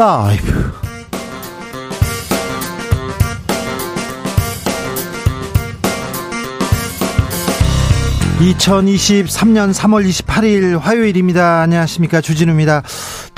라이브 2023년 3월 28일 화요일입니다. 안녕하십니까. 주진우입니다.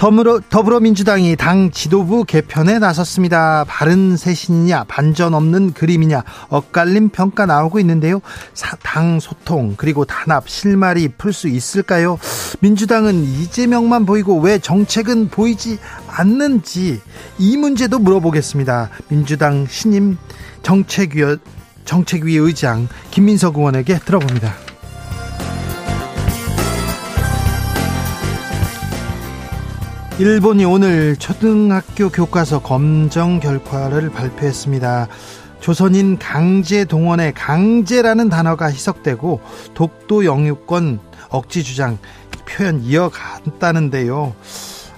더불어, 더불어민주당이 당 지도부 개편에 나섰습니다. 바른 쇄신이냐, 반전 없는 그림이냐, 엇갈림 평가 나오고 있는데요. 사, 당 소통, 그리고 단합, 실마리 풀 수 있을까요? 민주당은 이재명만 보이고 왜 정책은 보이지 않는지 이 문제도 물어보겠습니다. 민주당 신임 정책위, 정책위 의장 김민석 의원에게 들어봅니다. 일본이 오늘 초등학교 교과서 검정 결과를 발표했습니다. 조선인 강제 동원의 강제라는 단어가 희석되고 독도 영유권 억지 주장 표현 이어갔다는데요.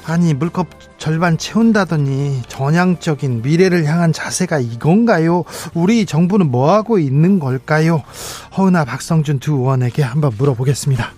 아니 물컵 절반 채운다더니 전향적인 미래를 향한 자세가 이건가요? 우리 정부는 뭐 하고 있는 걸까요? 허은아 박성준 두 의원에게 한번 물어보겠습니다.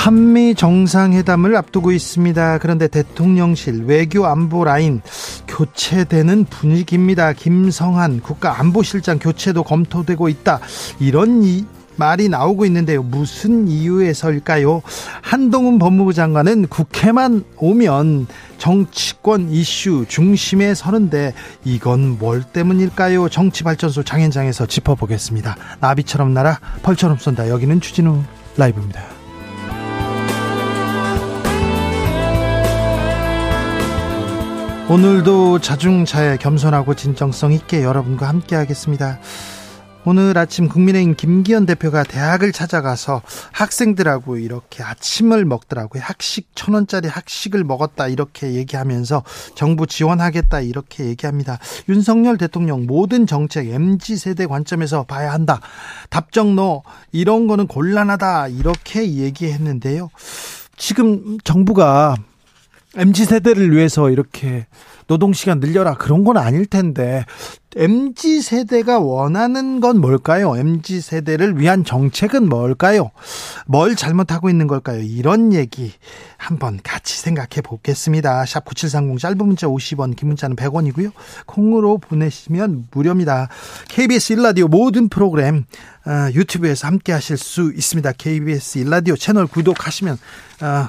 한미 정상회담을 앞두고 있습니다. 그런데 대통령실 외교 안보 라인 교체되는 분위기입니다. 김성한 국가안보실장 교체도 검토되고 있다. 이런 이, 말이 나오고 있는데요. 무슨 이유에서일까요? 한동훈 법무부 장관은 국회만 오면 정치권 이슈 중심에 서는데 이건 뭘 때문일까요? 정치발전소 장현장에서 짚어보겠습니다. 나비처럼 날아 벌처럼 쏜다. 여기는 추진우 라이브입니다. 오늘도 자중차에 겸손하고 진정성 있게 여러분과 함께 하겠습니다. 오늘 아침 국민의힘 김기현 대표가 대학을 찾아가서 학생들하고 이렇게 아침을 먹더라고요. 학식 천 원짜리 학식을 먹었다 이렇게 얘기하면서 정부 지원하겠다 이렇게 얘기합니다. 윤석열 대통령 모든 정책 MZ 세대 관점에서 봐야 한다. 답정너 이런 거는 곤란하다 이렇게 얘기했는데요. 지금 정부가 MZ 세대를 위해서 이렇게 노동 시간 늘려라 그런 건 아닐 텐데 MZ 세대가 원하는 건 뭘까요? MZ 세대를 위한 정책은 뭘까요? 뭘 잘못하고 있는 걸까요? 이런 얘기 한번 같이 생각해 보겠습니다. 샵 9730 짧은 문자 50원, 긴 문자는 100원이고요. 콩으로 보내시면 무료입니다. KBS 일라디오 모든 프로그램 어, 유튜브에서 함께 하실 수 있습니다. KBS 일라디오 채널 구독하시면 어,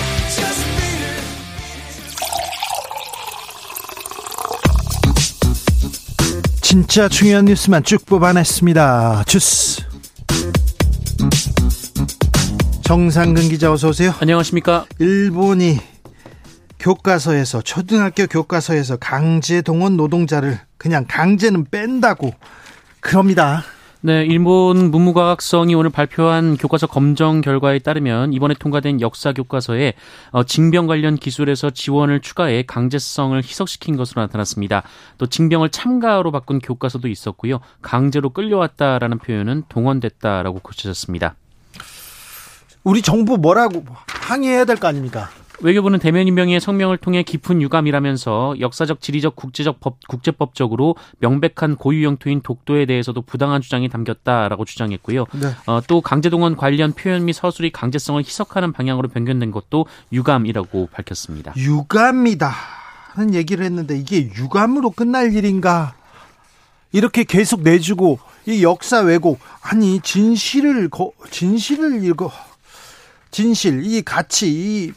진짜 중요한 뉴스만 쭉 뽑아냈습니다. 주스. 정상근 기자 어서 오세요. 안녕하십니까? 일본이 교과서에서 초등학교 교과서에서 강제 동원 노동자를 그냥 강제는 뺀다고 그럽니다. 네, 일본 문무과학성이 오늘 발표한 교과서 검정 결과에 따르면 이번에 통과된 역사 교과서에 어, 징병 관련 기술에서 지원을 추가해 강제성을 희석시킨 것으로 나타났습니다. 또 징병을 참가로 바꾼 교과서도 있었고요. 강제로 끌려왔다라는 표현은 동원됐다라고 고쳐졌습니다. 우리 정부 뭐라고 항의해야 될 거 아닙니까? 외교부는 대면 임명의 성명을 통해 깊은 유감이라면서 역사적, 지리적, 국제적 법, 국제법적으로 명백한 고유 영토인 독도에 대해서도 부당한 주장이 담겼다라고 주장했고요. 네. 어, 또 강제동원 관련 표현 및 서술이 강제성을 희석하는 방향으로 변경된 것도 유감이라고 밝혔습니다. 유감이다 하는 얘기를 했는데 이게 유감으로 끝날 일인가? 이렇게 계속 내주고 이 역사 왜곡 아니 진실을 진실을 읽어 진실 이 가치 이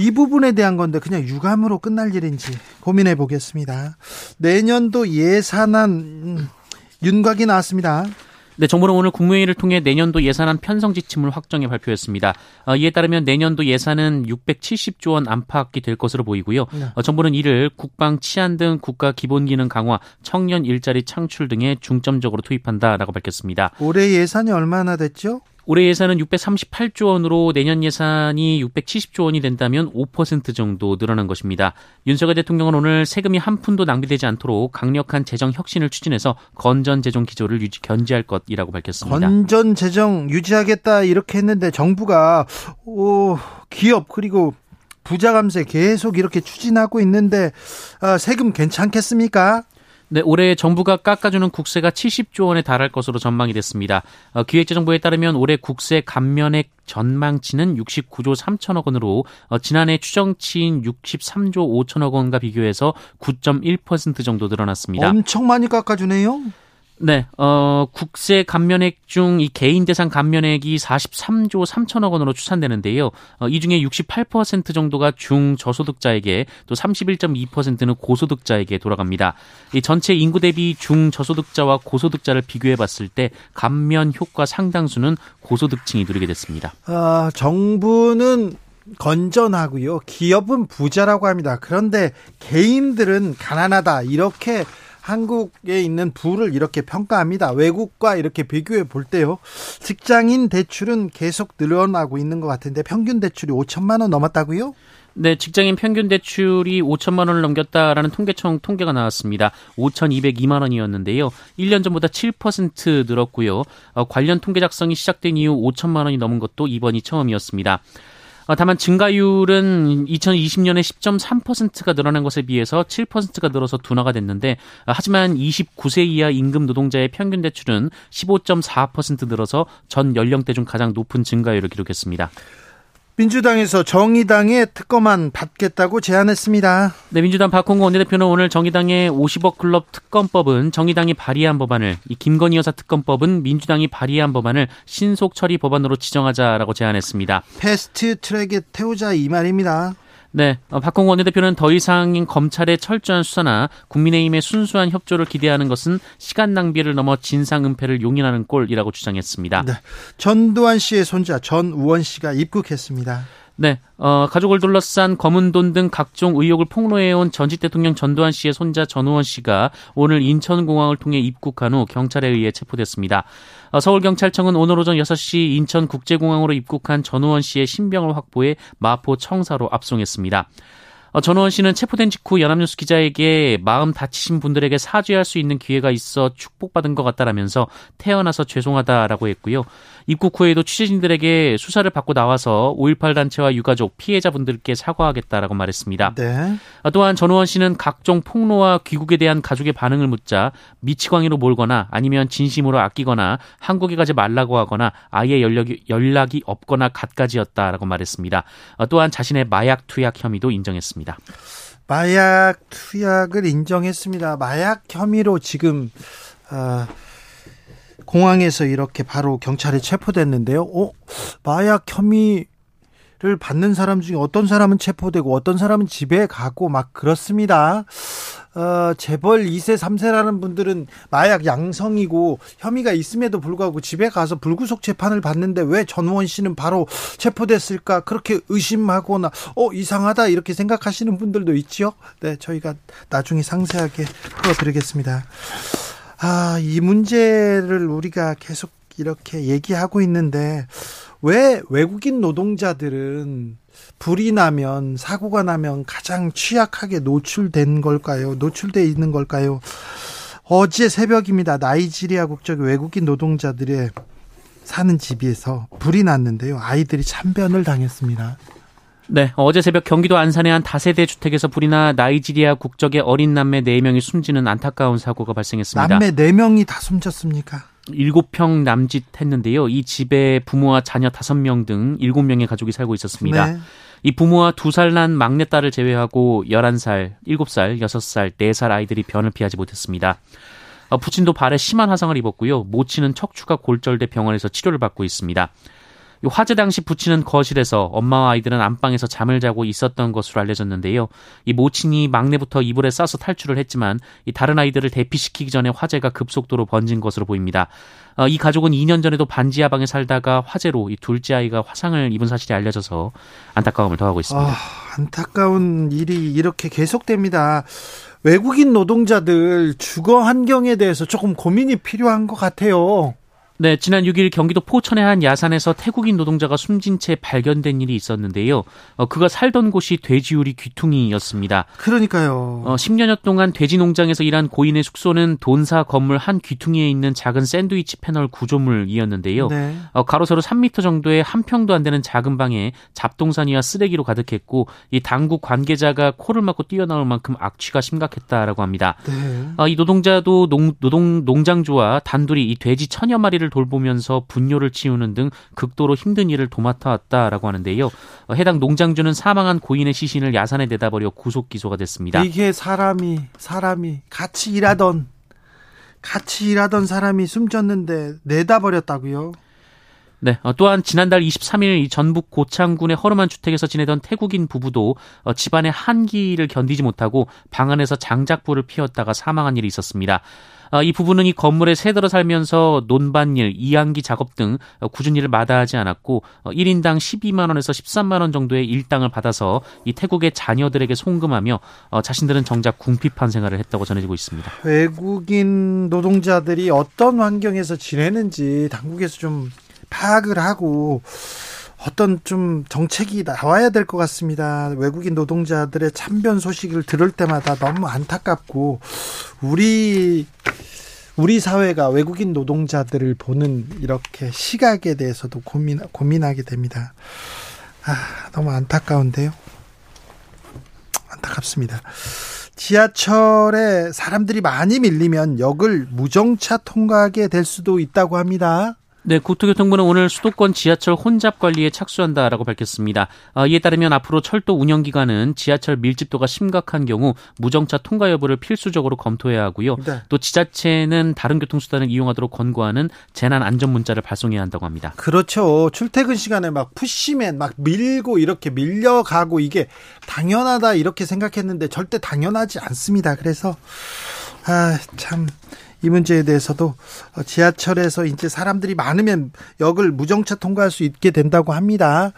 이 부분에 대한 건데 그냥 유감으로 끝날 일인지 고민해 보겠습니다. 내년도 예산안 음, 윤곽이 나왔습니다. 네, 정부는 오늘 국무회의를 통해 내년도 예산안 편성 지침을 확정해 발표했습니다. 어, 이에 따르면 내년도 예산은 670조 원 안팎이 될 것으로 보이고요. 네. 어, 정부는 이를 국방, 치안 등 국가 기본 기능 강화, 청년 일자리 창출 등에 중점적으로 투입한다라고 밝혔습니다. 올해 예산이 얼마나 됐죠? 올해 예산은 638조 원으로 내년 예산이 670조 원이 된다면 5% 정도 늘어난 것입니다. 윤석열 대통령은 오늘 세금이 한 푼도 낭비되지 않도록 강력한 재정 혁신을 추진해서 건전 재정 기조를 유지 견지할 것이라고 밝혔습니다. 건전 재정 유지하겠다 이렇게 했는데 정부가 오, 기업 그리고 부자 감세 계속 이렇게 추진하고 있는데 아, 세금 괜찮겠습니까? 네, 올해 정부가 깎아주는 국세가 70조 원에 달할 것으로 전망이 됐습니다. 어, 기획재정부에 따르면 올해 국세 감면액 전망치는 69조 3천억 원으로 어, 지난해 추정치인 63조 5천억 원과 비교해서 9.1% 정도 늘어났습니다. 엄청 많이 깎아주네요. 네, 어, 국세 감면액 중 이 개인 대상 감면액이 43조 3천억 원으로 추산되는데요. 어, 이 중에 68% 정도가 중저소득자에게 또 31.2%는 고소득자에게 돌아갑니다. 이 전체 인구 대비 중저소득자와 고소득자를 비교해 봤을 때 감면 효과 상당수는 고소득층이 누리게 됐습니다. 아, 정부는 건전하고요. 기업은 부자라고 합니다. 그런데 개인들은 가난하다. 이렇게 한국에 있는 부를 이렇게 평가합니다. 외국과 이렇게 비교해 볼 때요. 직장인 대출은 계속 늘어나고 있는 것 같은데 평균 대출이 5천만 원 넘었다고요? 네, 직장인 평균 대출이 5천만 원을 넘겼다라는 통계청 통계가 나왔습니다. 5,202만 원이었는데요. 1년 전보다 7% 늘었고요. 어, 관련 통계 작성이 시작된 이후 5천만 원이 넘은 것도 이번이 처음이었습니다. 어, 다만 증가율은 2020년에 10.3%가 늘어난 것에 비해서 7%가 늘어서 둔화가 됐는데 어, 하지만 29세 이하 임금 노동자의 평균 대출은 15.4% 늘어서 전 연령대 중 가장 높은 증가율을 기록했습니다. 민주당에서 정의당의 특검안 받겠다고 제안했습니다. 네, 민주당 박홍구 원내대표는 오늘 정의당의 50억 클럽 특검법은 정의당이 발의한 법안을 이 김건희 여사 특검법은 민주당이 발의한 법안을 신속 처리 법안으로 지정하자라고 제안했습니다. 패스트 트랙에 태우자 이 말입니다. 네, 어, 박홍근 원내대표는 더 이상 검찰의 철저한 수사나 국민의힘의 순수한 협조를 기대하는 것은 시간 낭비를 넘어 진상 은폐를 용인하는 꼴이라고 주장했습니다. 네, 전두환 씨의 손자 전우원 씨가 입국했습니다. 네, 어, 가족을 둘러싼 검은 돈 등 각종 의혹을 폭로해온 전직 대통령 전두환 씨의 손자 전우원 씨가 오늘 인천공항을 통해 입국한 후 경찰에 의해 체포됐습니다. 어, 서울경찰청은 오늘 오전 6시 인천국제공항으로 입국한 전우원 씨의 신병을 확보해 마포 청사로 압송했습니다. 어, 전우원 씨는 체포된 직후 연합뉴스 기자에게 마음 다치신 분들에게 사죄할 수 있는 기회가 있어 축복받은 것 같다라면서 태어나서 죄송하다라고 했고요. 입국 후에도 취재진들에게 수사를 받고 나와서 5.18 단체와 유가족 피해자분들께 사과하겠다라고 말했습니다. 네. 어, 또한 전우원 씨는 각종 폭로와 귀국에 대한 가족의 반응을 묻자 미치광이로 몰거나 아니면 진심으로 아끼거나 한국에 가지 말라고 하거나 아예 연락이, 연락이 없거나 갖가지였다라고 말했습니다. 어, 또한 자신의 마약 투약 혐의도 인정했습니다. 있습니다. 마약 투약을 인정했습니다. 마약 혐의로 지금 어, 공항에서 이렇게 바로 경찰에 체포됐는데요. 어, 마약 혐의 를 받는 사람 중에 어떤 사람은 체포되고 어떤 사람은 집에 가고 막 그렇습니다. 어, 재벌 2세, 3세라는 분들은 마약 양성이고 혐의가 있음에도 불구하고 집에 가서 불구속 재판을 받는데 왜 전원 씨는 바로 체포됐을까? 그렇게 의심하거나, 어, 이상하다, 이렇게 생각하시는 분들도 있죠 네, 저희가 나중에 상세하게 풀어드리겠습니다. 아, 이 문제를 우리가 계속 이렇게 얘기하고 있는데, 왜 외국인 노동자들은 불이 나면 사고가 나면 가장 취약하게 노출된 걸까요? 노출돼 있는 걸까요? 어제 새벽입니다. 나이지리아 국적 외국인 노동자들의 사는 집에서 불이 났는데요. 아이들이 참변을 당했습니다. 네, 어제 새벽 경기도 안산의 한 다세대 주택에서 불이 나 나이지리아 국적의 어린 남매 4명이 숨지는 안타까운 사고가 발생했습니다. 남매 4명이 다 숨졌습니까? 7평 남짓 했는데요. 이 집에 부모와 자녀 5명 등 7명의 가족이 살고 있었습니다. 네. 이 부모와 두 살 난 막내딸을 제외하고 11살, 7살, 6살, 4살 아이들이 변을 피하지 못했습니다. 어, 부친도 발에 심한 화상을 입었고요. 모친은 척추가 골절돼 병원에서 치료를 받고 있습니다. 화재 당시 부친은 거실에서 엄마와 아이들은 안방에서 잠을 자고 있었던 것으로 알려졌는데요. 이 모친이 막내부터 이불에 싸서 탈출을 했지만 이 다른 아이들을 대피시키기 전에 화재가 급속도로 번진 것으로 보입니다. 어, 이 가족은 2년 전에도 반지 하 방에 살다가 화재로 이 둘째 아이가 화상을 입은 사실이 알려져서 안타까움을 더하고 있습니다. 아, 안타까운 일이 이렇게 계속됩니다. 외국인 노동자들 주거 환경에 대해서 조금 고민이 필요한 것 같아요. 네, 지난 6일 경기도 포천의 한 야산에서 태국인 노동자가 숨진 채 발견된 일이 있었는데요. 어, 그가 살던 곳이 돼지우리 귀퉁이였습니다. 그러니까요. 어, 10여년 동안 돼지 농장에서 일한 고인의 숙소는 돈사 건물 한 귀퉁이에 있는 작은 샌드위치 패널 구조물이었는데요. 네. 어, 가로 세로 3m 정도의 한 평도 안 되는 작은 방에 잡동사니와 쓰레기로 가득했고 이 당국 관계자가 코를 막고 뛰어나올 만큼 악취가 심각했다라고 합니다. 네. 어, 이 노동자도 농, 노동 농장주와 단둘이 이 돼지 천여 마리를 돌보면서 분뇨를 치우는 등 극도로 힘든 일을 도맡아 왔다라고 하는데요. 어, 해당 농장주는 사망한 고인의 시신을 야산에 내다 버려 구속 기소가 됐습니다. 이게 사람이 사람이 같이 일하던 같이 일하던 사람이 숨졌는데 내다 버렸다고요? 네. 어, 또한 지난달 23일 전북 고창군의 허름한 주택에서 지내던 태국인 부부도 어, 집안의 한기를 견디지 못하고 방 안에서 장작불을 피웠다가 사망한 일이 있었습니다. 어, 이 부부는 이 건물에 새들어 살면서 논밭일, 이양기 작업 등 굳은 일을 마다하지 않았고 1인당 12만 원에서 13만 원 정도의 일당을 받아서 이 태국의 자녀들에게 송금하며 자신들은 정작 궁핍한 생활을 했다고 전해지고 있습니다. 외국인 노동자들이 어떤 환경에서 지내는지 당국에서 좀 파악을 하고 어떤 좀 정책이 나와야 될 것 같습니다. 외국인 노동자들의 참변 소식을 들을 때마다 너무 안타깝고 우리 우리 사회가 외국인 노동자들을 보는 이렇게 시각에 대해서도 고민 고민하게 됩니다. 아, 너무 안타까운데요. 안타깝습니다. 지하철에 사람들이 많이 밀리면 역을 무정차 통과하게 될 수도 있다고 합니다. 네, 국토교통부는 오늘 수도권 지하철 혼잡 관리에 착수한다라고 밝혔습니다. 어, 이에 따르면 앞으로 철도 운영 기관은 지하철 밀집도가 심각한 경우 무정차 통과 여부를 필수적으로 검토해야 하고요. 네. 또 지자체는 다른 교통수단을 이용하도록 권고하는 재난 안전 문자를 발송해야 한다고 합니다. 그렇죠. 출퇴근 시간에 막 푸시맨 막 밀고 이렇게 밀려가고 이게 당연하다 이렇게 생각했는데 절대 당연하지 않습니다. 그래서 아, 참. 이 문제에 대해서도 지하철에서 이제 사람들이 많으면 역을 무정차 통과할 수 있게 된다고 합니다.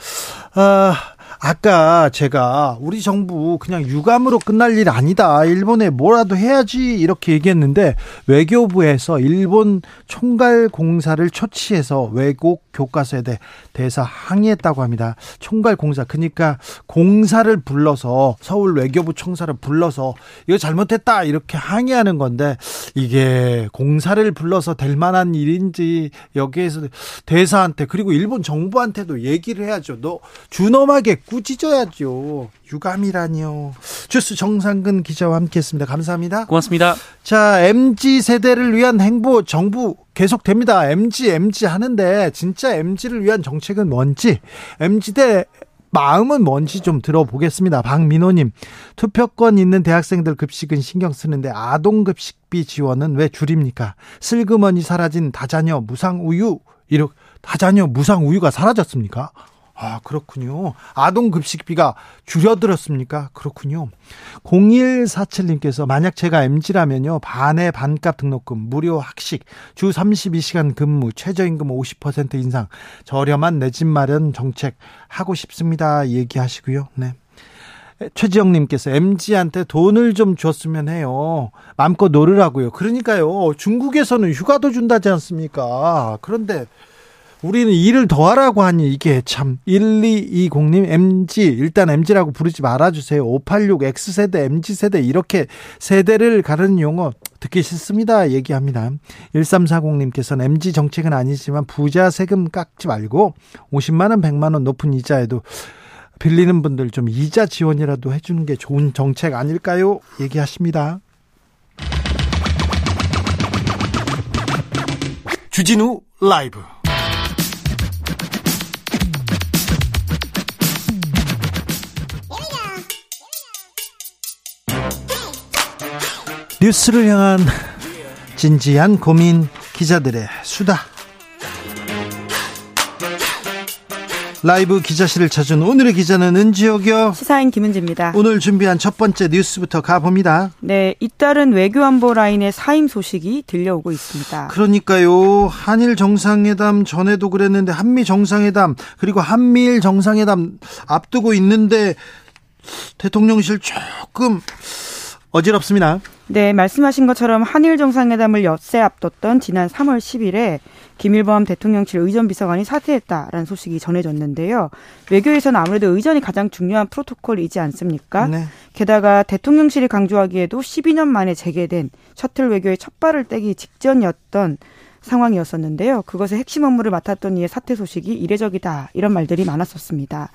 아, 아까 제가 우리 정부 그냥 유감으로 끝날 일 아니다. 일본에 뭐라도 해야지 이렇게 얘기했는데 외교부에서 일본 총괄 공사를 초치해서 외국 교과서에 대해서 항의했다고 합니다. 총괄 공사 그러니까 공사를 불러서 서울 외교부 총사를 불러서 이거 잘못했다 이렇게 항의하는 건데 이게 공사를 불러서 될 만한 일인지 여기에서 대사한테 그리고 일본 정부한테도 얘기를 해야죠. 너 준엄하게 꾸짖어야죠. 유감이라니요. 주스 정상근 기자와 함께했습니다. 감사합니다. 고맙습니다. 자, MZ 세대를 위한 행보 정부 계속됩니다. MZ MZ 하는데 진짜 MZ를 위한 정책은 뭔지 MZ대 마음은 뭔지 좀 들어보겠습니다. 박민호님, 투표권 있는 대학생들 급식은 신경 쓰는데 아동급식비 지원은 왜 줄입니까? 슬그머니 사라진 다자녀 무상우유, 이렇게 다자녀 무상우유가 사라졌습니까? 아, 그렇군요. 아동급식비가 줄여들었습니까? 그렇군요. 0147님께서 만약 제가 MG라면요. 반의 반값 등록금, 무료 학식, 주 32시간 근무, 최저임금 50% 인상, 저렴한 내 집 마련 정책 하고 싶습니다. 얘기하시고요. 네. 최지영님께서 MG한테 돈을 좀 줬으면 해요. 마음껏 놀으라고요. 그러니까요. 중국에서는 휴가도 준다지 않습니까? 그런데 우리는 일을 더 하라고 하니 이게 참 1220님 MG 일단 MG라고 부르지 말아주세요. 586 X세대 MG세대 이렇게 세대를 가르는 용어 듣기 싫습니다. 얘기합니다. 1340님께서는 MG 정책은 아니지만 부자 세금 깎지 말고 50만원 100만원 높은 이자에도 빌리는 분들 좀 이자 지원이라도 해주는 게 좋은 정책 아닐까요? 얘기하십니다. 주진우 라이브 뉴스를 향한 진지한 고민 기자들의 수다. 라이브 기자실을 찾은 오늘의 기자는 은지혁이요. 시사인 김은지입니다. 오늘 준비한 첫 번째 뉴스부터 가봅니다. 네, 잇따른 외교안보 라인의 사임 소식이 들려오고 있습니다. 그러니까요. 한일 정상회담 전에도 그랬는데 한미 정상회담 그리고 한미일 정상회담 앞두고 있는데 대통령실 조금 어지럽습니다. 네, 말씀하신 것처럼 한일 정상회담을 엿새 앞뒀던 지난 3월 10일에 김일범 대통령실 의전 비서관이 사퇴했다라는 소식이 전해졌는데요. 외교에서는 아무래도 의전이 가장 중요한 프로토콜이지 않습니까? 네. 게다가 대통령실이 강조하기에도 12년 만에 재개된 셔틀 외교의 첫 발을 떼기 직전이었던 상황이었었는데요. 그것의 핵심 업무를 맡았던 이의 사퇴 소식이 이례적이다 이런 말들이 많았었습니다.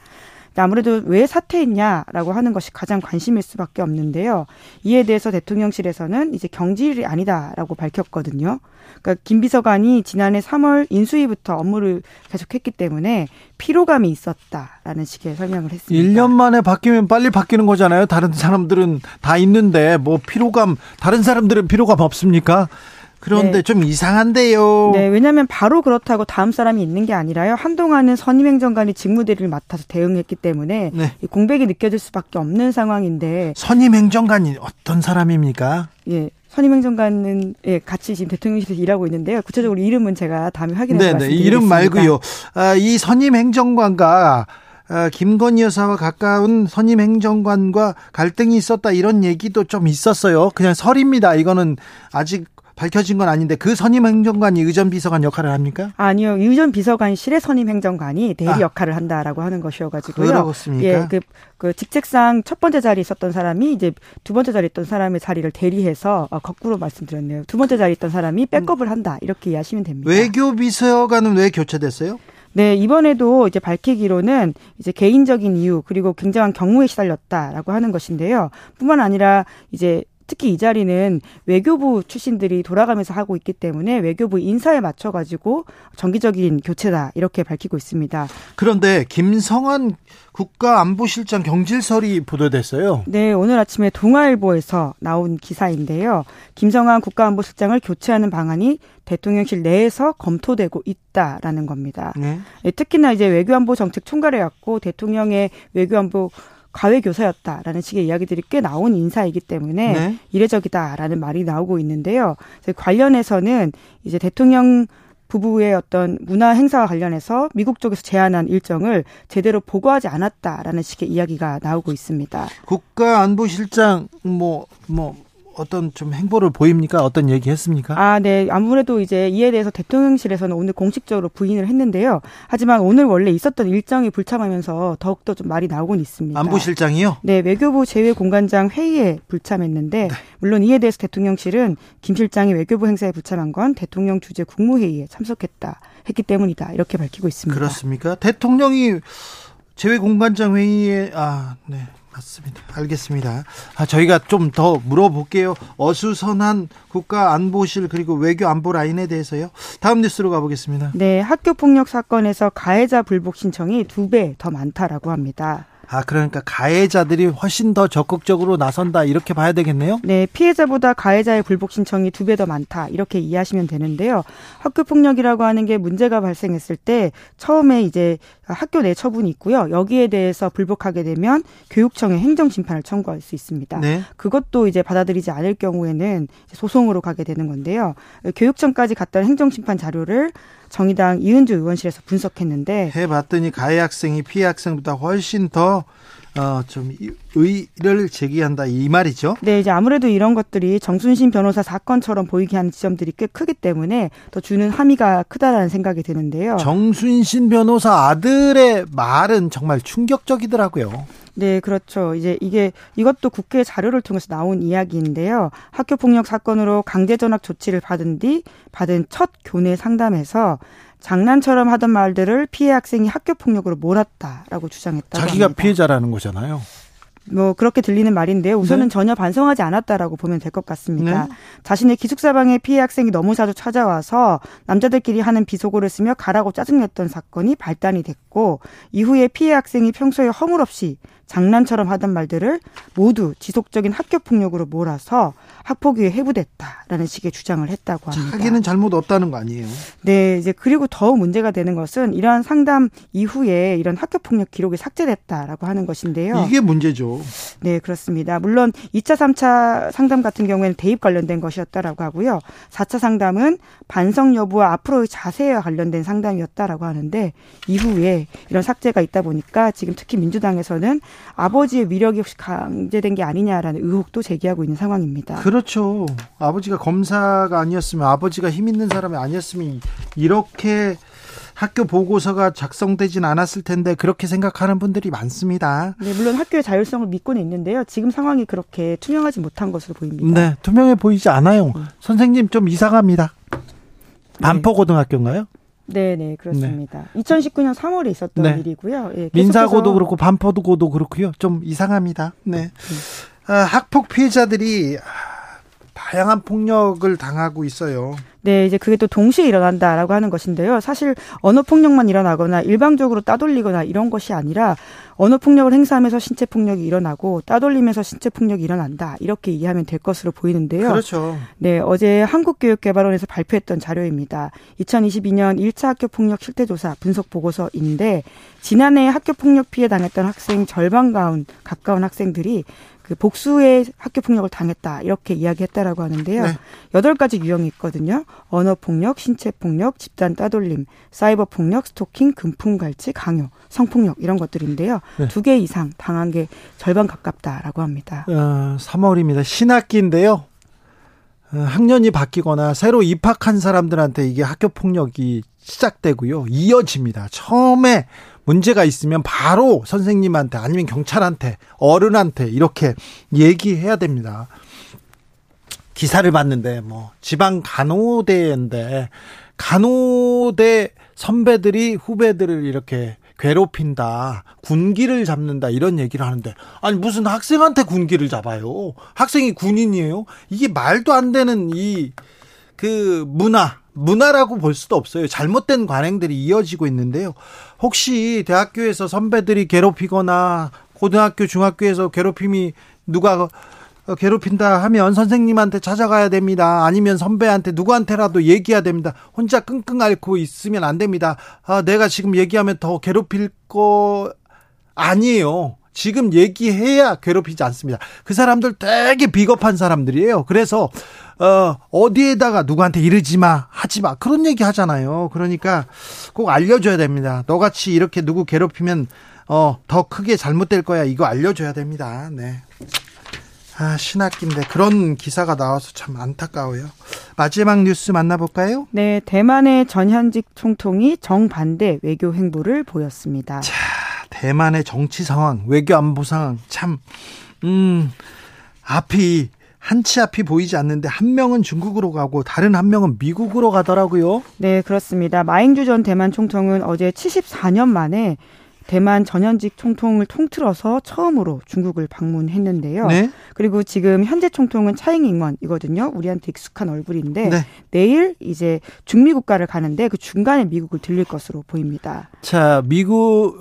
아무래도 왜 사퇴했냐라고 하는 것이 가장 관심일 수밖에 없는데요. 이에 대해서 대통령실에서는 이제 경질이 아니다라고 밝혔거든요. 그러니까 김 비서관이 지난해 3월 인수위부터 업무를 계속했기 때문에 피로감이 있었다라는 식의 설명을 했습니다. 1년 만에 바뀌면 빨리 바뀌는 거잖아요. 다른 사람들은 다 있는데 뭐 피로감 다른 사람들은 피로감 없습니까? 그런데 네. 좀 이상한데요. 네, 왜냐하면 바로 그렇다고 다음 사람이 있는 게 아니라요. 한동안은 선임행정관이 직무대리를 맡아서 대응했기 때문에 네. 공백이 느껴질 수밖에 없는 상황인데 선임행정관이 어떤 사람입니까? 예, 선임행정관은 예, 같이 지금 대통령실에서 일하고 있는데요. 구체적으로 이름은 제가 다음에 확인해서 네, 네, 이름 말고요. 아, 이 선임행정관과 아, 김건희 여사와 가까운 선임 행정관과 갈등이 있었다 이런 얘기도 좀 있었어요. 그냥 설입니다. 이거는 아직 밝혀진 건 아닌데 그 선임 행정관이 의전 비서관 역할을 합니까? 아니요. 의전 비서관실의 선임 행정관이 대리 아. 역할을 한다라고 하는 것이어 가지고요. 그렇습니까? 예. 그, 그 직책상 첫 번째 자리에 있었던 사람이 이제 두 번째 자리에 있던 사람의 자리를 대리해서 어, 거꾸로 말씀드렸네요. 두 번째 자리에 있던 사람이 백업을 한다. 이렇게 이해하시면 됩니다. 외교 비서관은 왜 교체됐어요? 네, 이번에도 이제 밝히기로는 이제 개인적인 이유 그리고 굉장한 경우에 시달렸다라고 하는 것인데요. 뿐만 아니라 이제 특히 이 자리는 외교부 출신들이 돌아가면서 하고 있기 때문에 외교부 인사에 맞춰 가지고 정기적인 교체다 이렇게 밝히고 있습니다. 그런데 김성한 국가안보실장 경질설이 보도됐어요. 네, 오늘 아침에 동아일보에서 나온 기사인데요. 김성한 국가안보실장을 교체하는 방안이 대통령실 내에서 검토되고 있다라는 겁니다. 네. 네 특히나 이제 외교안보 정책 총괄해 왔고 대통령의 외교안보 과외 교사였다라는 식의 이야기들이 꽤 나온 인사이기 때문에 네. 이례적이다라는 말이 나오고 있는데요. 관련해서는 이제 대통령 부부의 어떤 문화 행사와 관련해서 미국 쪽에서 제안한 일정을 제대로 보고하지 않았다라는 식의 이야기가 나오고 있습니다. 국가안보실장 뭐뭐 뭐 어떤 좀 행보를 보입니까? 어떤 얘기 했습니까? 아, 네. 아무래도 이제 이에 대해서 대통령실에서는 오늘 공식적으로 부인을 했는데요. 하지만 오늘 원래 있었던 일정이 불참하면서 더욱더 좀 말이 나오곤 있습니다. 안보실장이요? 네. 외교부 제외공관장 회의에 불참했는데 네. 물론 이에 대해서 대통령실은 김 실장이 외교부 행사에 불참한 건 대통령 주재 국무회의에 참석했다 했기 때문이다. 이렇게 밝히고 있습니다. 그렇습니까? 대통령이 제외공관장 회의에 아, 네. 맞습니다. 알겠습니다. 아, 저희가 좀 더 물어볼게요. 어수선한 국가안보실 그리고 외교 안보 라인에 대해서요. 다음 뉴스로 가보겠습니다. 네, 학교 폭력 사건에서 가해자 불복 신청이 두 배 더 많다라고 합니다. 아, 그러니까 가해자들이 훨씬 더 적극적으로 나선다 이렇게 봐야 되겠네요. 네, 피해자보다 가해자의 불복 신청이 두 배 더 많다 이렇게 이해하시면 되는데요. 학교 폭력이라고 하는 게 문제가 발생했을 때 처음에 이제 학교 내 처분이 있고요. 여기에 대해서 불복하게 되면 교육청에 행정 심판을 청구할 수 있습니다. 네. 그것도 이제 받아들이지 않을 경우에는 소송으로 가게 되는 건데요. 교육청까지 갔던 행정 심판 자료를 정의당 이은주 의원실에서 분석했는데 해봤더니 가해 학생이 피해 학생보다 훨씬 더 어, 좀 의를 제기한다 이 말이죠. 네, 이제 아무래도 이런 것들이 정순신 변호사 사건처럼 보이게 하는 지점들이 꽤 크기 때문에 더 주는 함의가 크다라는 생각이 드는데요. 정순신 변호사 아들의 말은 정말 충격적이더라고요. 네, 그렇죠. 이제 이게 이것도 국회 자료를 통해서 나온 이야기인데요. 학교 폭력 사건으로 강제 전학 조치를 받은 뒤 받은 첫 교내 상담에서 장난처럼 하던 말들을 피해 학생이 학교 폭력으로 몰았다라고 주장했다. 자기가 합니다. 피해자라는 거잖아요. 뭐 그렇게 들리는 말인데요. 우선은 네. 전혀 반성하지 않았다라고 보면 될 것 같습니다. 네. 자신의 기숙사방에 피해 학생이 너무 자주 찾아와서 남자들끼리 하는 비속어를 쓰며 가라고 짜증냈던 사건이 발단이 됐고 이후에 피해 학생이 평소에 허물 없이 장난처럼 하던 말들을 모두 지속적인 학교 폭력으로 몰아서 학폭위에 해부됐다라는 식의 주장을 했다고 합니다. 자기는 잘못 없다는 거 아니에요? 네, 이제 그리고 더 문제가 되는 것은 이러한 상담 이후에 이런 학교 폭력 기록이 삭제됐다라고 하는 것인데요. 이게 문제죠. 네, 그렇습니다. 물론 2차, 3차 상담 같은 경우에는 대입 관련된 것이었다라고 하고요. 4차 상담은 반성 여부와 앞으로의 자세와 관련된 상담이었다라고 하는데 이후에 이런 삭제가 있다 보니까 지금 특히 민주당에서는 아버지의 위력이 혹시 강제된 게 아니냐라는 의혹도 제기하고 있는 상황입니다. 그렇죠. 아버지가 검사가 아니었으면 아버지가 힘 있는 사람이 아니었으면 이렇게 학교 보고서가 작성되진 않았을 텐데 그렇게 생각하는 분들이 많습니다. 네, 물론 학교의 자율성을 믿고는 있는데요. 지금 상황이 그렇게 투명하지 못한 것으로 보입니다. 네, 투명해 보이지 않아요. 음. 선생님 좀 이상합니다. 반포고등학교인가요? 네, 네, 그렇습니다. 네. 2019년 3월에 있었던 네. 일이고요. 예, 민사고도 그렇고 반포고도 그렇고요. 좀 이상합니다. 네. 네. 아, 학폭 피해자들이 다양한 폭력을 당하고 있어요. 네, 이제 그게 또 동시에 일어난다라고 하는 것인데요. 사실 언어 폭력만 일어나거나 일방적으로 따돌리거나 이런 것이 아니라 언어 폭력을 행사하면서 신체 폭력이 일어나고 따돌리면서 신체 폭력이 일어난다. 이렇게 이해하면 될 것으로 보이는데요. 그렇죠. 네, 어제 한국교육개발원에서 발표했던 자료입니다. 2022년 1차 학교 폭력 실태 조사 분석 보고서인데 지난해 학교 폭력 피해 당했던 학생 절반 가운 가까운 학생들이 그 복수의 학교 폭력을 당했다 이렇게 이야기했다라고 하는데요. 여덟 네. 가지 유형이 있거든요. 언어 폭력, 신체 폭력, 집단 따돌림, 사이버 폭력, 스토킹, 금품 갈취, 강요, 성폭력 이런 것들인데요. 네. 두개 이상 당한 게 절반 가깝다라고 합니다. 어, 3월입니다. 신학기인데요. 어, 학년이 바뀌거나 새로 입학한 사람들한테 이게 학교 폭력이 시작되고요. 이어집니다. 처음에 문제가 있으면 바로 선생님한테 아니면 경찰한테 어른한테 이렇게 얘기해야 됩니다. 기사를 봤는데 뭐 지방 간호대인데 간호대 선배들이 후배들을 이렇게 괴롭힌다, 군기를 잡는다 이런 얘기를 하는데 아니 무슨 학생한테 군기를 잡아요? 학생이 군인이에요? 이게 말도 안 되는 이 그 문화 문화라고 볼 수도 없어요. 잘못된 관행들이 이어지고 있는데요. 혹시 대학교에서 선배들이 괴롭히거나 고등학교, 중학교에서 괴롭힘이 누가 괴롭힌다 하면 선생님한테 찾아가야 됩니다. 아니면 선배한테 누구한테라도 얘기해야 됩니다. 혼자 끙끙 앓고 있으면 안 됩니다. 아, 내가 지금 얘기하면 더 괴롭힐 거 아니에요. 지금 얘기해야 괴롭히지 않습니다. 그 사람들 되게 비겁한 사람들이에요. 그래서 어, 어디에다가 누구한테 이르지 마, 하지 마. 그런 얘기 하잖아요. 그러니까 꼭 알려줘야 됩니다. 너같이 이렇게 누구 괴롭히면, 어, 더 크게 잘못될 거야. 이거 알려줘야 됩니다. 네. 아, 신학기인데 그런 기사가 나와서 참 안타까워요. 마지막 뉴스 만나볼까요? 네, 대만의 전현직 총통이 정반대 외교 행보를 보였습니다. 자, 대만의 정치 상황, 외교 안보 상황 참, 음, 앞이 한치 앞이 보이지 않는데 한 명은 중국으로 가고 다른 한 명은 미국으로 가더라고요. 네, 그렇습니다. 마잉주 전 대만 총통은 어제 74년 만에 대만 전현직 총통을 통틀어서 처음으로 중국을 방문했는데요. 네? 그리고 지금 현재 총통은 차잉잉원이거든요. 우리한테 익숙한 얼굴인데 네. 내일 이제 중미 국가를 가는데 그 중간에 미국을 들릴 것으로 보입니다. 자, 미국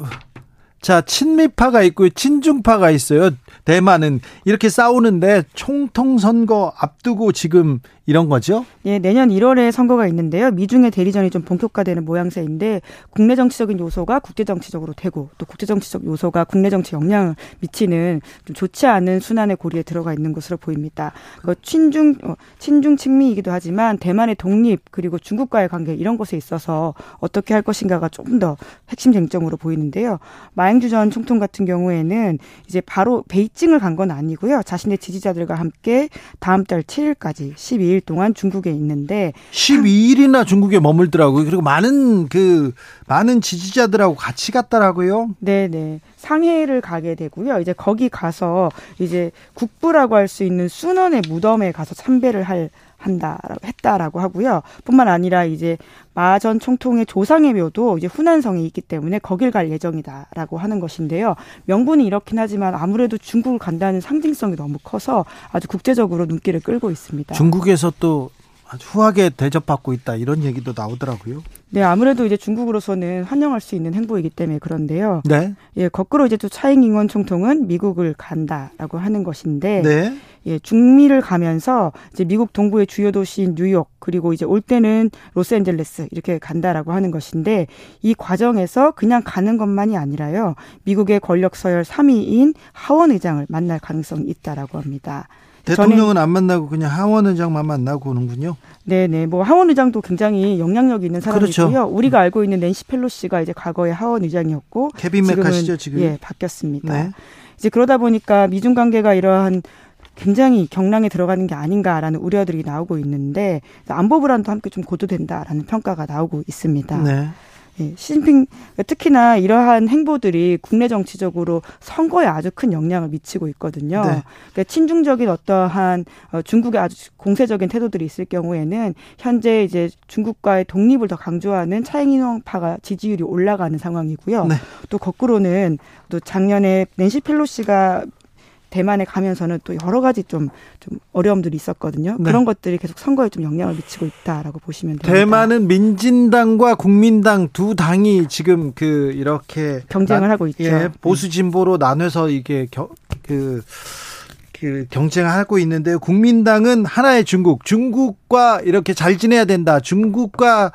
자, 친미파가 있고 친중파가 있어요. 대만은 이렇게 싸우는데 총통 선거 앞두고 지금 이런 거죠? 예, 내년 1월에 선거가 있는데요. 미중의 대리전이 좀 본격화되는 모양새인데 국내 정치적인 요소가 국제 정치적으로 되고 또 국제 정치적 요소가 국내 정치 영향을 미치는 좀 좋지 않은 순환의 고리에 들어가 있는 것으로 보입니다. 그 친중 어, 친중 친미이기도 하지만 대만의 독립 그리고 중국과의 관계 이런 것에 있어서 어떻게 할 것인가가 조금 더 핵심 쟁점으로 보이는데요. 마행주 전 총통 같은 경우에는 이제 바로 베이징을 간 건 아니고요. 자신의 지지자들과 함께 다음 달 7일까지 12일 12일 동안 중국에 있는데 12일이나 중국에 머물더라고요. 그리고 많은 그 많은 지지자들하고 같이 갔더라고요. 네, 네. 상해를 가게 되고요. 이제 거기 가서 이제 국부라고 할 수 있는 순원의 무덤에 가서 참배를 할 한다라고 했다라고 하고요. 뿐만 아니라 이제 마전 총통의 조상의 묘도 이제 후난성에 있기 때문에 거길 갈 예정이다라고 하는 것인데요. 명분이 이렇긴 하지만 아무래도 중국을 간다는 상징성이 너무 커서 아주 국제적으로 눈길을 끌고 있습니다. 중국에서 또 아주 후하게 대접받고 있다 이런 얘기도 나오더라고요. 네, 아무래도 이제 중국으로서는 환영할 수 있는 행보이기 때문에 그런데요. 네. 예, 거꾸로 이제 또 차잉 잉원 총통은 미국을 간다라고 하는 것인데, 네. 예, 중미를 가면서 이제 미국 동부의 주요 도시인 뉴욕 그리고 이제 올 때는 로스앤젤레스 이렇게 간다라고 하는 것인데 이 과정에서 그냥 가는 것만이 아니라요. 미국의 권력 서열 3위인 하원 의장을 만날 가능성이 있다라고 합니다. 대통령은 안 만나고 그냥 하원 의장만 만나고 오는군요. 네 네. 뭐 하원 의장도 굉장히 영향력 있는 사람이고요. 그렇죠. 우리가 알고 있는 낸시 펠로시가 이제 과거에 하원 의장이었고 케빈 맥카시죠 지금. 예 바뀌었습니다. 네. 이제 그러다 보니까 미중 관계가 이러한 굉장히 경랑에 들어가는 게 아닌가라는 우려들이 나오고 있는데 안보 불안도 함께 좀 고조된다라는 평가가 나오고 있습니다. 네. 예, 시진핑 특히나 이러한 행보들이 국내 정치적으로 선거에 아주 큰 영향을 미치고 있거든요. 네. 그러니까 친중적인 어떠한 어, 중국의 아주 공세적인 태도들이 있을 경우에는 현재 이제 중국과의 독립을 더 강조하는 차이잉파가 지지율이 올라가는 상황이고요. 네. 또 거꾸로는 또 작년에 낸시 펠로시가 대만에 가면서는 또 여러 가지 좀, 좀 어려움들이 있었거든요. 네. 그런 것들이 계속 선거에 좀 영향을 미치고 있다라고 보시면 됩니다. 대만은 민진당과 국민당 두 당이 지금 그 이렇게 경쟁을 나, 하고 있죠. 예, 보수 진보로 나눠서 이게 겨, 그, 그 경쟁하고 있는데 국민당은 하나의 중국, 중국과 이렇게 잘 지내야 된다. 중국과 어,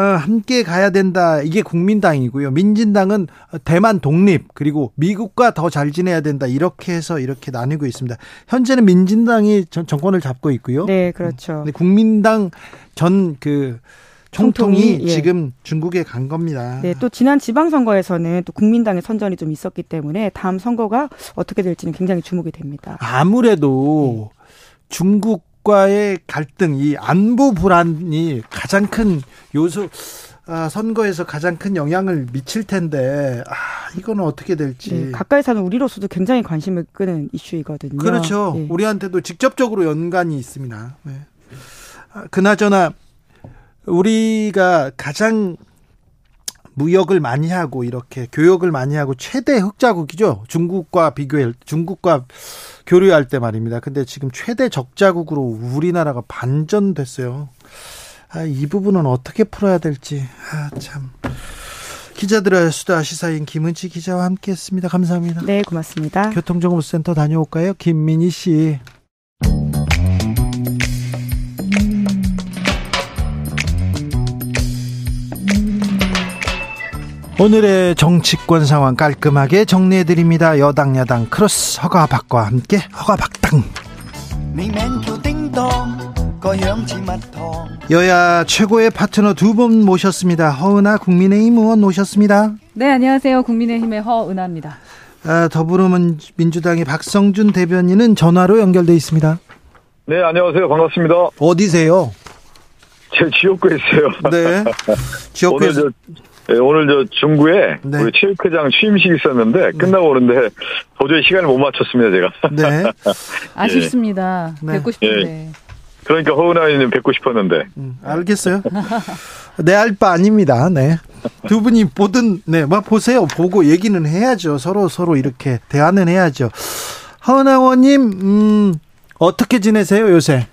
함께 가야 된다. 이게 국민당이고요. 민진당은 대만 독립 그리고 미국과 더 잘 지내야 된다. 이렇게 해서 이렇게 나뉘고 있습니다. 현재는 민진당이 전, 정권을 잡고 있고요. 네, 그렇죠. 국민당 전그 총통이, 총통이 예. 지금 중국에 간 겁니다. 네, 또 지난 지방선거에서는 또 국민당의 선전이 좀 있었기 때문에 다음 선거가 어떻게 될지는 굉장히 주목이 됩니다. 아무래도 네. 중국 과의 갈등, 이 안보 불안이 가장 큰 요소, 아, 선거에서 가장 큰 영향을 미칠 텐데, 아, 이거는 어떻게 될지. 네, 가까이 사는 우리로서도 굉장히 관심을 끄는 이슈이거든요. 그렇죠. 네. 우리한테도 직접적으로 연관이 있습니다. 네. 아, 그나저나, 우리가 가장 무역을 많이 하고 이렇게 교역을 많이 하고 최대 흑자국이죠. 중국과 비교해 중국과 교류할 때 말입니다. 근데 지금 최대 적자국으로 우리나라가 반전됐어요. 아, 이 부분은 어떻게 풀어야 될지 아, 참. 기자들의 수다 시사인 김은지 기자와 함께했습니다. 감사합니다. 네, 고맙습니다. 교통정보센터 다녀올까요, 김민희 씨. 오늘의 정치권 상황 깔끔하게 정리해 드립니다. 여당 야당 크로스 허가박과 함께 허가박당 여야 최고의 파트너 두 분 모셨습니다. 허은아 국민의힘 의원 모셨습니다. 네 안녕하세요. 국민의힘의 허은아입니다. 아, 더불어민주당의 박성준 대변인은 전화로 연결돼 있습니다. 네 안녕하세요. 반갑습니다. 어디세요? 제 지역구에 있어요. 네. 지역구에 네, 오늘 저 중구에 네. 우리 체육회장 취임식 있었는데 네. 끝나고 오는데 도저히 시간을 못 맞췄습니다 제가. 네. 아쉽습니다. 네. 뵙고 싶은데. 예. 그러니까 허은아이는 뵙고 싶었는데. 음, 알겠어요. 내 알 바 아닙니다. 네. 두 분이 보든 네, 뭐 보세요. 보고 얘기는 해야죠. 서로 서로 이렇게 대화는 해야죠. 허은아 의원님, 음, 어떻게 지내세요 요새?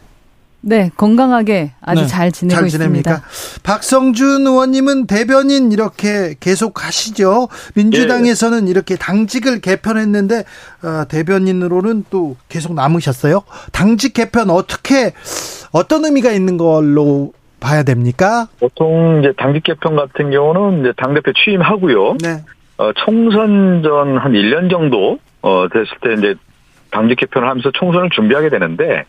네, 건강하게 아주 네, 잘 지내고 잘 있습니다. 박성준 의원님은 대변인 이렇게 계속 하시죠. 민주당에서는 예. 이렇게 당직을 개편했는데 어, 대변인으로는 또 계속 남으셨어요. 당직 개편 어떻게 어떤 의미가 있는 걸로 봐야 됩니까? 보통 이제 당직 개편 같은 경우는 이제 당 대표 취임하고요. 네. 어, 총선 전 한 1년 정도 어, 됐을 때 이제 당직 개편을 하면서 총선을 준비하게 되는데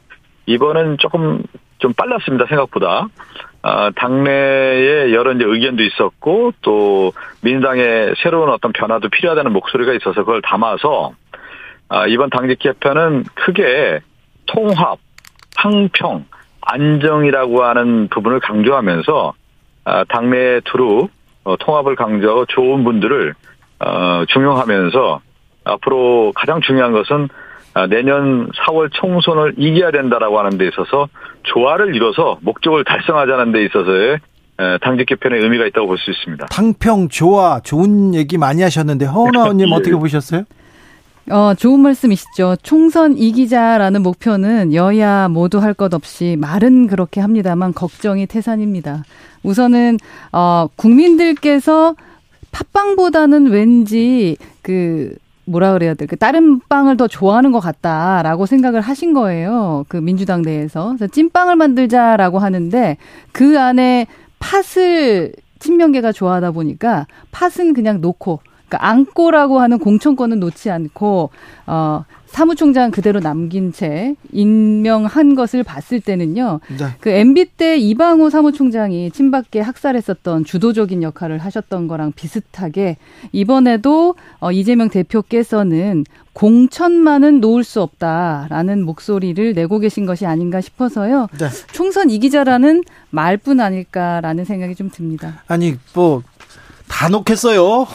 이번은 조금 좀 빨랐습니다 생각보다. 아, 당내에 여러 이제 의견도 있었고 또 민주당의 새로운 어떤 변화도 필요하다는 목소리가 있어서 그걸 담아서 아, 이번 당직 개편은 크게 통합, 항평, 안정이라고 하는 부분을 강조하면서 아, 당내에 두루 어, 통합을 강조하고 좋은 분들을 어, 중용하면서 앞으로 가장 중요한 것은 아, 내년 4월 총선을 이겨야 된다라고 하는 데 있어서 조화를 이뤄서 목적을 달성하자는 데 있어서의 당직 개편의 의미가 있다고 볼 수 있습니다. 당평 조화 좋은 얘기 많이 하셨는데 허은아 의원님 예. 어떻게 보셨어요? 어, 좋은 말씀이시죠. 총선 이기자라는 목표는 여야 모두 할 것 없이 말은 그렇게 합니다만 걱정이 태산입니다. 우선은 어, 국민들께서 팟빵보다는 왠지 그 뭐라 그래야 될까 다른 빵을 더 좋아하는 것 같다라고 생각을 하신 거예요. 그 민주당 내에서 그래서 찐빵을 만들자라고 하는데 그 안에 팥을 친명계가 좋아하다 보니까 팥은 그냥 놓고 그러니까 안고라고 하는 공천권은 놓지 않고 어 사무총장 그대로 남긴 채 임명한 것을 봤을 때는요. 네. 그 MB 때 이방호 사무총장이 친박계 학살했었던 주도적인 역할을 하셨던 거랑 비슷하게 이번에도 어, 이재명 대표께서는 공천만은 놓을 수 없다라는 목소리를 내고 계신 것이 아닌가 싶어서요. 네. 총선 이기자라는 말뿐 아닐까라는 생각이 좀 듭니다. 아니 뭐 다 놓겠어요.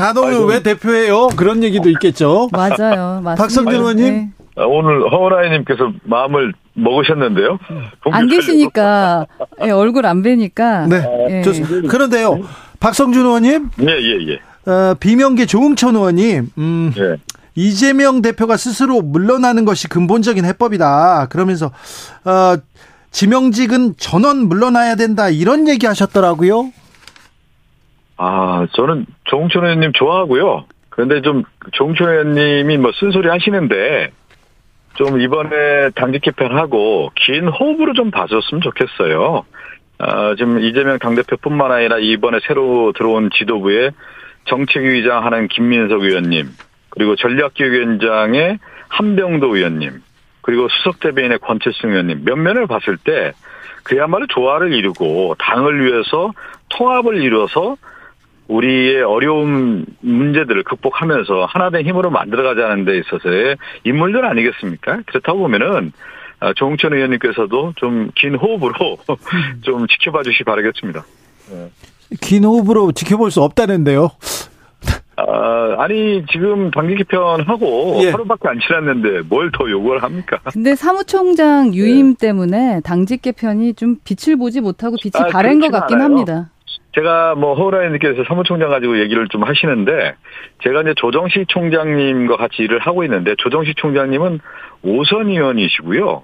단호는 왜 대표예요? 그런 얘기도 있겠죠. 맞아요. 맞습니다. 박성준 의원님. 네. 아, 오늘 허원아이님께서 마음을 먹으셨는데요. 안 계시니까 예, 얼굴 안 뵈니까. 네. 예. 좋습니다. 그런데요, 박성준 의원님. 예예 예, 예. 어, 비명계 조응천 의원님. 음, 예. 이재명 대표가 스스로 물러나는 것이 근본적인 해법이다. 그러면서 어, 지명직은 전원 물러나야 된다 이런 얘기 하셨더라고요. 아, 저는 조홍천 의원님 좋아하고요. 그런데 좀 조홍천 의원님이 뭐 쓴소리 하시는데 좀 이번에 당직 개편하고 긴 호흡으로 좀 봐줬으면 좋겠어요. 아, 지금 이재명 당대표뿐만 아니라 이번에 새로 들어온 지도부에 정책위장 하는 김민석 의원님, 그리고 전략기획위원장의 한병도 의원님, 그리고 수석대변인의 권채승 의원님 몇 면을 봤을 때 그야말로 조화를 이루고 당을 위해서 통합을 이뤄서 우리의 어려운 문제들을 극복하면서 하나된 힘으로 만들어가자는 데 있어서의 인물들 아니겠습니까? 그렇다고 보면은 아, 조홍천 의원님께서도 좀 긴 호흡으로 좀 지켜봐 주시 기 바라겠습니다. 네. 긴 호흡으로 지켜볼 수 없다는데요. 아, 아니 지금 단기 개편하고 예. 하루밖에 안 지났는데 뭘 더 요구를 합니까? 근데 사무총장 유임 네. 때문에 당직 개편이 좀 빛을 보지 못하고 빛이 아, 바랜 것 같긴 않아요. 합니다. 제가 뭐 허우라인 님께서 사무총장 가지고 얘기를 좀 하시는데 제가 이제 조정식 총장님과 같이 일을 하고 있는데 조정식 총장님은 오선 의원이시고요.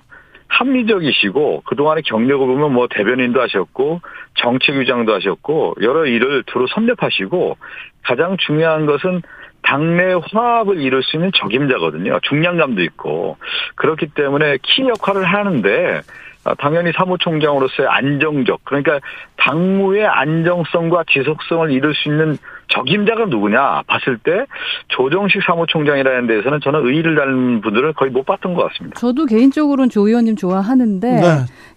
합리적이시고 그동안의 경력을 보면 뭐 대변인도 하셨고 정책위장도 하셨고 여러 일을 두루 섭렵하시고 가장 중요한 것은 당내 화합을 이룰 수 있는 적임자거든요. 중량감도 있고 그렇기 때문에 키 역할을 하는데 아, 당연히 사무총장으로서의 안정적 그러니까 당무의 안정성과 지속성을 이룰 수 있는 적임자가 누구냐 봤을 때 조정식 사무총장이라는 데에서는 저는 의의를 다는 분들을 거의 못 봤던 것 같습니다. 저도 개인적으로는 조 의원님 좋아하는데 네.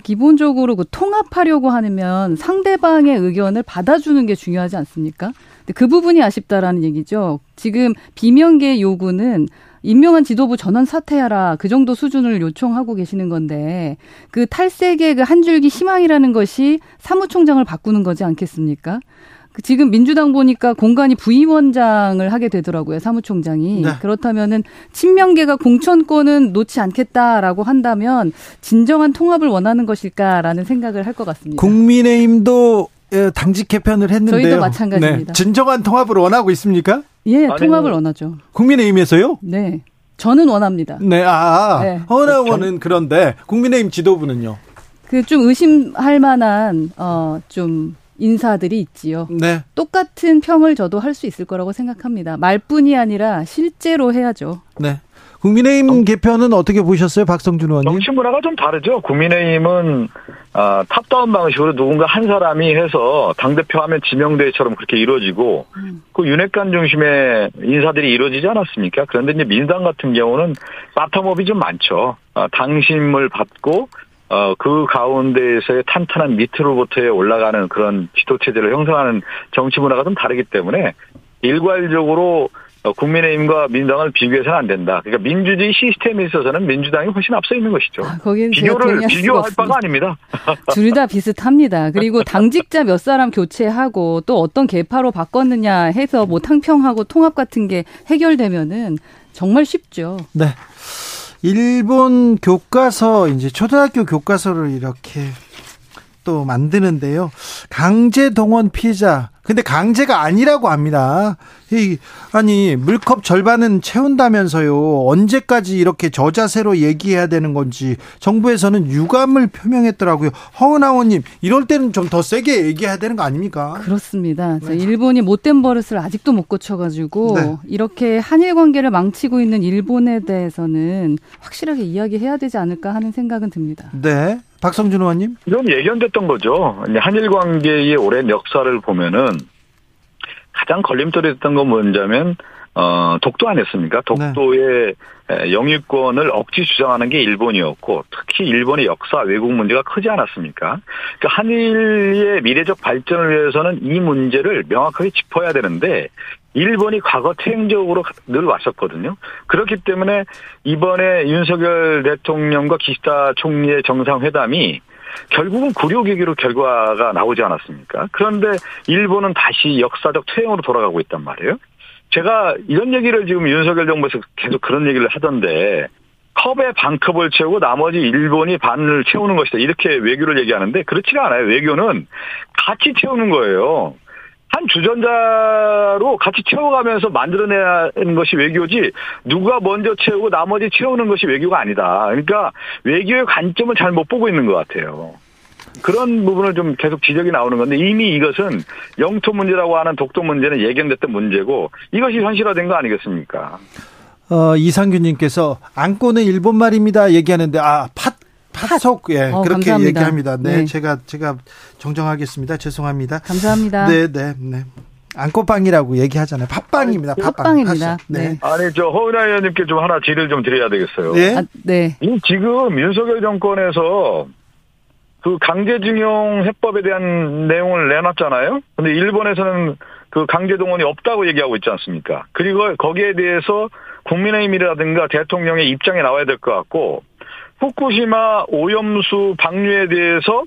기본적으로 그 통합하려고 하면 상대방의 의견을 받아주는 게 중요하지 않습니까? 그 부분이 아쉽다라는 얘기죠. 지금 비명계 요구는 임명한 지도부 전원 사퇴하라 그 정도 수준을 요청하고 계시는 건데 그 탈색의 그한 줄기 희망이라는 것이 사무총장을 바꾸는 거지 않겠습니까? 그 지금 민주당 보니까 공간이 부위원장을 하게 되더라고요 사무총장이 네. 그렇다면은 친명계가 공천권은 놓지 않겠다라고 한다면 진정한 통합을 원하는 것일까라는 생각을 할 것 같습니다. 국민의힘도 예, 당직 개편을 했는데요. 저희도 마찬가지입니다. 네. 진정한 통합을 원하고 있습니까? 예, 통합을 원하죠. 국민의힘에서요? 네. 저는 원합니다. 네, 아, 네. 허나 의원은 그런데 국민의힘 지도부는요? 그 좀 의심할 만한 어좀 인사들이 있지요. 네. 똑같은 평을 저도 할 수 있을 거라고 생각합니다. 말뿐이 아니라 실제로 해야죠. 네. 국민의힘 정, 개편은 어떻게 보셨어요, 박성준 의원님? 정치 문화가 좀 다르죠. 국민의힘은 아, top-down 방식으로 누군가 한 사람이 해서 당 대표하면 지명대회처럼 그렇게 이루어지고 음. 그 윤핵관 중심의 인사들이 이루어지지 않았습니까? 그런데 이제 민주당 같은 경우는 bottom-up이 좀 많죠. 아, 당심을 받고 어, 그 가운데에서의 탄탄한 밑으로부터의 올라가는 그런 지도체제를 형성하는 정치 문화가 좀 다르기 때문에 일괄적으로 어, 국민의힘과 민주당을 비교해서는 안 된다. 그러니까 민주주의 시스템에 있어서는 민주당이 훨씬 앞서 있는 것이죠. 아, 비교를 비교할 바가 아닙니다. 둘 다 비슷합니다. 그리고 당직자 몇 사람 교체하고 또 어떤 계파로 바꿨느냐 해서 뭐 탕평하고 통합 같은 게 해결되면은 정말 쉽죠. 네. 일본 교과서 이제 초등학교 교과서를 이렇게 또 만드는데요. 강제 동원 피해자 근데 강제가 아니라고 합니다. 이, 아니, 물컵 절반은 채운다면서요. 언제까지 이렇게 저자세로 얘기해야 되는 건지 정부에서는 유감을 표명했더라고요. 허은하원님, 이럴 때는 좀 더 세게 얘기해야 되는 거 아닙니까? 그렇습니다. 네. 일본이 못된 버릇을 아직도 못 고쳐가지고 네. 이렇게 한일 관계를 망치고 있는 일본에 대해서는 확실하게 이야기해야 되지 않을까 하는 생각은 듭니다. 네. 박성준 의원님? 이건 예견됐던 거죠. 한일 관계의 오랜 역사를 보면은 가장 걸림돌이 됐던 건 뭐냐면 어, 독도 아니었습니까? 독도의 네. 영유권을 억지 주장하는 게 일본이었고 특히 일본의 역사 왜곡 문제가 크지 않았습니까? 그러니까 한일의 미래적 발전을 위해서는 이 문제를 명확하게 짚어야 되는데 일본이 과거 퇴행적으로 늘 왔었거든요. 그렇기 때문에 이번에 윤석열 대통령과 기시다 총리의 정상회담이 결국은 구려기기로 결과가 나오지 않았습니까? 그런데 일본은 다시 역사적 퇴행으로 돌아가고 있단 말이에요. 제가 이런 얘기를 지금 윤석열 정부에서 계속 그런 얘기를 하던데 컵에 반컵을 채우고 나머지 일본이 반을 채우는 것이다. 이렇게 외교를 얘기하는데 그렇지가 않아요. 외교는 같이 채우는 거예요. 한 주전자로 같이 채워가면서 만들어내야 하는 것이 외교지 누가 먼저 채우고 나머지 채우는 것이 외교가 아니다. 그러니까 외교의 관점을 잘 못 보고 있는 것 같아요. 그런 부분을 좀 계속 지적이 나오는 건데 이미 이것은 영토 문제라고 하는 독도 문제는 예견됐던 문제고 이것이 현실화된 거 아니겠습니까? 어, 이상규님께서 안고는 일본 말입니다 얘기하는데 아 팥, 팥속 예 어, 그렇게 감사합니다. 얘기합니다. 네, 네, 제가 제가 정정하겠습니다. 죄송합니다. 감사합니다. 네, 네, 네. 안고빵이라고 얘기하잖아요. 팥빵입니다. 팥빵. 팥빵입니다. 네. 네. 아니 저 허은하 의원님께 좀 하나 질의를 좀 드려야 되겠어요. 네. 아, 네. 지금 윤석열 정권에서 그 강제징용 해법에 대한 내용을 내놨잖아요. 근데 일본에서는 그 강제동원이 없다고 얘기하고 있지 않습니까? 그리고 거기에 대해서 국민의힘이라든가 대통령의 입장이 나와야 될 것 같고 후쿠시마 오염수 방류에 대해서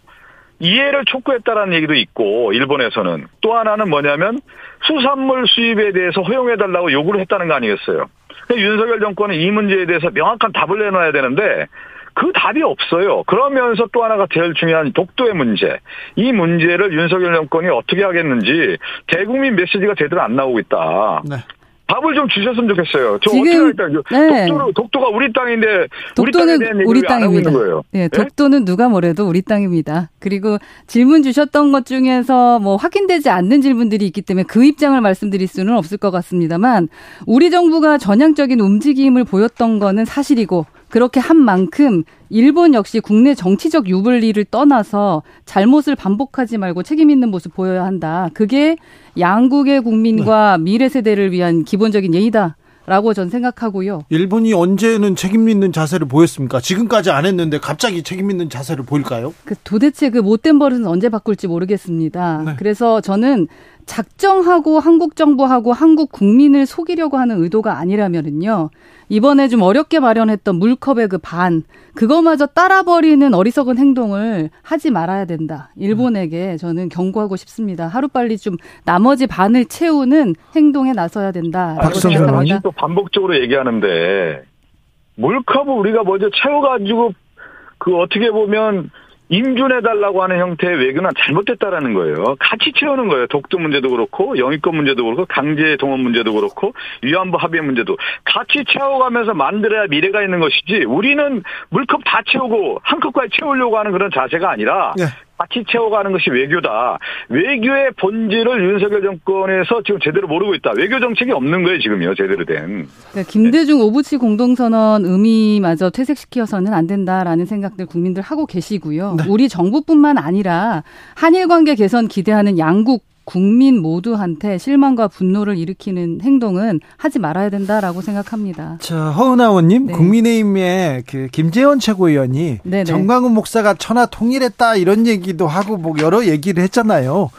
이해를 촉구했다라는 얘기도 있고 일본에서는 또 하나는 뭐냐면 수산물 수입에 대해서 허용해달라고 요구를 했다는 거 아니겠어요? 윤석열 정권은 이 문제에 대해서 명확한 답을 내놔야 되는데 그 답이 없어요. 그러면서 또 하나가 제일 중요한 독도의 문제. 이 문제를 윤석열 정권이 어떻게 하겠는지 대국민 메시지가 제대로 안 나오고 있다. 네. 답을 좀 주셨으면 좋겠어요. 저 지금 어떻게 할까요? 네. 독도로, 독도가 우리 땅인데 독도는 우리, 땅입니다. 네, 독도는 누가 뭐래도 우리 땅입니다. 그리고 질문 주셨던 것 중에서 뭐 확인되지 않는 질문들이 있기 때문에 그 입장을 말씀드릴 수는 없을 것 같습니다만 우리 정부가 전향적인 움직임을 보였던 거는 사실이고 그렇게 한 만큼 일본 역시 국내 정치적 유불리를 떠나서 잘못을 반복하지 말고 책임 있는 모습 보여야 한다. 그게 양국의 국민과 네. 미래 세대를 위한 기본적인 예의다. 라고 전 생각하고요. 일본이 언제는 책임 있는 자세를 보였습니까? 지금까지 안 했는데 갑자기 책임 있는 자세를 보일까요? 그 도대체 그 못된 버릇은 언제 바꿀지 모르겠습니다. 네. 그래서 저는 작정하고 한국 정부하고 한국 국민을 속이려고 하는 의도가 아니라면은요. 이번에 좀 어렵게 마련했던 물컵의 그 반, 그거마저 따라버리는 어리석은 행동을 하지 말아야 된다. 일본에게 저는 경고하고 싶습니다. 하루빨리 좀 나머지 반을 채우는 행동에 나서야 된다. 박성준 또 반복적으로 얘기하는데 물컵을 우리가 먼저 채워가지고 그 어떻게 보면 임준해달라고 하는 형태의 외교는 잘못됐다라는 거예요. 같이 채우는 거예요. 독도 문제도 그렇고 영유권 문제도 그렇고 강제 동원 문제도 그렇고 위안부 합의 문제도 같이 채워가면서 만들어야 미래가 있는 것이지 우리는 물컵 다 채우고 한 컵까지 채우려고 하는 그런 자세가 아니라 네. 같이 채워가는 것이 외교다. 외교의 본질을 윤석열 정권에서 지금 제대로 모르고 있다. 외교 정책이 없는 거예요, 지금요, 제대로 된. 네, 김대중 오부치 공동선언 의미마저 퇴색시켜서는 안 된다라는 생각들 국민들 하고 계시고요. 네. 우리 정부뿐만 아니라 한일 관계 개선 기대하는 양국 국민 모두한테 실망과 분노를 일으키는 행동은 하지 말아야 된다라고 생각합니다. 자, 허은하원님, 네. 국민의힘의 그 김재원 최고위원이 네네. 정광훈 목사가 천하 통일했다 이런 얘기도 하고 뭐 여러 얘기를 했잖아요.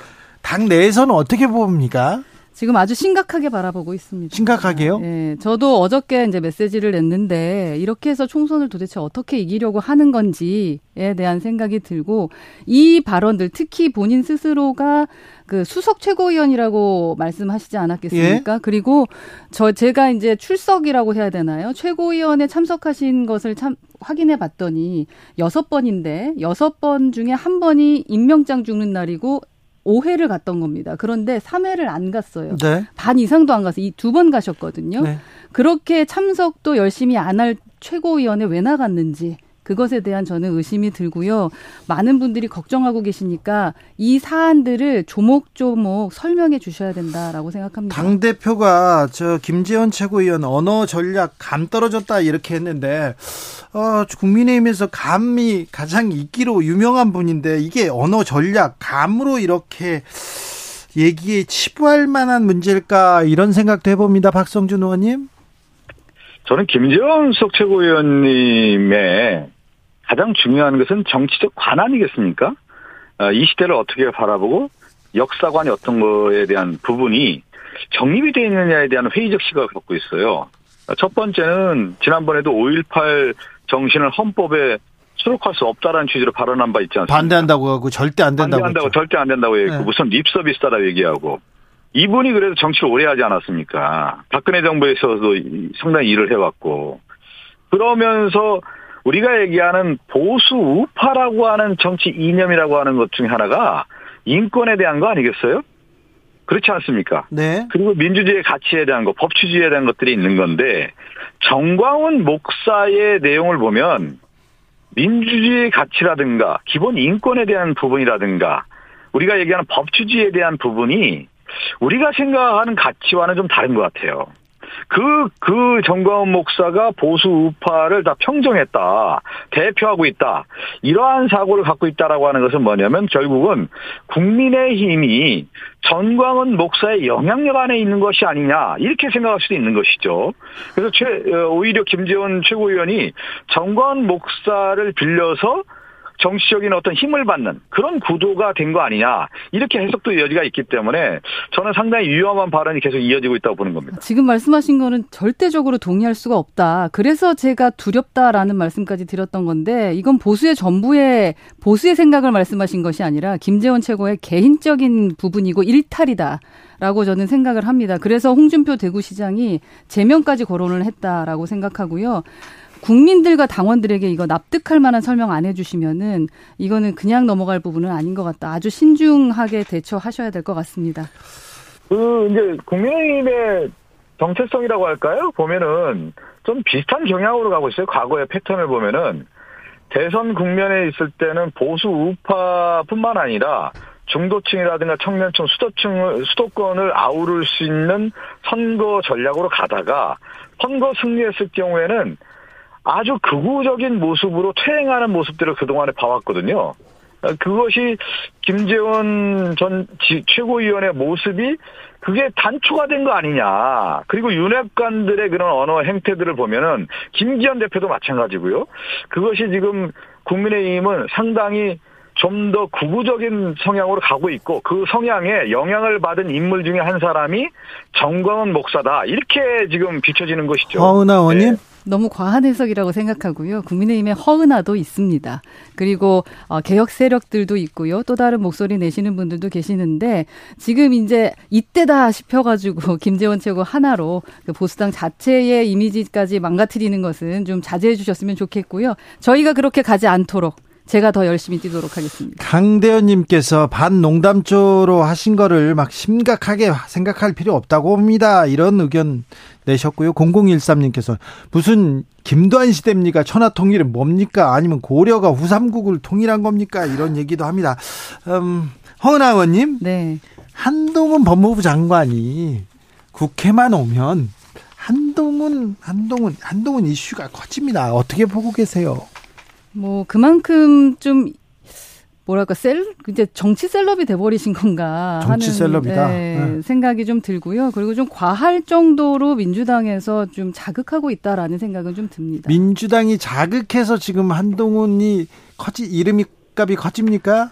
당 내에서는 어떻게 봅니까? 지금 아주 심각하게 바라보고 있습니다. 심각하게요? 네, 저도 어저께 이제 메시지를 냈는데 이렇게 해서 총선을 도대체 어떻게 이기려고 하는 건지에 대한 생각이 들고 이 발언들 특히 본인 스스로가 그 수석 최고위원이라고 말씀하시지 않았겠습니까? 예? 그리고 저 제가 이제 출석이라고 해야 되나요? 최고위원에 참석하신 것을 참 확인해 봤더니 여섯 번인데 여섯 번 중에 한 번이 임명장 죽는 날이고 5회를 갔던 겁니다. 그런데 3회를 안 갔어요. 네. 반 이상도 안 가서 이 두 번 가셨거든요. 네. 그렇게 참석도 열심히 안 할 최고위원회 왜 나갔는지 그것에 대한 저는 의심이 들고요. 많은 분들이 걱정하고 계시니까 이 사안들을 조목조목 설명해 주셔야 된다라고 생각합니다. 당 대표가 저 김재원 최고위원 언어 전략 감 떨어졌다 이렇게 했는데 어, 국민의힘에서 감이 가장 있기로 유명한 분인데 이게 언어 전략 감으로 이렇게 얘기에 치부할 만한 문제일까 이런 생각도 해봅니다. 박성준 의원님. 저는 김재원 수석 최고위원님의 가장 중요한 것은 정치적 관안이겠습니까? 아, 이 시대를 어떻게 바라보고 역사관이 어떤 거에 대한 부분이 정립이 되어 있느냐에 대한 회의적 시각을 갖고 있어요. 첫 번째는 지난번에도 5.18 정신을 헌법에 수록할 수 없다라는 취지로 발언한 바 있지 않습니까? 반대한다고 하고 절대 안 된다고. 반대한다고 했죠. 절대 안 된다고 얘기했고 네. 무슨 립서비스다라고 얘기하고 이분이 그래도 정치를 오래 하지 않았습니까? 박근혜 정부에서도 상당히 일을 해왔고 그러면서 우리가 얘기하는 보수 우파라고 하는 정치 이념이라고 하는 것 중에 하나가 인권에 대한 거 아니겠어요? 그렇지 않습니까? 네. 그리고 민주주의의 가치에 대한 거, 법치주의에 대한 것들이 있는 건데 정광훈 목사의 내용을 보면 민주주의의 가치라든가 기본 인권에 대한 부분이라든가 우리가 얘기하는 법치주의에 대한 부분이 우리가 생각하는 가치와는 좀 다른 것 같아요. 그, 그 정광훈 목사가 보수 우파를 다 평정했다. 대표하고 있다. 이러한 사고를 갖고 있다라고 하는 것은 뭐냐면 결국은 국민의 힘이 전광훈 목사의 영향력 안에 있는 것이 아니냐. 이렇게 생각할 수도 있는 것이죠. 그래서 최, 어, 오히려 김재원 최고위원이 전광훈 목사를 빌려서 정치적인 어떤 힘을 받는 그런 구도가 된 거 아니냐 이렇게 해석도 여지가 있기 때문에 저는 상당히 위험한 발언이 계속 이어지고 있다고 보는 겁니다. 지금 말씀하신 거는 절대적으로 동의할 수가 없다. 그래서 제가 두렵다라는 말씀까지 드렸던 건데 이건 보수의 전부의 보수의 생각을 말씀하신 것이 아니라 김재원 최고의 개인적인 부분이고 일탈이다. 라고 저는 생각을 합니다. 그래서 홍준표 대구시장이 제명까지 거론을 했다라고 생각하고요. 국민들과 당원들에게 이거 납득할 만한 설명 안 해주시면은 이거는 그냥 넘어갈 부분은 아닌 것 같다. 아주 신중하게 대처하셔야 될 것 같습니다. 그 이제 국민의힘의 정체성이라고 할까요? 보면은 좀 비슷한 경향으로 가고 있어요. 과거의 패턴을 보면은 대선 국면에 있을 때는 보수 우파뿐만 아니라 중도층이라든가 청년층, 수도층, 수도권을 아우를 수 있는 선거 전략으로 가다가 선거 승리했을 경우에는 아주 극우적인 모습으로 퇴행하는 모습들을 그동안에 봐왔거든요. 그것이 김재원 전 최고위원의 모습이 그게 단초가 된 거 아니냐. 그리고 윤핵관들의 그런 언어 행태들을 보면은 김기현 대표도 마찬가지고요. 그것이 지금 국민의힘은 상당히 좀 더 구구적인 성향으로 가고 있고 그 성향에 영향을 받은 인물 중에 한 사람이 정광훈 목사다. 이렇게 지금 비춰지는 것이죠. 허은하 의원님. 네. 너무 과한 해석이라고 생각하고요. 국민의힘의 허은아도 있습니다. 그리고 어, 개혁 세력들도 있고요. 또 다른 목소리 내시는 분들도 계시는데 지금 이제 이때다 싶어가지고 김재원 최고 하나로 그 보수당 자체의 이미지까지 망가뜨리는 것은 좀 자제해 주셨으면 좋겠고요. 저희가 그렇게 가지 않도록 제가 더 열심히 뛰도록 하겠습니다. 강대현님께서 반농담조로 하신 거를 막 심각하게 생각할 필요 없다고 봅니다. 이런 의견 내셨고요. 0013님께서 무슨 김도한 시대입니까? 천하 통일은 뭡니까? 아니면 고려가 후삼국을 통일한 겁니까? 이런 얘기도 합니다. 음, 허은하 의원님. 네. 한동훈 법무부 장관이 국회만 오면 한동훈, 한동훈, 한동훈 이슈가 커집니다. 어떻게 보고 계세요? 뭐 그만큼 좀 뭐랄까 셀 이제 정치 셀럽이 돼버리신 건가 정치 하는 셀럽이다. 네, 네. 생각이 좀 들고요. 그리고 좀 과할 정도로 민주당에서 좀 자극하고 있다라는 생각은 좀 듭니다. 민주당이 자극해서 지금 한동훈이 커지 이름이 값이 커집니까?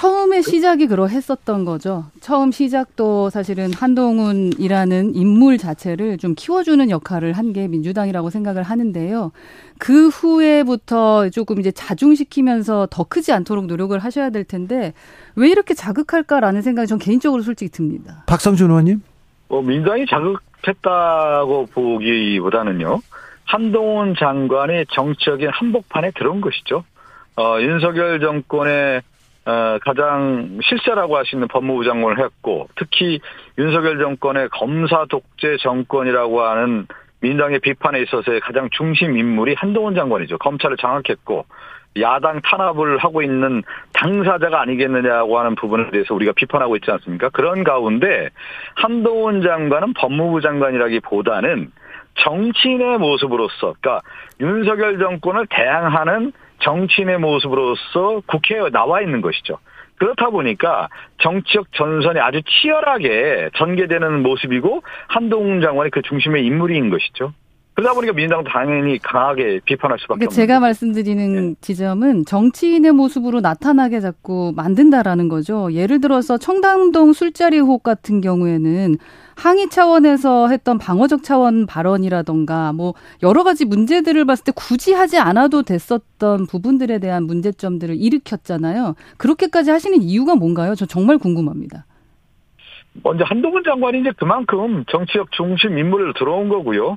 처음에 시작이 그러했었던 거죠. 처음 시작도 사실은 한동훈이라는 인물 자체를 좀 키워주는 역할을 한 게 민주당이라고 생각을 하는데요. 그 후에부터 조금 이제 자중시키면서 더 크지 않도록 노력을 하셔야 될 텐데 왜 이렇게 자극할까라는 생각이 전 개인적으로 솔직히 듭니다. 박성준 의원님? 뭐 민주당이 자극했다고 보기보다는요. 한동훈 장관의 정치적인 한복판에 들어온 것이죠. 어, 윤석열 정권의 어, 가장 실세라고 있는 법무부 장관을 했고 특히 윤석열 정권의 검사 독재 정권이라고 하는 민당의 비판에 있어서의 가장 중심 인물이 한동훈 장관이죠. 검찰을 장악했고 야당 탄압을 하고 있는 당사자가 아니겠느냐고 하는 부분에 대해서 우리가 비판하고 있지 않습니까? 그런 가운데 한동훈 장관은 법무부 장관이라기보다는 정치인의 모습으로서, 그러니까 윤석열 정권을 대항하는 정치인의 모습으로서 국회에 나와 있는 것이죠. 그렇다 보니까 정치적 전선이 아주 치열하게 전개되는 모습이고 한동훈 장관이 그 중심의 인물인 것이죠. 그러다 보니까 민주당 당연히 강하게 비판할 수밖에 그러니까 없는 제가 말씀드리는 네. 지점은 정치인의 모습으로 나타나게 자꾸 만든다라는 거죠. 예를 들어서 청담동 술자리 의혹 같은 경우에는 항의 차원에서 했던 방어적 차원 발언이라던가 뭐 여러 가지 문제들을 봤을 때 굳이 하지 않아도 됐었던 부분들에 대한 문제점들을 일으켰잖아요. 그렇게까지 하시는 이유가 뭔가요? 저 정말 궁금합니다. 먼저 한동훈 장관이 이제 그만큼 정치적 중심 인물로 들어온 거고요.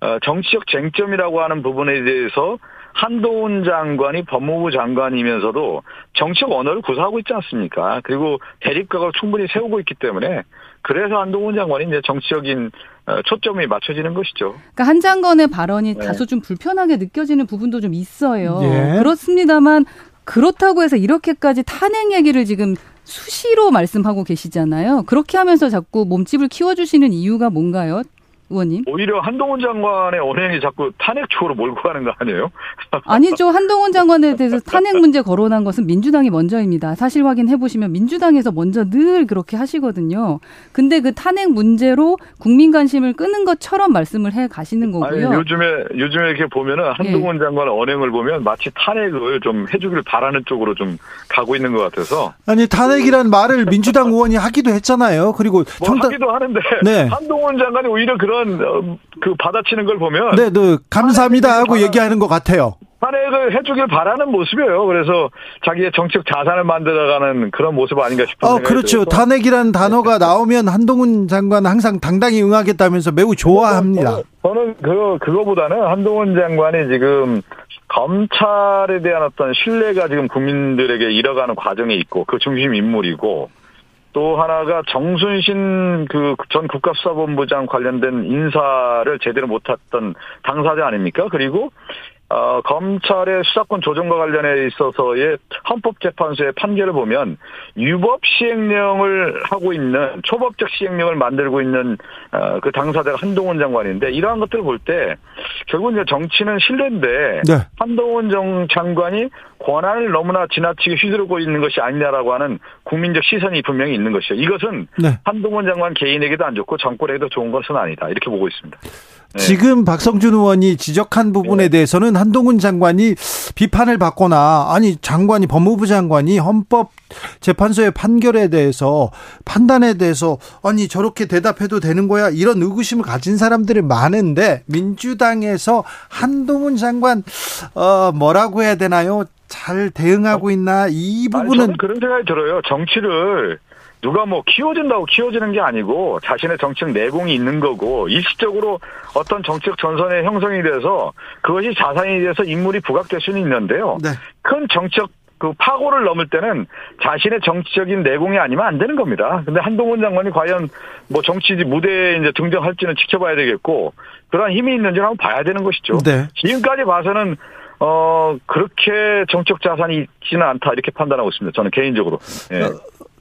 어, 정치적 쟁점이라고 하는 부분에 대해서 한동훈 장관이 법무부 장관이면서도 정치적 언어를 구사하고 있지 않습니까? 그리고 대립각을 충분히 세우고 있기 때문에 그래서 한동훈 장관이 이제 정치적인 어, 초점이 맞춰지는 것이죠. 그러니까 한 장관의 발언이 네. 다소 좀 불편하게 느껴지는 부분도 좀 있어요. 예. 그렇습니다만 그렇다고 해서 이렇게까지 탄핵 얘기를 지금 수시로 말씀하고 계시잖아요. 그렇게 하면서 자꾸 몸집을 키워주시는 이유가 뭔가요? 의원님? 오히려 한동훈 장관의 언행이 자꾸 탄핵 쪽으로 몰고 가는 거 아니에요? 아니죠. 한동훈 장관에 대해서 탄핵 문제 거론한 것은 민주당이 먼저입니다. 사실 확인해 보시면 민주당에서 먼저 늘 그렇게 하시거든요. 근데 그 탄핵 문제로 국민 관심을 끄는 것처럼 말씀을 해 가시는 거고요. 아니, 요즘에 요즘에 이렇게 보면은 한동훈 예. 장관의 언행을 보면 마치 탄핵을 좀 해주기를 바라는 쪽으로 좀 가고 있는 것 같아서. 아니 탄핵이란 말을 민주당 의원이 하기도 했잖아요. 그리고 뭐 정당... 하기도 하는데 네. 한동훈 장관이 오히려 그런 그런 어, 그 받아치는 걸 보면 네, 네 감사합니다 하고 얘기하는 것 같아요. 탄핵을 해주길 바라는 모습이에요. 그래서 자기의 정책 자산을 만들어가는 그런 모습 아닌가 싶어요. 어, 그렇죠. 탄핵이라는 단어가 나오면 한동훈 장관 항상 당당히 응하겠다면서 매우 좋아합니다. 저는 그 그거보다는 한동훈 장관이 지금 검찰에 대한 어떤 신뢰가 지금 국민들에게 잃어가는 과정에 있고 그 중심 인물이고 또 하나가 정순신 그 전 국가수사본부장 관련된 인사를 제대로 못했던 당사자 아닙니까? 그리고 어, 검찰의 수사권 조정과 관련해 있어서의 헌법재판소의 판결을 보면 유법 시행령을 하고 있는 초법적 시행령을 만들고 있는 어, 그 당사자가 한동훈 장관인데 이러한 것들을 볼 때 결국 이제 정치는 신뢰인데 네. 한동훈 정 장관이 권한을 너무나 지나치게 휘두르고 있는 것이 아니냐라고 하는 국민적 시선이 분명히 있는 것이죠. 이것은 네. 한동훈 장관 개인에게도 안 좋고 정권에게도 좋은 것은 아니다 이렇게 보고 있습니다. 네. 지금 박성준 의원이 지적한 부분에 네. 대해서는 한동훈 장관이 비판을 받거나 아니 장관이 법무부 장관이 헌법 재판소의 판결에 대해서 판단에 대해서 아니 저렇게 대답해도 되는 거야 이런 의구심을 가진 사람들이 많은데 민주당에서 한동훈 장관 어 뭐라고 해야 되나요? 잘 대응하고 있나 이 부분은 아니, 그런 생각이 들어요. 정치를 누가 뭐 키워준다고 키워지는 게 아니고 자신의 정책 내공이 있는 거고 일시적으로 어떤 정책 전선의 형성이 돼서 그것이 자산이 돼서 인물이 부각될 수는 있는데요. 네. 큰 정책 그 파고를 넘을 때는 자신의 정치적인 내공이 아니면 안 되는 겁니다. 근데 한동훈 장관이 과연 뭐 정치 무대에 이제 등장할지는 지켜봐야 되겠고 그러한 힘이 있는지 한번 봐야 되는 것이죠. 네. 지금까지 봐서는 어 그렇게 정책 자산이 있지는 않다 이렇게 판단하고 있습니다. 저는 개인적으로. 예.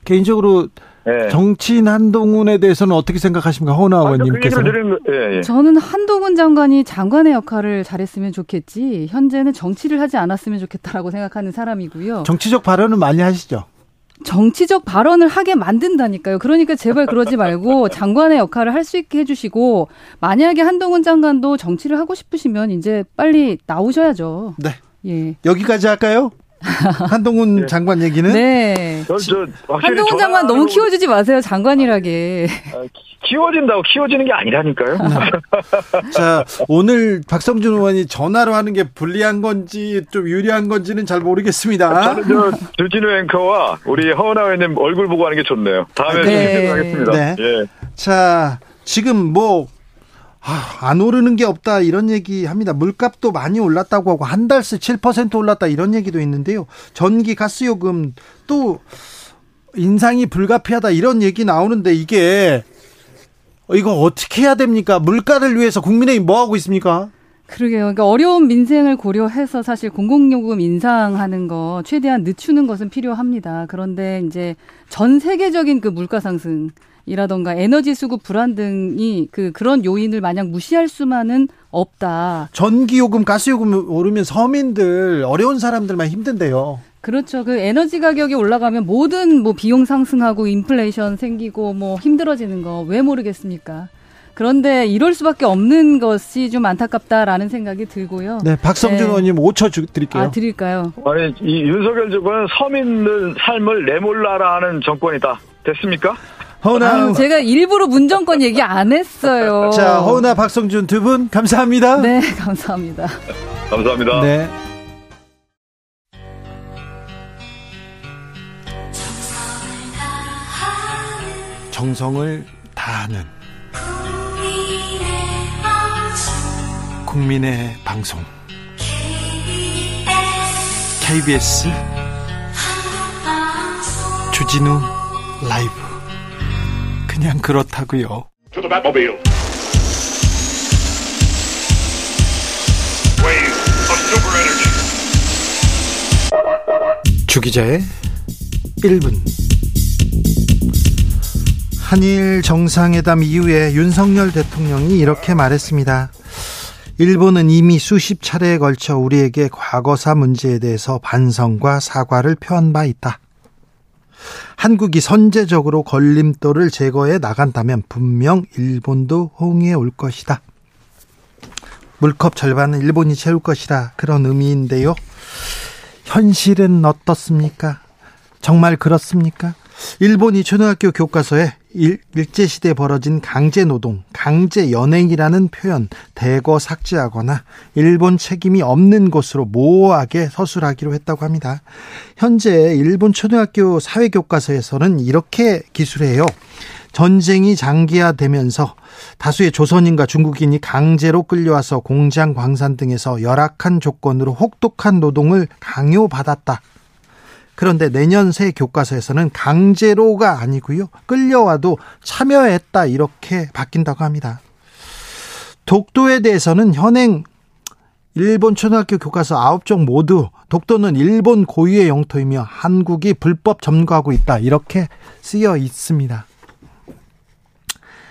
어, 개인적으로 네. 정치인 한동훈에 대해서는 어떻게 생각하십니까? 허나 의원님께서. 는그 예, 예. 저는 한동훈 장관이 장관의 역할을 잘했으면 좋겠지 현재는 정치를 하지 않았으면 좋겠다라고 생각하는 사람이고요. 정치적 발언은 많이 하시죠? 정치적 발언을 하게 만든다니까요. 그러니까 제발 그러지 말고 장관의 역할을 할 수 있게 해주시고 만약에 한동훈 장관도 정치를 하고 싶으시면 이제 빨리 나오셔야죠. 네. 예. 여기까지 할까요? 한동훈 네. 장관 얘기는 네. 저, 저, 한동훈 장관 너무 키워주지 마세요 장관이라게. 아, 키워진다고 키워지는 게 아니라니까요. 자 오늘 박성준 의원이 전화로 하는 게 불리한 건지 좀 유리한 건지는 잘 모르겠습니다. 저는 저 주진우 앵커와 우리 허은하 의원님 얼굴 보고 하는 게 좋네요. 다음에 네. 하겠습니다. 네. 예. 자 지금 뭐 아, 안 오르는 게 없다 이런 얘기 합니다. 물값도 많이 올랐다고 하고 한 달새 7% 올랐다 이런 얘기도 있는데요. 전기 가스 요금 또 인상이 불가피하다 이런 얘기 나오는데 이게 이거 어떻게 해야 됩니까? 물가를 위해서 국민의힘 뭐 하고 있습니까? 그러게요. 그러니까 어려운 민생을 고려해서 사실 공공요금 인상하는 거 최대한 늦추는 것은 필요합니다. 그런데 이제 전 세계적인 그 물가 상승 이라던가 에너지 수급 불안 등이 그 그런 요인을 마냥 무시할 수만은 없다. 전기 요금, 가스 요금 오르면 서민들 어려운 사람들만 힘든데요. 그렇죠. 그 에너지 가격이 올라가면 모든 뭐 비용 상승하고 인플레이션 생기고 뭐 힘들어지는 거 왜 모르겠습니까? 그런데 이럴 수밖에 없는 것이 좀 안타깝다라는 생각이 들고요. 네, 박성준 네. 의원님 5초 주, 드릴게요. 아, 드릴까요? 아니, 이 윤석열 정권은 서민들 삶을 내몰라라 하는 정권이다. 됐습니까? 허은아. 아, 제가 일부러 문정권 얘기 안 했어요. 자, 허은아, 박성준 두 분 감사합니다. 네, 감사합니다. 감사합니다. 네. 정성을 다하는 국민의 방송 KBS 주진우 라이브 그냥 그렇다고요. 주기자의 1분 한일 정상회담 이후에 윤석열 대통령이 이렇게 말했습니다. 일본은 이미 수십 차례에 걸쳐 우리에게 과거사 문제에 대해서 반성과 사과를 표한 바 있다. 한국이 선제적으로 걸림돌을 제거해 나간다면 분명 일본도 호응해 올 것이다. 물컵 절반은 일본이 채울 것이라 그런 의미인데요. 현실은 어떻습니까? 정말 그렇습니까? 일본이 초등학교 교과서에 일, 제시대에 벌어진 강제노동, 강제연행이라는 표현 대거 삭제하거나 일본 책임이 없는 것으로 모호하게 서술하기로 했다고 합니다. 현재 일본 초등학교 사회교과서에서는 이렇게 기술해요. 전쟁이 장기화되면서 다수의 조선인과 중국인이 강제로 끌려와서 공장, 광산 등에서 열악한 조건으로 혹독한 노동을 강요받았다. 그런데 내년 새 교과서에서는 강제로가 아니고요. 끌려와도 참여했다 이렇게 바뀐다고 합니다. 독도에 대해서는 현행 일본 초등학교 교과서 9종 모두 독도는 일본 고유의 영토이며 한국이 불법 점거하고 있다 이렇게 쓰여 있습니다.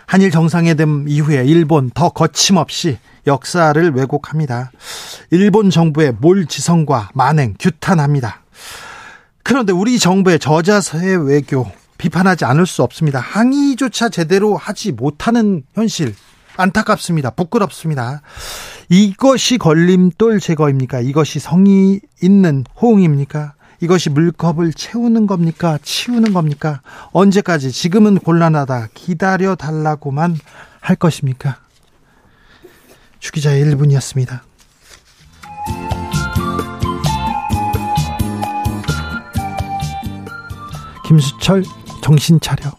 한일 정상회담 이후에 일본 더 거침없이 역사를 왜곡합니다. 일본 정부의 몰 지성과 만행 규탄합니다. 그런데 우리 정부의 저자세 외교 비판하지 않을 수 없습니다. 항의조차 제대로 하지 못하는 현실 안타깝습니다. 부끄럽습니다. 이것이 걸림돌 제거입니까? 이것이 성의 있는 호응입니까? 이것이 물컵을 채우는 겁니까? 치우는 겁니까? 언제까지 지금은 곤란하다 기다려 달라고만 할 것입니까? 주기자의 1분이었습니다. 김수철 정신 차려.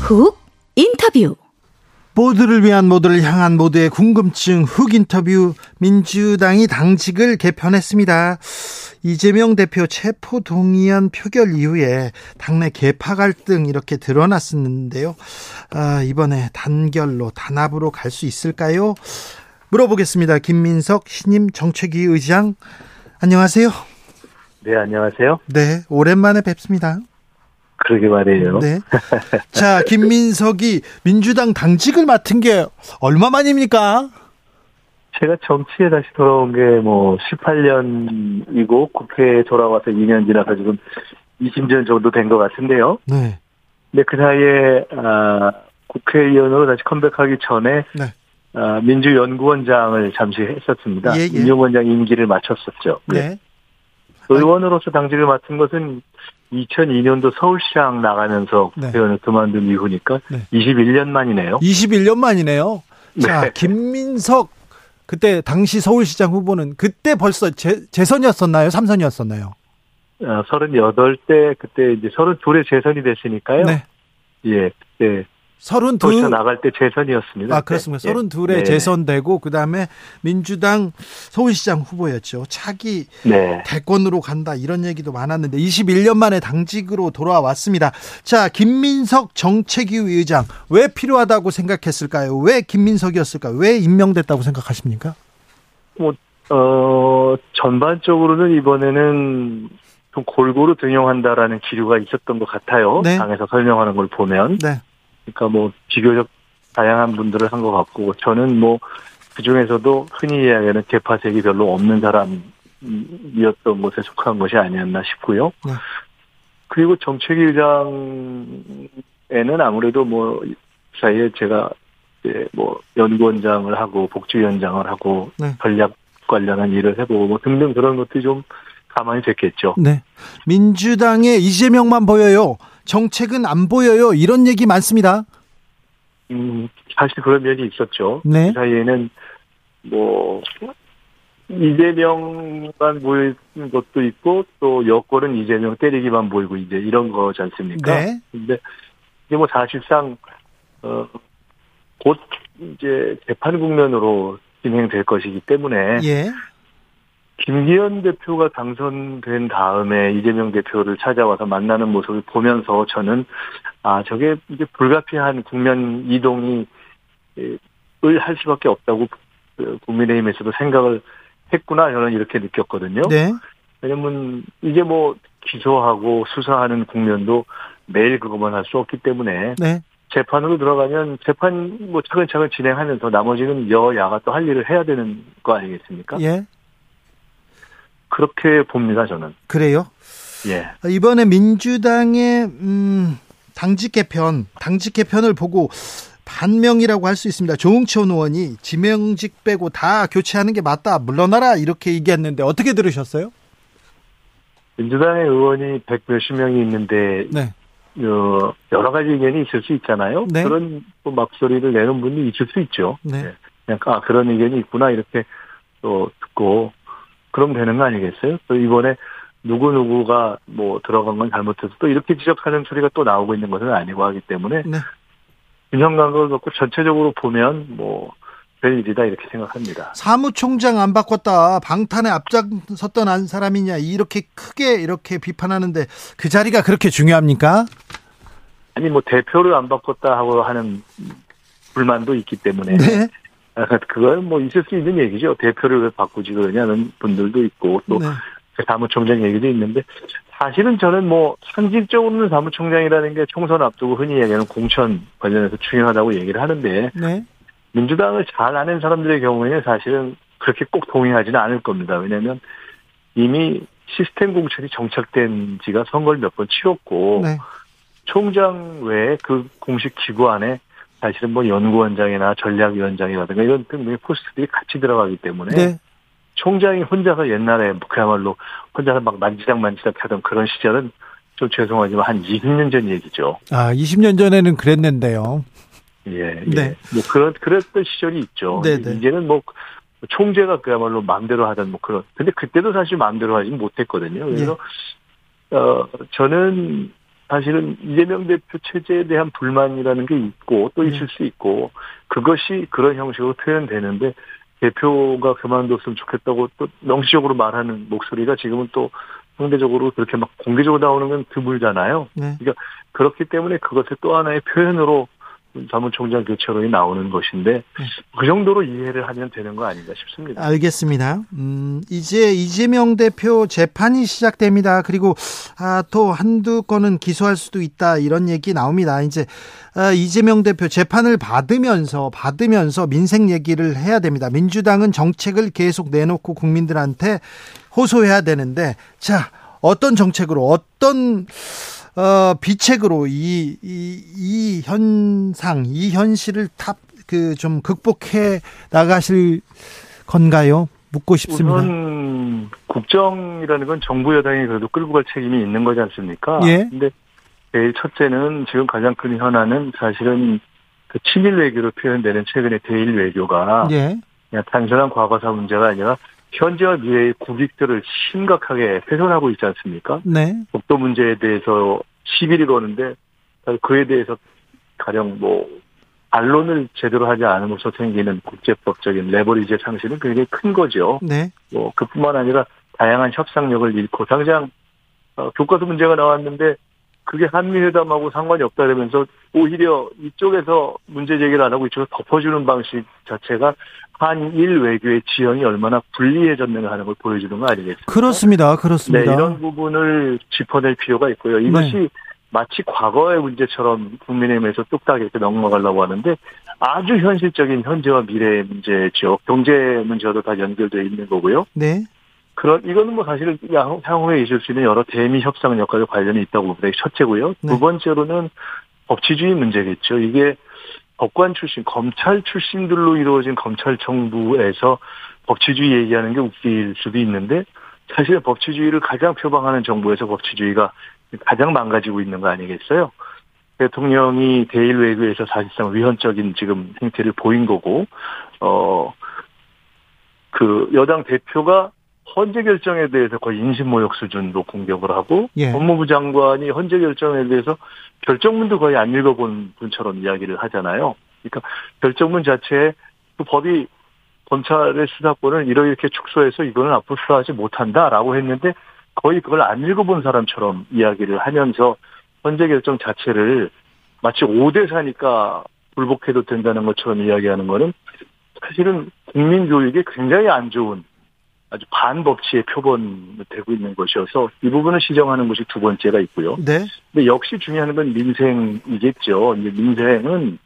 훅 인터뷰. 모두를 위한 모두를 향한 모두의 궁금증 훅 인터뷰 민주당이 당직을 개편했습니다. 이재명 대표 체포 동의안 표결 이후에 당내 개파 갈등 이렇게 드러났었는데요. 아, 이번에 단결로 단합으로 갈 수 있을까요? 물어보겠습니다. 김민석 신임 정책위 의장 안녕하세요. 네, 안녕하세요. 네, 오랜만에 뵙습니다. 그러게 말이에요. 네. 자, 김민석이 민주당 당직을 맡은 게 얼마 만입니까? 제가 정치에 다시 돌아온 게 뭐 18년이고 국회에 돌아와서 2년 지나서 지금 20년 정도 된 것 같은데요. 네. 근데 그 사이에 아, 국회의원으로 다시 컴백하기 전에 네. 아, 민주연구원장을 잠시 했었습니다. 예, 예. 민주원장 임기를 마쳤었죠. 네. 네. 의원으로서 당직을 맡은 것은 2002년도 서울시장 나가면서 네. 국회의원을 그만둔 이후니까 네. 21년 만이네요. 21년 만이네요. 자, 네. 김민석 그때 당시 서울시장 후보는 그때 벌써 재, 재선이었었나요? 삼선이었었나요? 어, 38대 그때 이제 32에 재선이 됐으니까요. 네. 예, 그때 서른두 나갈 때 재선이었습니다. 아 그렇습니다. 네. 서른둘에 네. 재선되고 그 다음에 민주당 서울시장 후보였죠. 차기 네. 대권으로 간다 이런 얘기도 많았는데 21년 만에 당직으로 돌아왔습니다. 자 김민석 정책위 의장 왜 필요하다고 생각했을까요? 왜 김민석이었을까요? 왜 임명됐다고 생각하십니까? 뭐 어, 전반적으로는 이번에는 좀 골고루 등용한다라는 기류가 있었던 것 같아요. 네. 당에서 설명하는 걸 보면. 네. 그러니까 뭐 비교적 다양한 분들을 한 것 같고 저는 뭐 그중에서도 흔히 이야기하는 개파색이 별로 없는 사람이었던 것에 속한 것이 아니었나 싶고요. 네. 그리고 정책위장에는 아무래도 뭐 사이에 제가 이제 뭐 연구원장을 하고 복지위원장을 하고 네. 전략 관련한 일을 해보고 뭐 등등 그런 것들이 좀 가만히 됐겠죠. 네. 민주당의 이재명만 보여요. 정책은 안 보여요. 이런 얘기 많습니다. 음, 사실 그런 면이 있었죠. 네. 그 사이에는 뭐 이재명만 보이는 것도 있고 또 여권은 이재명 때리기만 보이고 이제 이런 거지 않습니까? 네. 근데 이게 뭐 사실상 어 곧 이제 재판 국면으로 진행될 것이기 때문에 예. 김기현 대표가 당선된 다음에 이재명 대표를 찾아와서 만나는 모습을 보면서 저는 아 저게 이제 불가피한 국면 이동이 을할 수밖에 없다고 그 국민의힘에서도 생각을 했구나 저는 이렇게 느꼈거든요. 네. 왜냐면 이제 뭐 기소하고 수사하는 국면도 매일 그것만 할 수 없기 때문에 네. 재판으로 들어가면 재판 뭐 차근차근 진행하면서 나머지는 여야가 또 할 일을 해야 되는 거 아니겠습니까? 예. 그렇게 봅니다 저는. 그래요? 예. 이번에 민주당의 음, 당직 개편, 당직 개편을 보고 반명이라고 할 수 있습니다. 조응천 의원이 지명직 빼고 다 교체하는 게 맞다. 물러나라 이렇게 얘기했는데 어떻게 들으셨어요? 민주당의 의원이 백 몇십 명이 있는데 네. 어, 여러 가지 의견이 있을 수 있잖아요. 네. 그런 막소리를 내는 분이 있을 수 있죠. 네. 네. 그냥 아 그런 의견이 있구나 이렇게 또 듣고 그럼 되는 거 아니겠어요? 또 이번에 누구 누구가 뭐 들어간 건 잘못해서 또 이렇게 지적하는 소리가 또 나오고 있는 것은 아니고 하기 때문에 네. 균형 감각을 놓고 전체적으로 보면 뭐 별일이다 이렇게 생각합니다. 사무총장 안 바꿨다 방탄에 앞장섰던 한 사람이냐 이렇게 크게 이렇게 비판하는데 그 자리가 그렇게 중요합니까? 아니 뭐 대표를 안 바꿨다 하고 하는 불만도 있기 때문에 네. 아, 그건 뭐 있을 수 있는 얘기죠. 대표를 왜 바꾸지 그러냐는 분들도 있고 또 네. 사무총장 얘기도 있는데 사실은 저는 뭐 상징적으로는 사무총장이라는 게 총선 앞두고 흔히 얘기하는 공천 관련해서 중요하다고 얘기를 하는데 네. 민주당을 잘 아는 사람들의 경우에는 사실은 그렇게 꼭 동의하지는 않을 겁니다. 왜냐하면 이미 시스템 공천이 정착된 지가 선거를 몇 번 치렀고 네. 총장 외에 그 공식 기구 안에 사실은 뭐 연구원장이나 전략위원장이라든가 이런 등등의 포스트들이 같이 들어가기 때문에 네. 총장이 혼자서 옛날에 그야말로 혼자서 막 만지작 만지작 하던 그런 시절은 좀 죄송하지만 한 20년 전 얘기죠. 아, 20년 전에는 그랬는데요. 예, 예. 네. 뭐 그런 그랬던 시절이 있죠. 네, 네. 이제는 뭐 총재가 그야말로 마음대로 하던 뭐 그런. 근데 그때도 사실 마음대로 하지 못했거든요. 그래서 예. 어 저는 사실은 이재명 대표 체제에 대한 불만이라는 게 있고 또 있을 네. 수 있고 그것이 그런 형식으로 표현되는데 대표가 그만뒀으면 좋겠다고 또 명시적으로 말하는 목소리가 지금은 또 상대적으로 그렇게 막 공개적으로 나오는 건 드물잖아요. 네. 그러니까 그렇기 때문에 그것을 또 하나의 표현으로 사무총장 교체론이 나오는 것인데 네. 그 정도로 이해를 하면 되는 거 아닌가 싶습니다. 알겠습니다. 음, 이제 이재명 대표 재판이 시작됩니다. 그리고 아, 또 한두 건은 기소할 수도 있다 이런 얘기 나옵니다. 이제 아, 이재명 대표 재판을 받으면서 받으면서 민생 얘기를 해야 됩니다. 민주당은 정책을 계속 내놓고 국민들한테 호소해야 되는데 자 어떤 정책으로 어떤 어, 비책으로 이, 이, 이 현상, 이 현실을 탑, 그, 좀 극복해 나가실 건가요? 묻고 싶습니다. 우선, 국정이라는 건 정부 여당이 그래도 끌고 갈 책임이 있는 거지 않습니까? 예. 근데 제일 첫째는 지금 가장 큰 현안은 사실은 그 친일 외교로 표현되는 최근의 대일 외교가 예. 그냥 단순한 과거사 문제가 아니라 현재와 미래의 국익들을 심각하게 훼손하고 있지 않습니까? 네. 독도 문제에 대해서 시비를 거는데 그에 대해서 가령 뭐 반론을 제대로 하지 않음으로써 생기는 국제법적인 레버리지의 상실은 굉장히 큰 거죠. 네. 뭐 그뿐만 아니라 다양한 협상력을 잃고 당장 어, 교과서 문제가 나왔는데 그게 한미회담하고 상관이 없다면서 오히려 이쪽에서 문제 제기를 안 하고 이쪽에서 덮어주는 방식 자체가 한일 외교의 지형이 얼마나 불리해졌는가 하는 걸 보여주는 거 아니겠습니까? 그렇습니다. 그렇습니다. 네, 이런 부분을 짚어낼 필요가 있고요. 이것이 네. 마치 과거의 문제처럼 국민의힘에서 뚝딱 이렇게 넘어가려고 하는데 아주 현실적인 현재와 미래의 문제죠. 경제 문제와도 다 연결되어 있는 거고요. 네. 그런 이거는 뭐 사실 향후에 있을 수 있는 여러 대미 협상 역할과 관련이 있다고 봅니다. 첫째고요. 네. 두 번째로는 법치주의 문제겠죠. 이게 법관 출신, 검찰 출신들로 이루어진 검찰 정부에서 법치주의 얘기하는 게 웃길 수도 있는데 사실 법치주의를 가장 표방하는 정부에서 법치주의가 가장 망가지고 있는 거 아니겠어요? 대통령이 대일 외교에서 사실상 위헌적인 지금 행태를 보인 거고, 어, 그 여당 대표가 헌재 결정에 대해서 거의 인신모욕 수준으로 공격을 하고 예. 법무부 장관이 헌재 결정에 대해서 결정문도 거의 안 읽어본 분처럼 이야기를 하잖아요. 그러니까 결정문 자체에 그 법이 검찰의 수사권을 이렇게 축소해서 이거는 앞으로 수사하지 못한다라고 했는데 거의 그걸 안 읽어본 사람처럼 이야기를 하면서 헌재 결정 자체를 마치 5대 4니까 불복해도 된다는 것처럼 이야기하는 거는 사실은 국민 교육에 굉장히 안 좋은 아주 반법치의 표본되고 있는 것이어서 이 부분을 시정하는 것이 두 번째가 있고요. 네. 근데 역시 중요한 건 민생이겠죠. 이제 민생은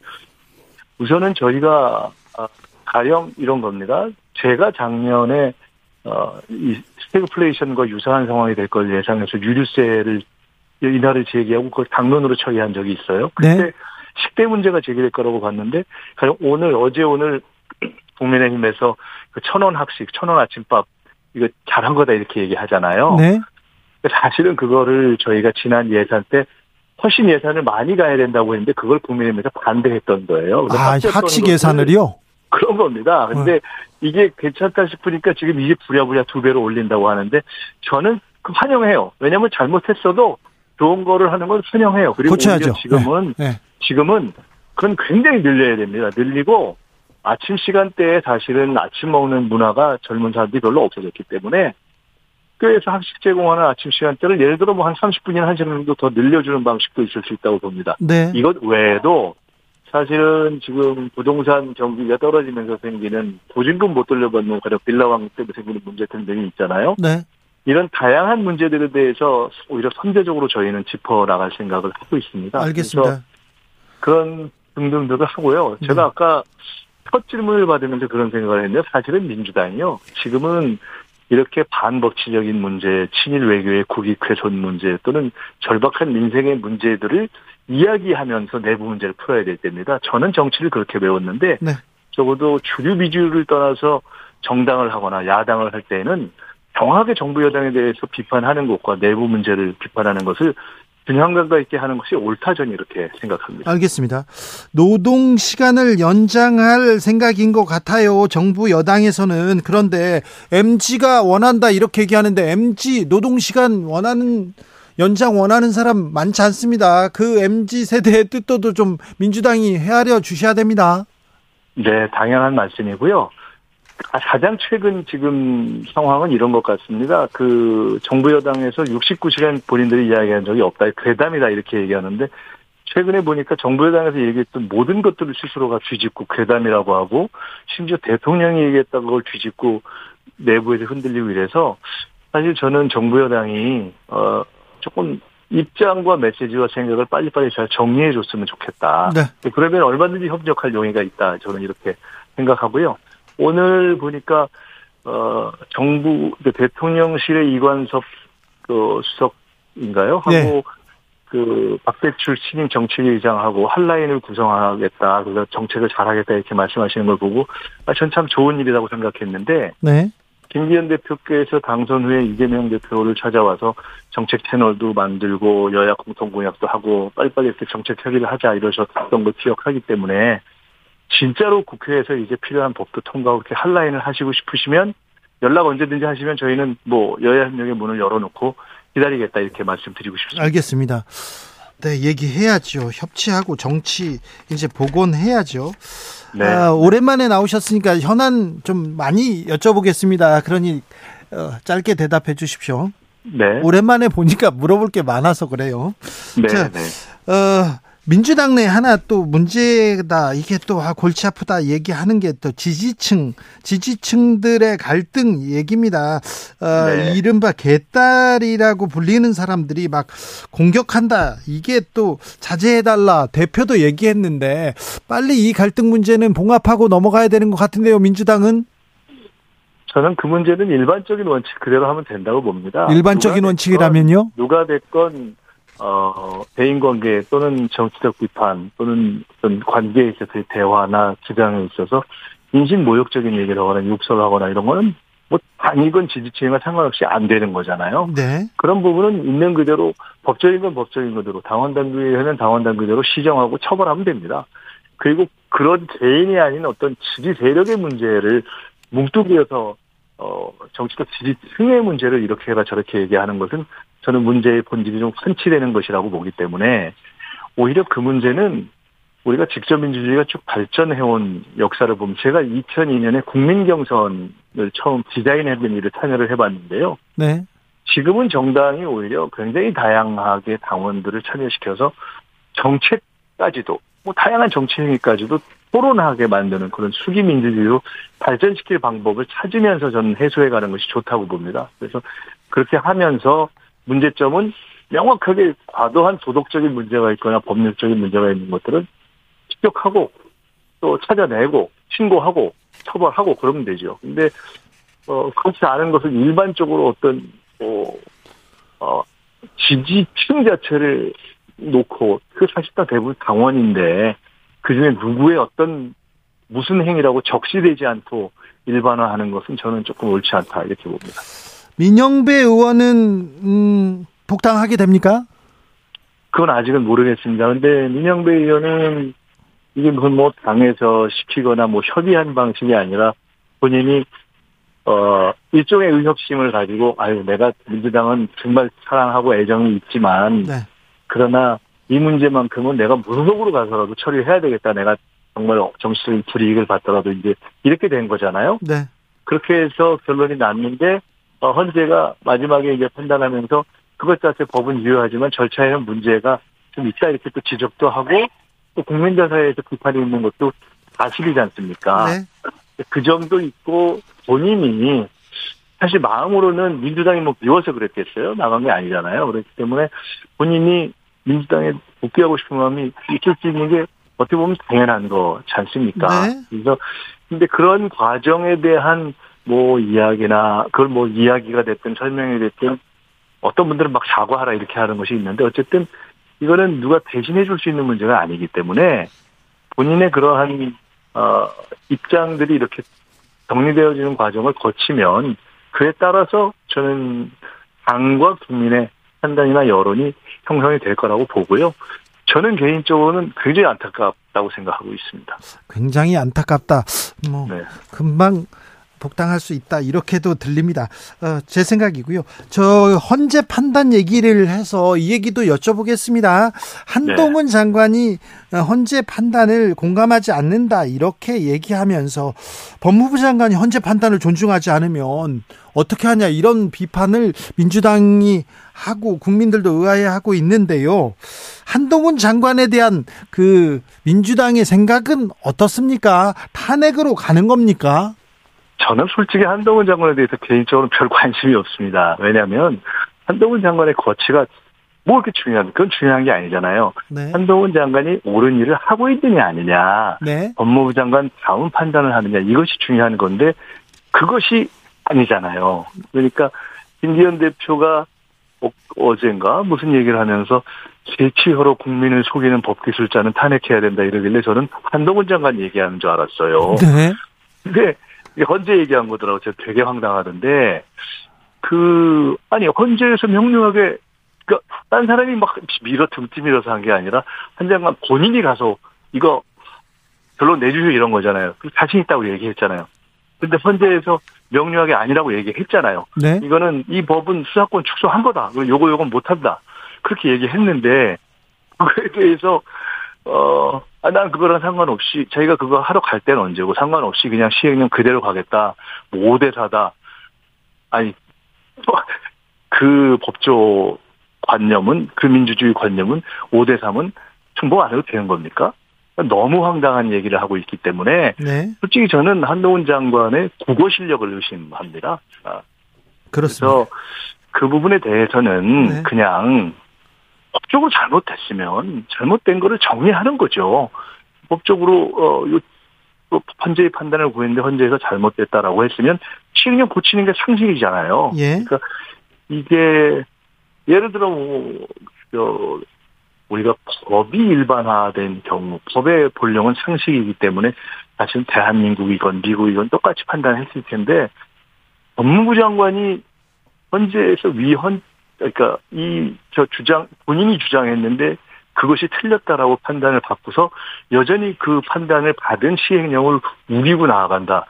우선은 저희가 아, 가령 이런 겁니다. 제가 작년에 어, 이 스태그플레이션과 유사한 상황이 될 걸 예상해서 유류세를 인하를 제기하고 그걸 당론으로 처리한 적이 있어요. 그때 네. 식대 문제가 제기될 거라고 봤는데 가령 오늘 어제 오늘 국민의힘에서 그 천원 학식, 천원 아침밥 이거 잘한 거다 이렇게 얘기하잖아요. 네. 사실은 그거를 저희가 지난 예산 때 훨씬 예산을 많이 가야 된다고 했는데 그걸 국민의힘에서 반대했던 거예요. 아, 학식 예산을요? 그런 겁니다. 근데 어. 이게 괜찮다 싶으니까 지금 이게 부랴부랴 두 배로 올린다고 하는데 저는 그 환영해요. 왜냐하면 잘못했어도 좋은 거를 하는 건 환영해요. 그리고 고쳐야죠. 지금은 네. 네. 지금은 그건 굉장히 늘려야 됩니다. 늘리고 아침 시간대에 사실은 아침 먹는 문화가 젊은 사람들이 별로 없어졌기 때문에 학교에서 학식 제공하는 아침 시간대를 예를 들어 뭐 한 30분이나 1시간 정도 더 늘려주는 방식도 있을 수 있다고 봅니다. 네. 이것 외에도 사실은 지금 부동산 경기가 떨어지면서 생기는 보증금 못 돌려받는 가령 빌라왕 때문에 생기는 문제 등등이 있잖아요. 네. 이런 다양한 문제들에 대해서 오히려 선제적으로 저희는 짚어 나갈 생각을 하고 있습니다. 알겠습니다. 그런 등등들을 하고요. 제가 네. 아까 첫 질문을 받으면서 그런 생각을 했는데 사실은 민주당이요. 지금은 이렇게 반법치적인 문제, 친일 외교의 국익 훼손 문제 또는 절박한 민생의 문제들을 이야기하면서 내부 문제를 풀어야 될 때입니다. 저는 정치를 그렇게 배웠는데 네. 적어도 주류 비주를 떠나서 정당을 하거나 야당을 할 때에는 정확하게 정부 여당에 대해서 비판하는 것과 내부 문제를 비판하는 것을 균형감과 있게 하는 것이 옳다 저는 이렇게 생각합니다. 알겠습니다. 노동 시간을 연장할 생각인 것 같아요. 정부 여당에서는 그런데 MG가 원한다 이렇게 얘기하는데 MG 노동 시간 원하는 연장 원하는 사람 많지 않습니다. 그 MG 세대의 뜻도 좀 민주당이 헤아려 주셔야 됩니다. 네, 당연한 말씀이고요. 가장 최근 지금 상황은 이런 것 같습니다. 그 정부 여당에서 69시간 본인들이 이야기한 적이 없다. 괴담이다 이렇게 얘기하는데 최근에 보니까 정부 여당에서 얘기했던 모든 것들을 스스로가 뒤집고 괴담이라고 하고 심지어 대통령이 얘기했다고 그걸 뒤집고 내부에서 흔들리고 이래서 사실 저는 정부 여당이 어 조금 입장과 메시지와 생각을 빨리빨리 잘 정리해 줬으면 좋겠다. 네. 그러면 얼마든지 협력할 용의가 있다. 저는 이렇게 생각하고요. 오늘 보니까 어 정부 그 대통령실의 이관섭 그 수석인가요? 하고 네. 그 박대출 신임 정책위의장하고 한라인을 구성하겠다. 그래서 정책을 잘하겠다 이렇게 말씀하시는 걸 보고 아, 전 참 좋은 일이라고 생각했는데 네. 김기현 대표께서 당선 후에 이재명 대표를 찾아와서 정책 채널도 만들고 여야 공통 공약도 하고 빨리빨리 이렇게 정책 협의를 하자 이러셨던 걸 기억하기 때문에 진짜로 국회에서 이제 필요한 법도 통과하고 이렇게 한라인을 하시고 싶으시면 연락 언제든지 하시면 저희는 뭐 여야 협력의 문을 열어놓고 기다리겠다 이렇게 말씀드리고 싶습니다. 알겠습니다. 네, 얘기해야죠. 협치하고 정치 이제 복원해야죠. 네. 아, 오랜만에 나오셨으니까 현안 좀 많이 여쭤보겠습니다. 그러니 어, 짧게 대답해 주십시오. 네. 오랜만에 보니까 물어볼 게 많아서 그래요. 네. 자, 네. 어, 민주당 내 하나 또 문제다 이게 또 아, 골치 아프다 얘기하는 게 또 지지층 지지층들의 갈등 얘기입니다. 어, 네. 이른바 개딸이라고 불리는 사람들이 막 공격한다 이게 또 자제해달라 대표도 얘기했는데 빨리 이 갈등 문제는 봉합하고 넘어가야 되는 것 같은데요 민주당은 저는 그 문제는 일반적인 원칙 그대로 하면 된다고 봅니다. 일반적인 누가 원칙이라면요? 누가 됐건 어, 대인관계 또는 정치적 비판 또는 어떤 관계에 있어서의 대화나 주장에 있어서 인신 모욕적인 얘기를 하거나 욕설 하거나 이런 거는 뭐 당이건 지지층과 상관없이 안 되는 거잖아요. 네. 그런 부분은 있는 그대로 법적인 건 법적인 그대로 당원 당규에는 당원 당 규대로 시정하고 처벌하면 됩니다. 그리고 그런 개인이 아닌 어떤 지지 세력의 문제를 뭉뚱그려서 어 정치적 지지층의 문제를 이렇게 해라 저렇게 얘기하는 것은 저는 문제의 본질이 좀 흔치되는 것이라고 보기 때문에 오히려 그 문제는 우리가 직접 민주주의가 쭉 발전해온 역사를 보면 제가 2002년에 국민 경선을 처음 디자인해본 일을 참여를 해봤는데요. 네. 지금은 정당이 오히려 굉장히 다양하게 당원들을 참여시켜서 정책까지도 뭐 다양한 정치 행위까지도 토론하게 만드는 그런 수기 민주주의로 발전시킬 방법을 찾으면서 저는 해소해가는 것이 좋다고 봅니다. 그래서 그렇게 하면서 문제점은 명확하게 과도한 도덕적인 문제가 있거나 법률적인 문제가 있는 것들은 지적하고 또 찾아내고 신고하고 처벌하고 그러면 되죠. 근데 어 그렇지 않은 것은 일반적으로 어떤 뭐 어, 지지층 자체를 놓고 그 사실상 대부분 당원인데 그 중에 누구의 어떤 무슨 행위라고 적시되지 않고 일반화하는 것은 저는 조금 옳지 않다 이렇게 봅니다. 민영배 의원은 음, 복당하게 됩니까? 그건 아직은 모르겠습니다. 근데 민영배 의원은 이게 무슨 뭐 당에서 시키거나 뭐 협의한 방식이 아니라 본인이 어 일종의 의협심을 가지고 아유 내가 민주당은 정말 사랑하고 애정이 있지만 네. 그러나 이 문제만큼은 내가 무소속으로 가서라도 처리해야 되겠다. 내가 정말 정치적인 불이익을 받더라도 이제 이렇게 된 거잖아요. 네. 그렇게 해서 결론이 났는데 어, 헌재가 마지막에 이제 판단하면서 그것 자체 법은 유효하지만 절차에는 문제가 좀 있다 이렇게 또 지적도 하고 또 국민자사에서 비판이 있는 것도 사실이지 않습니까? 네. 그 정도 있고 본인이 사실 마음으로는 민주당이 뭐 미워서 그랬겠어요? 나간 게 아니잖아요. 그렇기 때문에 본인이 민주당에 복귀하고 싶은 마음이 있을 수 있는 게 어떻게 보면 당연한 거지 않습니까? 네. 그래서 근데 그런 과정에 대한 뭐 이야기나 그걸 뭐 이야기가 됐든 설명이 됐든 어떤 분들은 막 사과하라 이렇게 하는 것이 있는데 어쨌든 이거는 누가 대신해 줄 수 있는 문제가 아니기 때문에 본인의 그러한 어 입장들이 이렇게 정리되어지는 과정을 거치면 그에 따라서 저는 당과 국민의 판단이나 여론이 형성이 될 거라고 보고요. 저는 개인적으로는 굉장히 안타깝다고 생각하고 있습니다. 굉장히 안타깝다. 뭐 네. 금방 복당할 수 있다 이렇게도 들립니다. 어, 제 생각이고요. 저 헌재 판단 얘기를 해서 이 얘기도 여쭤보겠습니다. 한동훈 네. 장관이 어, 헌재 판단을 공감하지 않는다 이렇게 얘기하면서 법무부 장관이 헌재 판단을 존중하지 않으면 어떻게 하냐 이런 비판을 민주당이 하고 국민들도 의아해하고 있는데요. 한동훈 장관에 대한 그 민주당의 생각은 어떻습니까? 탄핵으로 가는 겁니까? 저는 솔직히 한동훈 장관에 대해서 개인적으로 별 관심이 없습니다. 왜냐하면 한동훈 장관의 거치가 뭐 그렇게 중요한 그건 중요한 게 아니잖아요. 네. 한동훈 장관이 옳은 일을 하고 있느냐 아니냐, 네. 법무부 장관 다음 판단을 하느냐 이것이 중요한 건데 그것이 아니잖아요. 그러니까 김기현 대표가 어, 젠가 무슨 얘기를 하면서 재치혀로 국민을 속이는 법기술자는 탄핵해야 된다 이러길래 저는 한동훈 장관 얘기하는 줄 알았어요. 네. 근데 헌재 얘기한 거더라고. 제가 되게 황당하던데, 그, 아니, 헌재에서 명료하게, 그, 딴 사람이 막 밀어 등띠 밀어서 한 게 아니라, 한 장관 본인이 가서, 이거, 결론 내주세요 이런 거잖아요. 자신 있다고 얘기했잖아요. 근데 헌재에서 명료하게 아니라고 얘기했잖아요. 네? 이거는 이 법은 수사권 축소한 거다. 요거 요건 못한다. 그렇게 얘기했는데 그거에 대해서 어, 아, 난 그거랑 상관없이, 저희가 그거 하러 갈 때는 언제고, 상관없이 그냥 시행령 그대로 가겠다. 뭐 5대 4다. 아니, 그 법조 관념은 그 민주주의 관념은 5대 3은 충복 안 해도 되는 겁니까? 너무 황당한 얘기를 하고 있기 때문에 네. 솔직히 저는 한동훈 장관의 국어 실력을 의심합니다. 그렇습니다. 그래서 그 부분에 대해서는 네. 그냥 법적으로 잘못됐으면 잘못된 거를 정리하는 거죠. 법적으로 어 헌재의 판단을 구했는데 헌재에서 잘못됐다라고 했으면 시행령 고치는 게 상식이잖아요. 예. 그러니까 이게 예를 들어 뭐, 저, 우리가 법이 일반화된 경우 법의 본령은 상식이기 때문에 사실은 대한민국이건 미국이건 똑같이 판단했을 텐데 법무부 장관이 헌재에서 위헌 그러니까 이 저 주장 본인이 주장했는데 그것이 틀렸다라고 판단을 받고서 여전히 그 판단을 받은 시행령을 우기고 나아간다.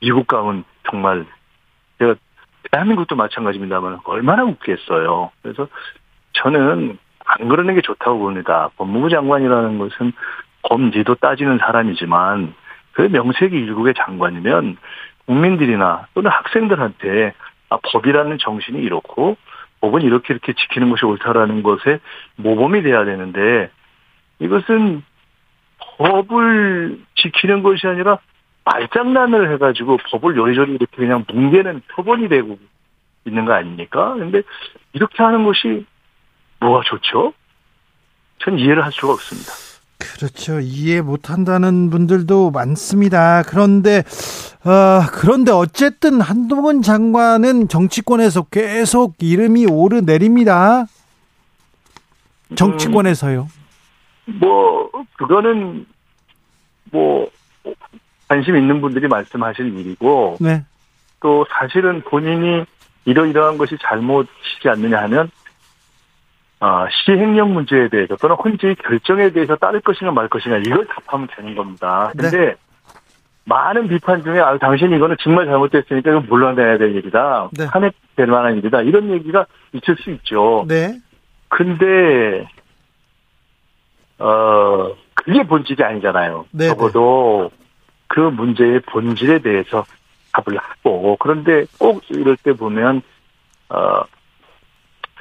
미국 가은 정말 제가 대한민국도 마찬가지입니다만 얼마나 웃겠어요. 그래서 저는 안 그러는 게 좋다고 봅니다. 법무부 장관이라는 것은 범죄도 따지는 사람이지만 그 명색이 일국의 장관이면 국민들이나 또는 학생들한테 아, 법이라는 정신이 이렇고 법은 이렇게 이렇게 지키는 것이 옳다라는 것에 모범이 돼야 되는데 이것은 법을 지키는 것이 아니라 말장난을 해가지고 법을 요리조리 이렇게 그냥 뭉개는 표본이 되고 있는 거 아닙니까? 근데 이렇게 하는 것이 뭐가 좋죠? 전 이해를 할 수가 없습니다. 그렇죠. 이해 못한다는 분들도 많습니다. 그런데 어, 그런데 어쨌든 한동훈 장관은 정치권에서 계속 이름이 오르내립니다. 정치권에서요. 음, 뭐 그거는 뭐 관심 있는 분들이 말씀하실 일이고 네. 또 사실은 본인이 이러이러한 것이 잘못이지 않느냐 하면 어, 시행령 문제에 대해서 또는 헌재의 결정에 대해서 따를 것인가 말 것인가 이걸 답하면 되는 겁니다. 네. 근데 네. 많은 비판 중에 아 당신이 이거는 정말 잘못됐으니까 이건 물러나야 될 일이다. 네. 탄핵될 만한 일이다. 이런 얘기가 있을 수 있죠. 네. 근데 어 그게 본질이 아니잖아요. 네, 네. 적어도 그 문제의 본질에 대해서 답을 하고 그런데 꼭 이럴 때 보면 어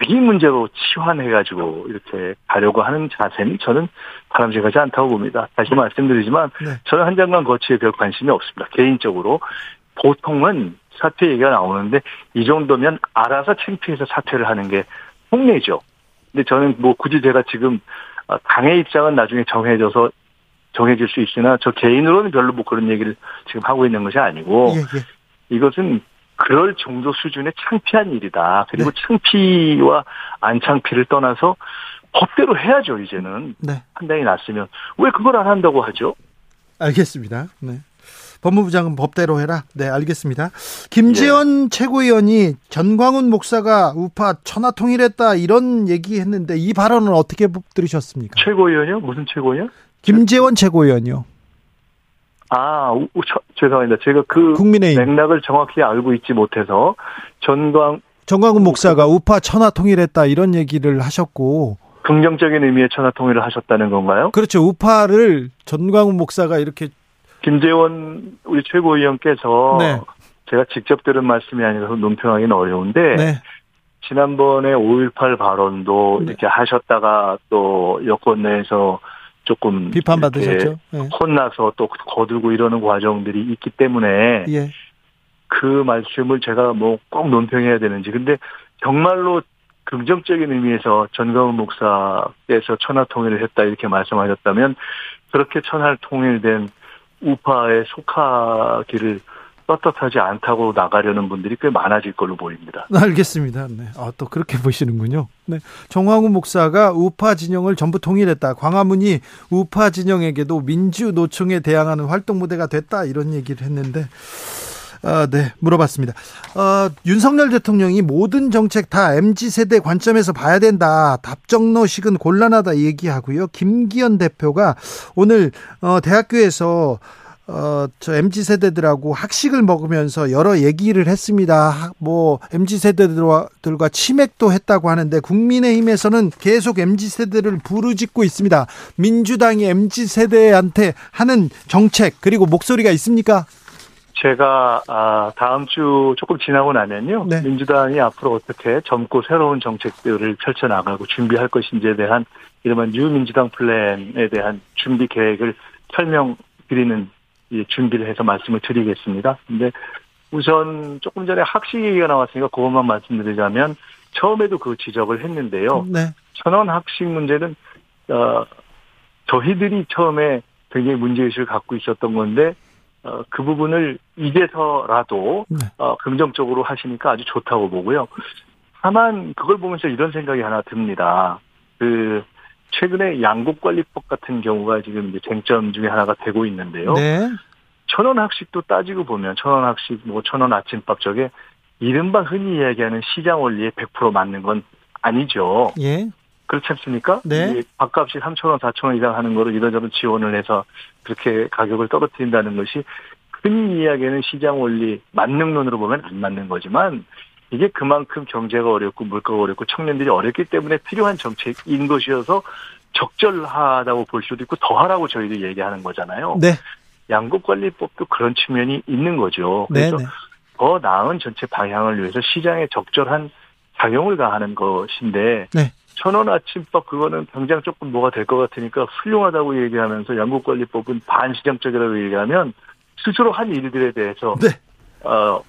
이 문제로 치환해가지고 이렇게 가려고 하는 자세는 저는 바람직하지 않다고 봅니다. 다시 말씀드리지만 네. 저는 한 장관 거치에 별 관심이 없습니다. 개인적으로 보통은 사퇴 얘기가 나오는데 이 정도면 알아서 창피해서 사퇴를 하는 게 속내죠. 근데 저는 뭐 굳이 제가 지금 어, 당의 입장은 나중에 정해져서 정해질 수 있으나 저 개인으로는 별로 뭐 그런 얘기를 지금 하고 있는 것이 아니고 예, 예. 이것은 그럴 정도 수준의 창피한 일이다. 그리고 네. 창피와 안 창피를 떠나서 법대로 해야죠, 이제는. 네. 판단이 났으면. 왜 그걸 안 한다고 하죠? 알겠습니다. 네. 법무부 장은 법대로 해라. 네, 알겠습니다. 김재원 예. 최고위원이 전광훈 목사가 우파 천하 통일했다 이런 얘기했는데 이 발언은 어떻게 들으셨습니까? 최고위원이요? 무슨 최고위원? 김재원 최고위원이요. 아, 우, 저, 죄송합니다. 제가 그 국민의힘. 맥락을 정확히 알고 있지 못해서 전광 전광훈 목사가 우파 천하 통일했다 이런 얘기를 하셨고 긍정적인 의미의 천하 통일을 하셨다는 건가요? 그렇죠. 우파를 전광훈 목사가 이렇게 김재원 우리 최고위원께서 네. 제가 직접 들은 말씀이 아니라서 논평하기는 어려운데 네. 지난번에 5.18 발언도 네. 이렇게 하셨다가 또 여권 내에서 조금 비판받으셨죠. 네. 혼나서 또 거두고 이러는 과정들이 있기 때문에 예. 그 말씀을 제가 뭐 꼭 논평해야 되는지 근데 정말로 긍정적인 의미에서 전광훈 목사께서 천하 통일을 했다 이렇게 말씀하셨다면 그렇게 천하 통일된 우파에 속하기를 떳떳하지 않다고 나가려는 분들이 꽤 많아질 걸로 보입니다. 알겠습니다. 네. 아, 또 그렇게 보시는군요. 네. 정황훈 목사가 우파 진영을 전부 통일했다. 광화문이 우파 진영에게도 민주노총에 대항하는 활동 무대가 됐다. 이런 얘기를 했는데, 아, 네, 물어봤습니다. 어, 윤석열 대통령이 모든 정책 다 MZ세대 관점에서 봐야 된다. 답정너식은 곤란하다 얘기하고요. 김기현 대표가 오늘, 어, 대학교에서 어, 저 MZ 세대들하고 학식을 먹으면서 여러 얘기를 했습니다. 뭐 MZ 세대들과 치맥도 했다고 하는데 국민의힘에서는 계속 MZ 세대를 부르짖고 있습니다. 민주당이 MZ 세대한테 하는 정책 그리고 목소리가 있습니까? 제가 아, 다음 주 조금 지나고 나면요. 네. 민주당이 앞으로 어떻게 젊고 새로운 정책들을 펼쳐나가고 준비할 것인지에 대한 이른바 뉴 민주당 플랜에 대한 준비 계획을 설명 드리는 준비를 해서 말씀을 드리겠습니다. 근데 우선 조금 전에 학식 얘기가 나왔으니까 그것만 말씀드리자면 처음에도 그 지적을 했는데요. 네. 천원 학식 문제는 어 저희들이 처음에 굉장히 문제의식을 갖고 있었던 건데 어, 그 부분을 이제서라도 네. 어, 긍정적으로 하시니까 아주 좋다고 보고요. 다만 그걸 보면서 이런 생각이 하나 듭니다. 그 최근에 양국관리법 같은 경우가 지금 이제 쟁점 중에 하나가 되고 있는데요. 네. 천원 학식도 따지고 보면 천원 학식, 뭐 천원 아침밥 저게 이른바 흔히 이야기하는 시장 원리에 100% 맞는 건 아니죠. 예. 그렇지 않습니까? 네. 밥값이 3천원, 4천원 이상 하는 거를 이런저런 지원을 해서 그렇게 가격을 떨어뜨린다는 것이 흔히 이야기하는 시장 원리 만능론으로 보면 안 맞는 거지만 이게 그만큼 경제가 어렵고 물가가 어렵고 청년들이 어렵기 때문에 필요한 정책인 것이어서 적절하다고 볼 수도 있고 더 하라고 저희도 얘기하는 거잖아요. 네. 양국관리법도 그런 측면이 있는 거죠. 그래서 네네. 더 나은 전체 방향을 위해서 시장에 적절한 작용을 가하는 것인데 네. 천원 아침밥 그거는 당장 조금 뭐가 될 것 같으니까 훌륭하다고 얘기하면서 양국관리법은 반시장적이라고 얘기하면 스스로 한 일들에 대해서 네. 어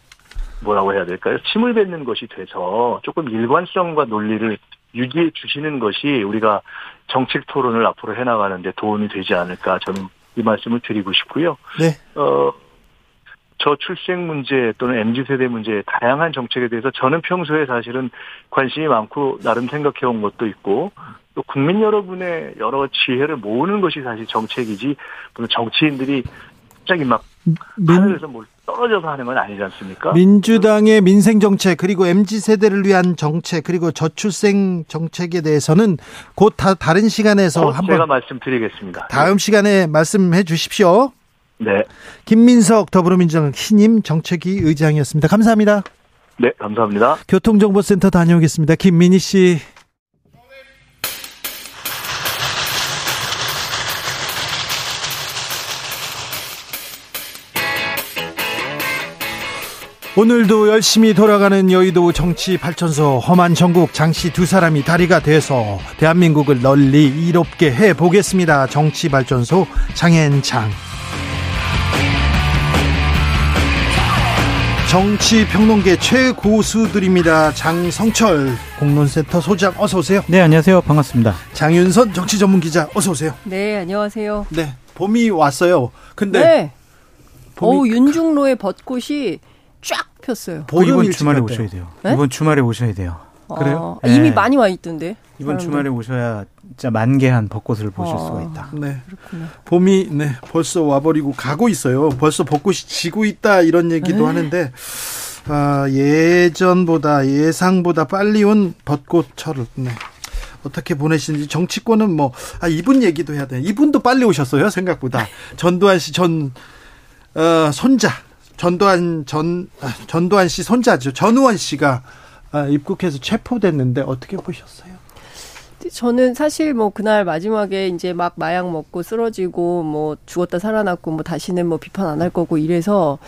뭐라고 해야 될까요? 침을 뱉는 것이 돼서 조금 일관성과 논리를 유지해 주시는 것이 우리가 정책 토론을 앞으로 해나가는데 도움이 되지 않을까 저는 이 말씀을 드리고 싶고요. 네. 어, 저출생 문제 또는 MZ 세대 문제 다양한 정책에 대해서 저는 평소에 사실은 관심이 많고 나름 생각해 온 것도 있고 또 국민 여러분의 여러 지혜를 모으는 것이 사실 정책이지 물론 정치인들이 갑자기 막 민, 하늘에서 뭘 떨어져서 하는 건 아니지 않습니까? 민주당의 민생 정책 그리고 MZ 세대를 위한 정책 그리고 저출생 정책에 대해서는 곧 다, 다른 시간에서 어, 한번 제가 말씀드리겠습니다. 다음 시간에 말씀해 주십시오. 네. 김민석 더불어민주당 신임 정책위 의장이었습니다. 감사합니다. 네, 감사합니다. 교통정보센터 다녀오겠습니다. 김민희 씨. 오늘도 열심히 돌아가는 여의도 정치 발전소 험한 전국 장씨 두 사람이 다리가 돼서 대한민국을 널리 이롭게 해 보겠습니다. 정치 발전소 장현창. 정치 평론계 최고수들입니다. 장성철 공론센터 소장 어서 오세요. 네, 안녕하세요. 반갑습니다. 장윤선 정치 전문 기자 어서 오세요. 네, 안녕하세요. 네, 봄이 왔어요. 근데 네. 봄이... 오, 윤중로의 벚꽃이 쫙 폈어요. 어, 이번 주말에 같아요. 오셔야 돼요. 네? 이번 주말에 오셔야 돼요. 그래요? 아, 이미 네. 많이 와 있던데. 이번 사람들. 주말에 오셔야 진짜 만개한 벚꽃을 보실 아, 수가 있다. 네. 그렇구나. 봄이 네 벌써 와버리고 가고 있어요. 벌써 벚꽃이 지고 있다 이런 얘기도 에이. 하는데 아, 예전보다 예상보다 빨리 온 벚꽃철. 네. 어떻게 보내시는지 정치권은 뭐 아, 이분 얘기도 해야 돼. 이분도 빨리 오셨어요 생각보다. 전두환 씨전 어, 손자 전두환 전 아, 전두환 씨 손자죠 전우원 씨가 아, 입국해서 체포됐는데 어떻게 보셨어요? 저는 사실 뭐 그날 마지막에 이제 막 마약 먹고 쓰러지고 뭐 죽었다 살아났고 뭐 다시는 뭐 비판 안 할 거고 이래서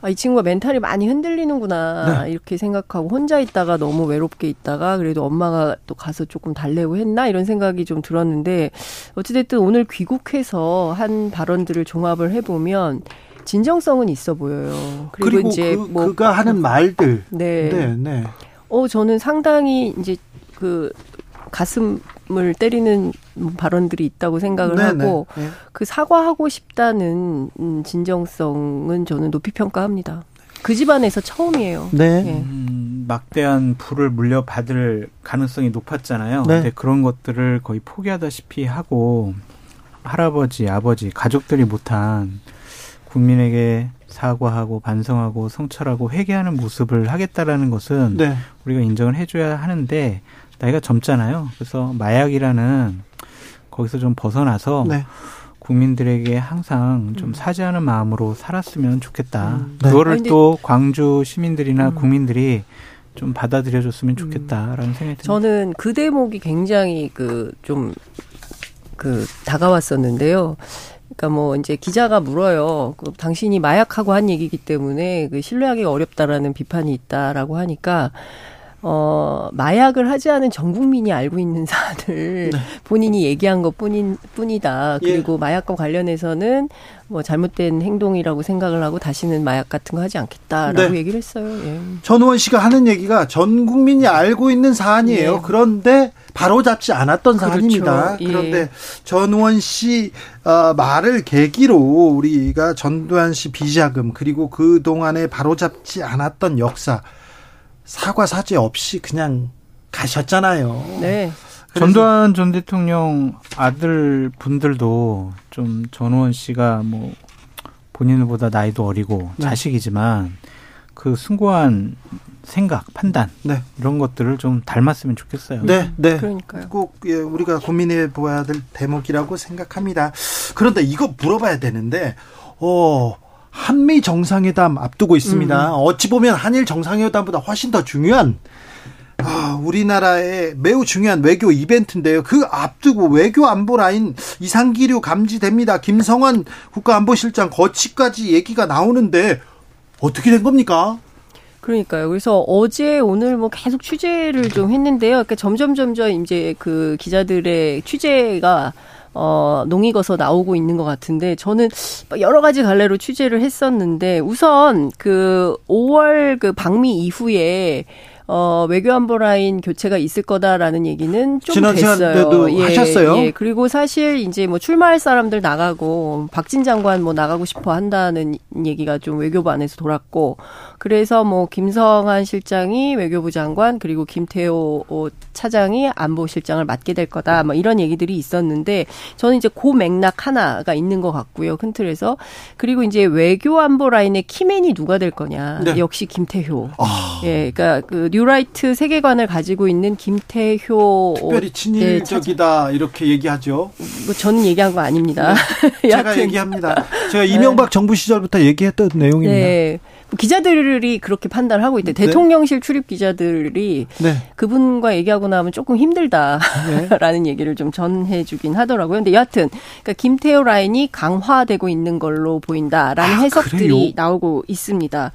아, 이 친구가 멘탈이 많이 흔들리는구나 네. 이렇게 생각하고 혼자 있다가 너무 외롭게 있다가 그래도 엄마가 또 가서 조금 달래고 했나 이런 생각이 좀 들었는데 어찌됐든 오늘 귀국해서 한 발언들을 종합을 해보면 진정성은 있어 보여요. 그리고, 그리고 이제 그, 뭐 그가 하는 말들. 네. 네, 네. 어 저는 상당히 이제 그 가슴을 때리는 발언들이 있다고 생각을 네네. 하고 네. 그 사과하고 싶다는 음, 진정성은 저는 높이 평가합니다. 그 집안에서 처음이에요. 네. 네. 음, 막대한 부를 물려받을 가능성이 높았잖아요. 네. 근데 그런 것들을 거의 포기하다시피 하고 할아버지, 아버지, 가족들이 못한 국민에게 사과하고 반성하고 성찰하고 회개하는 모습을 하겠다라는 것은 네. 우리가 인정을 해줘야 하는데 나이가 젊잖아요. 그래서 마약이라는 거기서 좀 벗어나서 네. 국민들에게 항상 좀 음. 사죄하는 마음으로 살았으면 좋겠다. 음. 네. 그거를 또 광주 시민들이나 음. 국민들이 좀 받아들여줬으면 좋겠다라는 생각이 듭니다. 저는 그 대목이 굉장히 그 좀그 다가왔었는데요. 그러니까 뭐 이제 기자가 물어요. 그 당신이 마약하고 한 얘기이기 때문에 그 신뢰하기가 어렵다라는 비판이 있다라고 하니까 어, 마약을 하지 않은 전 국민이 알고 있는 사안을 네. 본인이 얘기한 것 뿐인, 뿐이다. 예. 그리고 예. 마약과 관련해서는 뭐 잘못된 행동이라고 생각을 하고 다시는 마약 같은 거 하지 않겠다라고 네. 얘기를 했어요. 예. 전우원 씨가 하는 얘기가 전 국민이 알고 있는 사안이에요. 예. 그런데 바로 잡지 않았던 그렇죠. 사안입니다. 예. 그런데 전우원 씨 어, 말을 계기로 우리가 전두환 씨 비자금 그리고 그 동안에 바로 잡지 않았던 역사 사과 사죄 없이 그냥 가셨잖아요. 네. 전두환 전 대통령 아들 분들도 좀 전우원 씨가 뭐 본인보다 나이도 어리고 네. 자식이지만 그 숭고한 생각, 판단 네. 이런 것들을 좀 닮았으면 좋겠어요. 네, 네. 그러니까요. 꼭 예, 우리가 고민해 보아야 될 대목이라고 생각합니다. 그런데 이거 물어봐야 되는데, 어 한미 정상회담 앞두고 있습니다. 음. 어찌 보면 한일 정상회담보다 훨씬 더 중요한 아, 우리나라의 매우 중요한 외교 이벤트인데요. 그 앞두고 외교 안보 라인 이상기류 감지됩니다. 김성환 국가안보실장 거치까지 얘기가 나오는데 어떻게 된 겁니까? 그러니까요. 그래서 어제 오늘 뭐 계속 취재를 좀 했는데요. 그러니까 점점 점점 이제 그 기자들의 취재가 어, 농익어서 나오고 있는 것 같은데 저는 여러 가지 갈래로 취재를 했었는데 우선 그 5월 그 방미 이후에 어, 외교안보 라인 교체가 있을 거다라는 얘기는 좀 지난 됐어요. 예, 하셨어요. 예. 그리고 사실 이제 뭐 출마할 사람들 나가고 박진 장관 뭐 나가고 싶어 한다는 얘기가 좀 외교부 안에서 돌았고 그래서 뭐 김성한 실장이 외교부 장관 그리고 김태호 차장이 안보실장을 맡게 될 거다. 뭐 이런 얘기들이 있었는데 저는 이제 고 맥락 하나가 있는 것 같고요. 큰 틀에서 그리고 이제 외교 안보 라인의 key man이 누가 될 거냐. 네. 역시 김태효. 아. 예, 그러니까 그 뉴라이트 세계관을 가지고 있는 김태효 특별히 친일적이다 네, 이렇게 얘기하죠. 뭐 저는 얘기한 거 아닙니다. 네. 제가 얘기합니다. 제가 이명박 네. 정부 시절부터 얘기했던 내용입니다. 네. 기자들이 그렇게 판단을 하고 있대. 네. 대통령실 출입 기자들이 네. 그분과 얘기하고 나면 조금 힘들다라는 네. 얘기를 좀 전해주긴 하더라고요. 근데 여하튼 그러니까 김태호 라인이 강화되고 있는 걸로 보인다라는 아, 해석들이 그래요? 나오고 있습니다.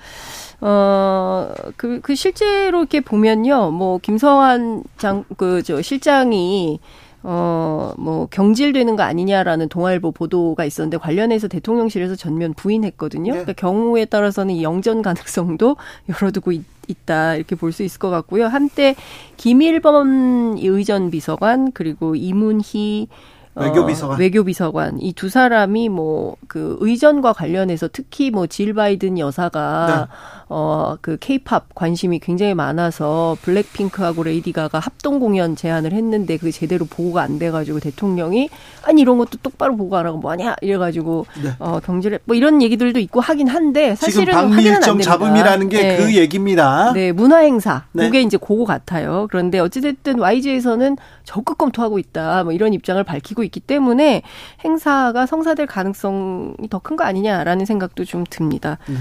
어, 그, 그 실제로 이렇게 보면요. 뭐, 김성환 장, 그, 저, 실장이 어, 뭐, 경질되는 거 아니냐라는 동아일보 보도가 있었는데 관련해서 대통령실에서 전면 부인했거든요. 네. 그러니까 경우에 따라서는 이 영전 가능성도 열어두고 있, 다 이렇게 볼 수 있을 것 같고요. 한때 김일범 의전 비서관 그리고 이문희 외교비서관. 어, 외교비서관. 이 두 사람이 뭐, 그, 의전과 관련해서 특히 뭐, 질 바이든 여사가, 네. 어, 그, 케이팝 관심이 굉장히 많아서 블랙핑크하고 레이디 가가 합동 공연 제안을 했는데 그게 제대로 보고가 안 돼 가지고 대통령이, 아니, 이런 것도 똑바로 보고 안 하고 뭐하냐? 이래 가지고, 네. 어, 경질에, 뭐 이런 얘기들도 있고 하긴 한데, 사실은 방미 일정 잡음이라는 게그 네. 얘기입니다. 네, 문화 행사. 네. 그게 이제 그거 같아요. 그런데 어찌 됐든 YG에서는 적극 검토하고 있다. 뭐 이런 입장을 밝히고 있기 때문에 행사가 성사될 가능성이 더 큰 거 아니냐라는 생각도 좀 듭니다. 네.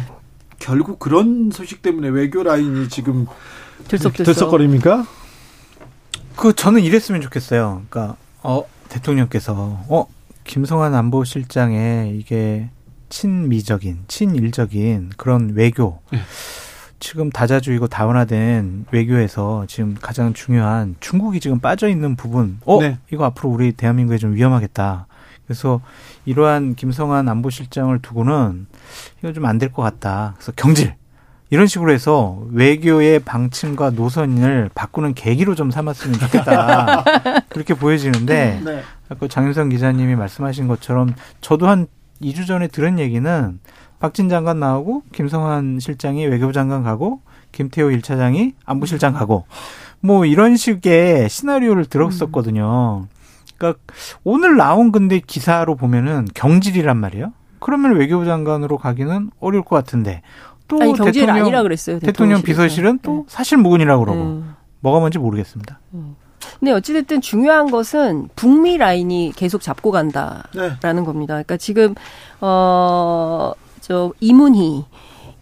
결국 그런 소식 때문에 외교 라인이 지금 들썩들썩. 들썩거립니까? 그 저는 이랬으면 좋겠어요. 그러니까 어 대통령께서 어 김성환 안보실장의 이게 친미적인 친일적인 그런 외교 네. 지금 다자주의고 다원화된 외교에서 지금 가장 중요한 중국이 지금 빠져 있는 부분, 어 네. 이거 앞으로 우리 대한민국에 좀 위험하겠다. 그래서 이러한 김성한 안보실장을 두고는 이거 좀 안 될 것 같다. 그래서 경질 이런 식으로 해서 외교의 방침과 노선을 바꾸는 계기로 좀 삼았으면 좋겠다. 그렇게 보여지는데 네. 아까 장윤성 기자님이 말씀하신 것처럼 저도 한 2주 전에 들은 얘기는 박진 장관 나오고 김성환 실장이 외교부 장관 가고 김태호 1차장이 안보실장 가고 뭐 이런 식의 시나리오를 들었었거든요. 그러니까 오늘 나온 근데 기사로 보면은 경질이란 말이에요. 그러면 외교부 장관으로 가기는 어려울 것 같은데 또 아니, 대통령 아니라 그랬어요. 대통령 비서실은 또 네. 사실 무근이라고 그러고 음. 뭐가 뭔지 모르겠습니다. 음. 근데 어찌됐든 중요한 것은 북미 라인이 계속 잡고 간다라는 네. 겁니다. 그러니까 지금 어 저 이문희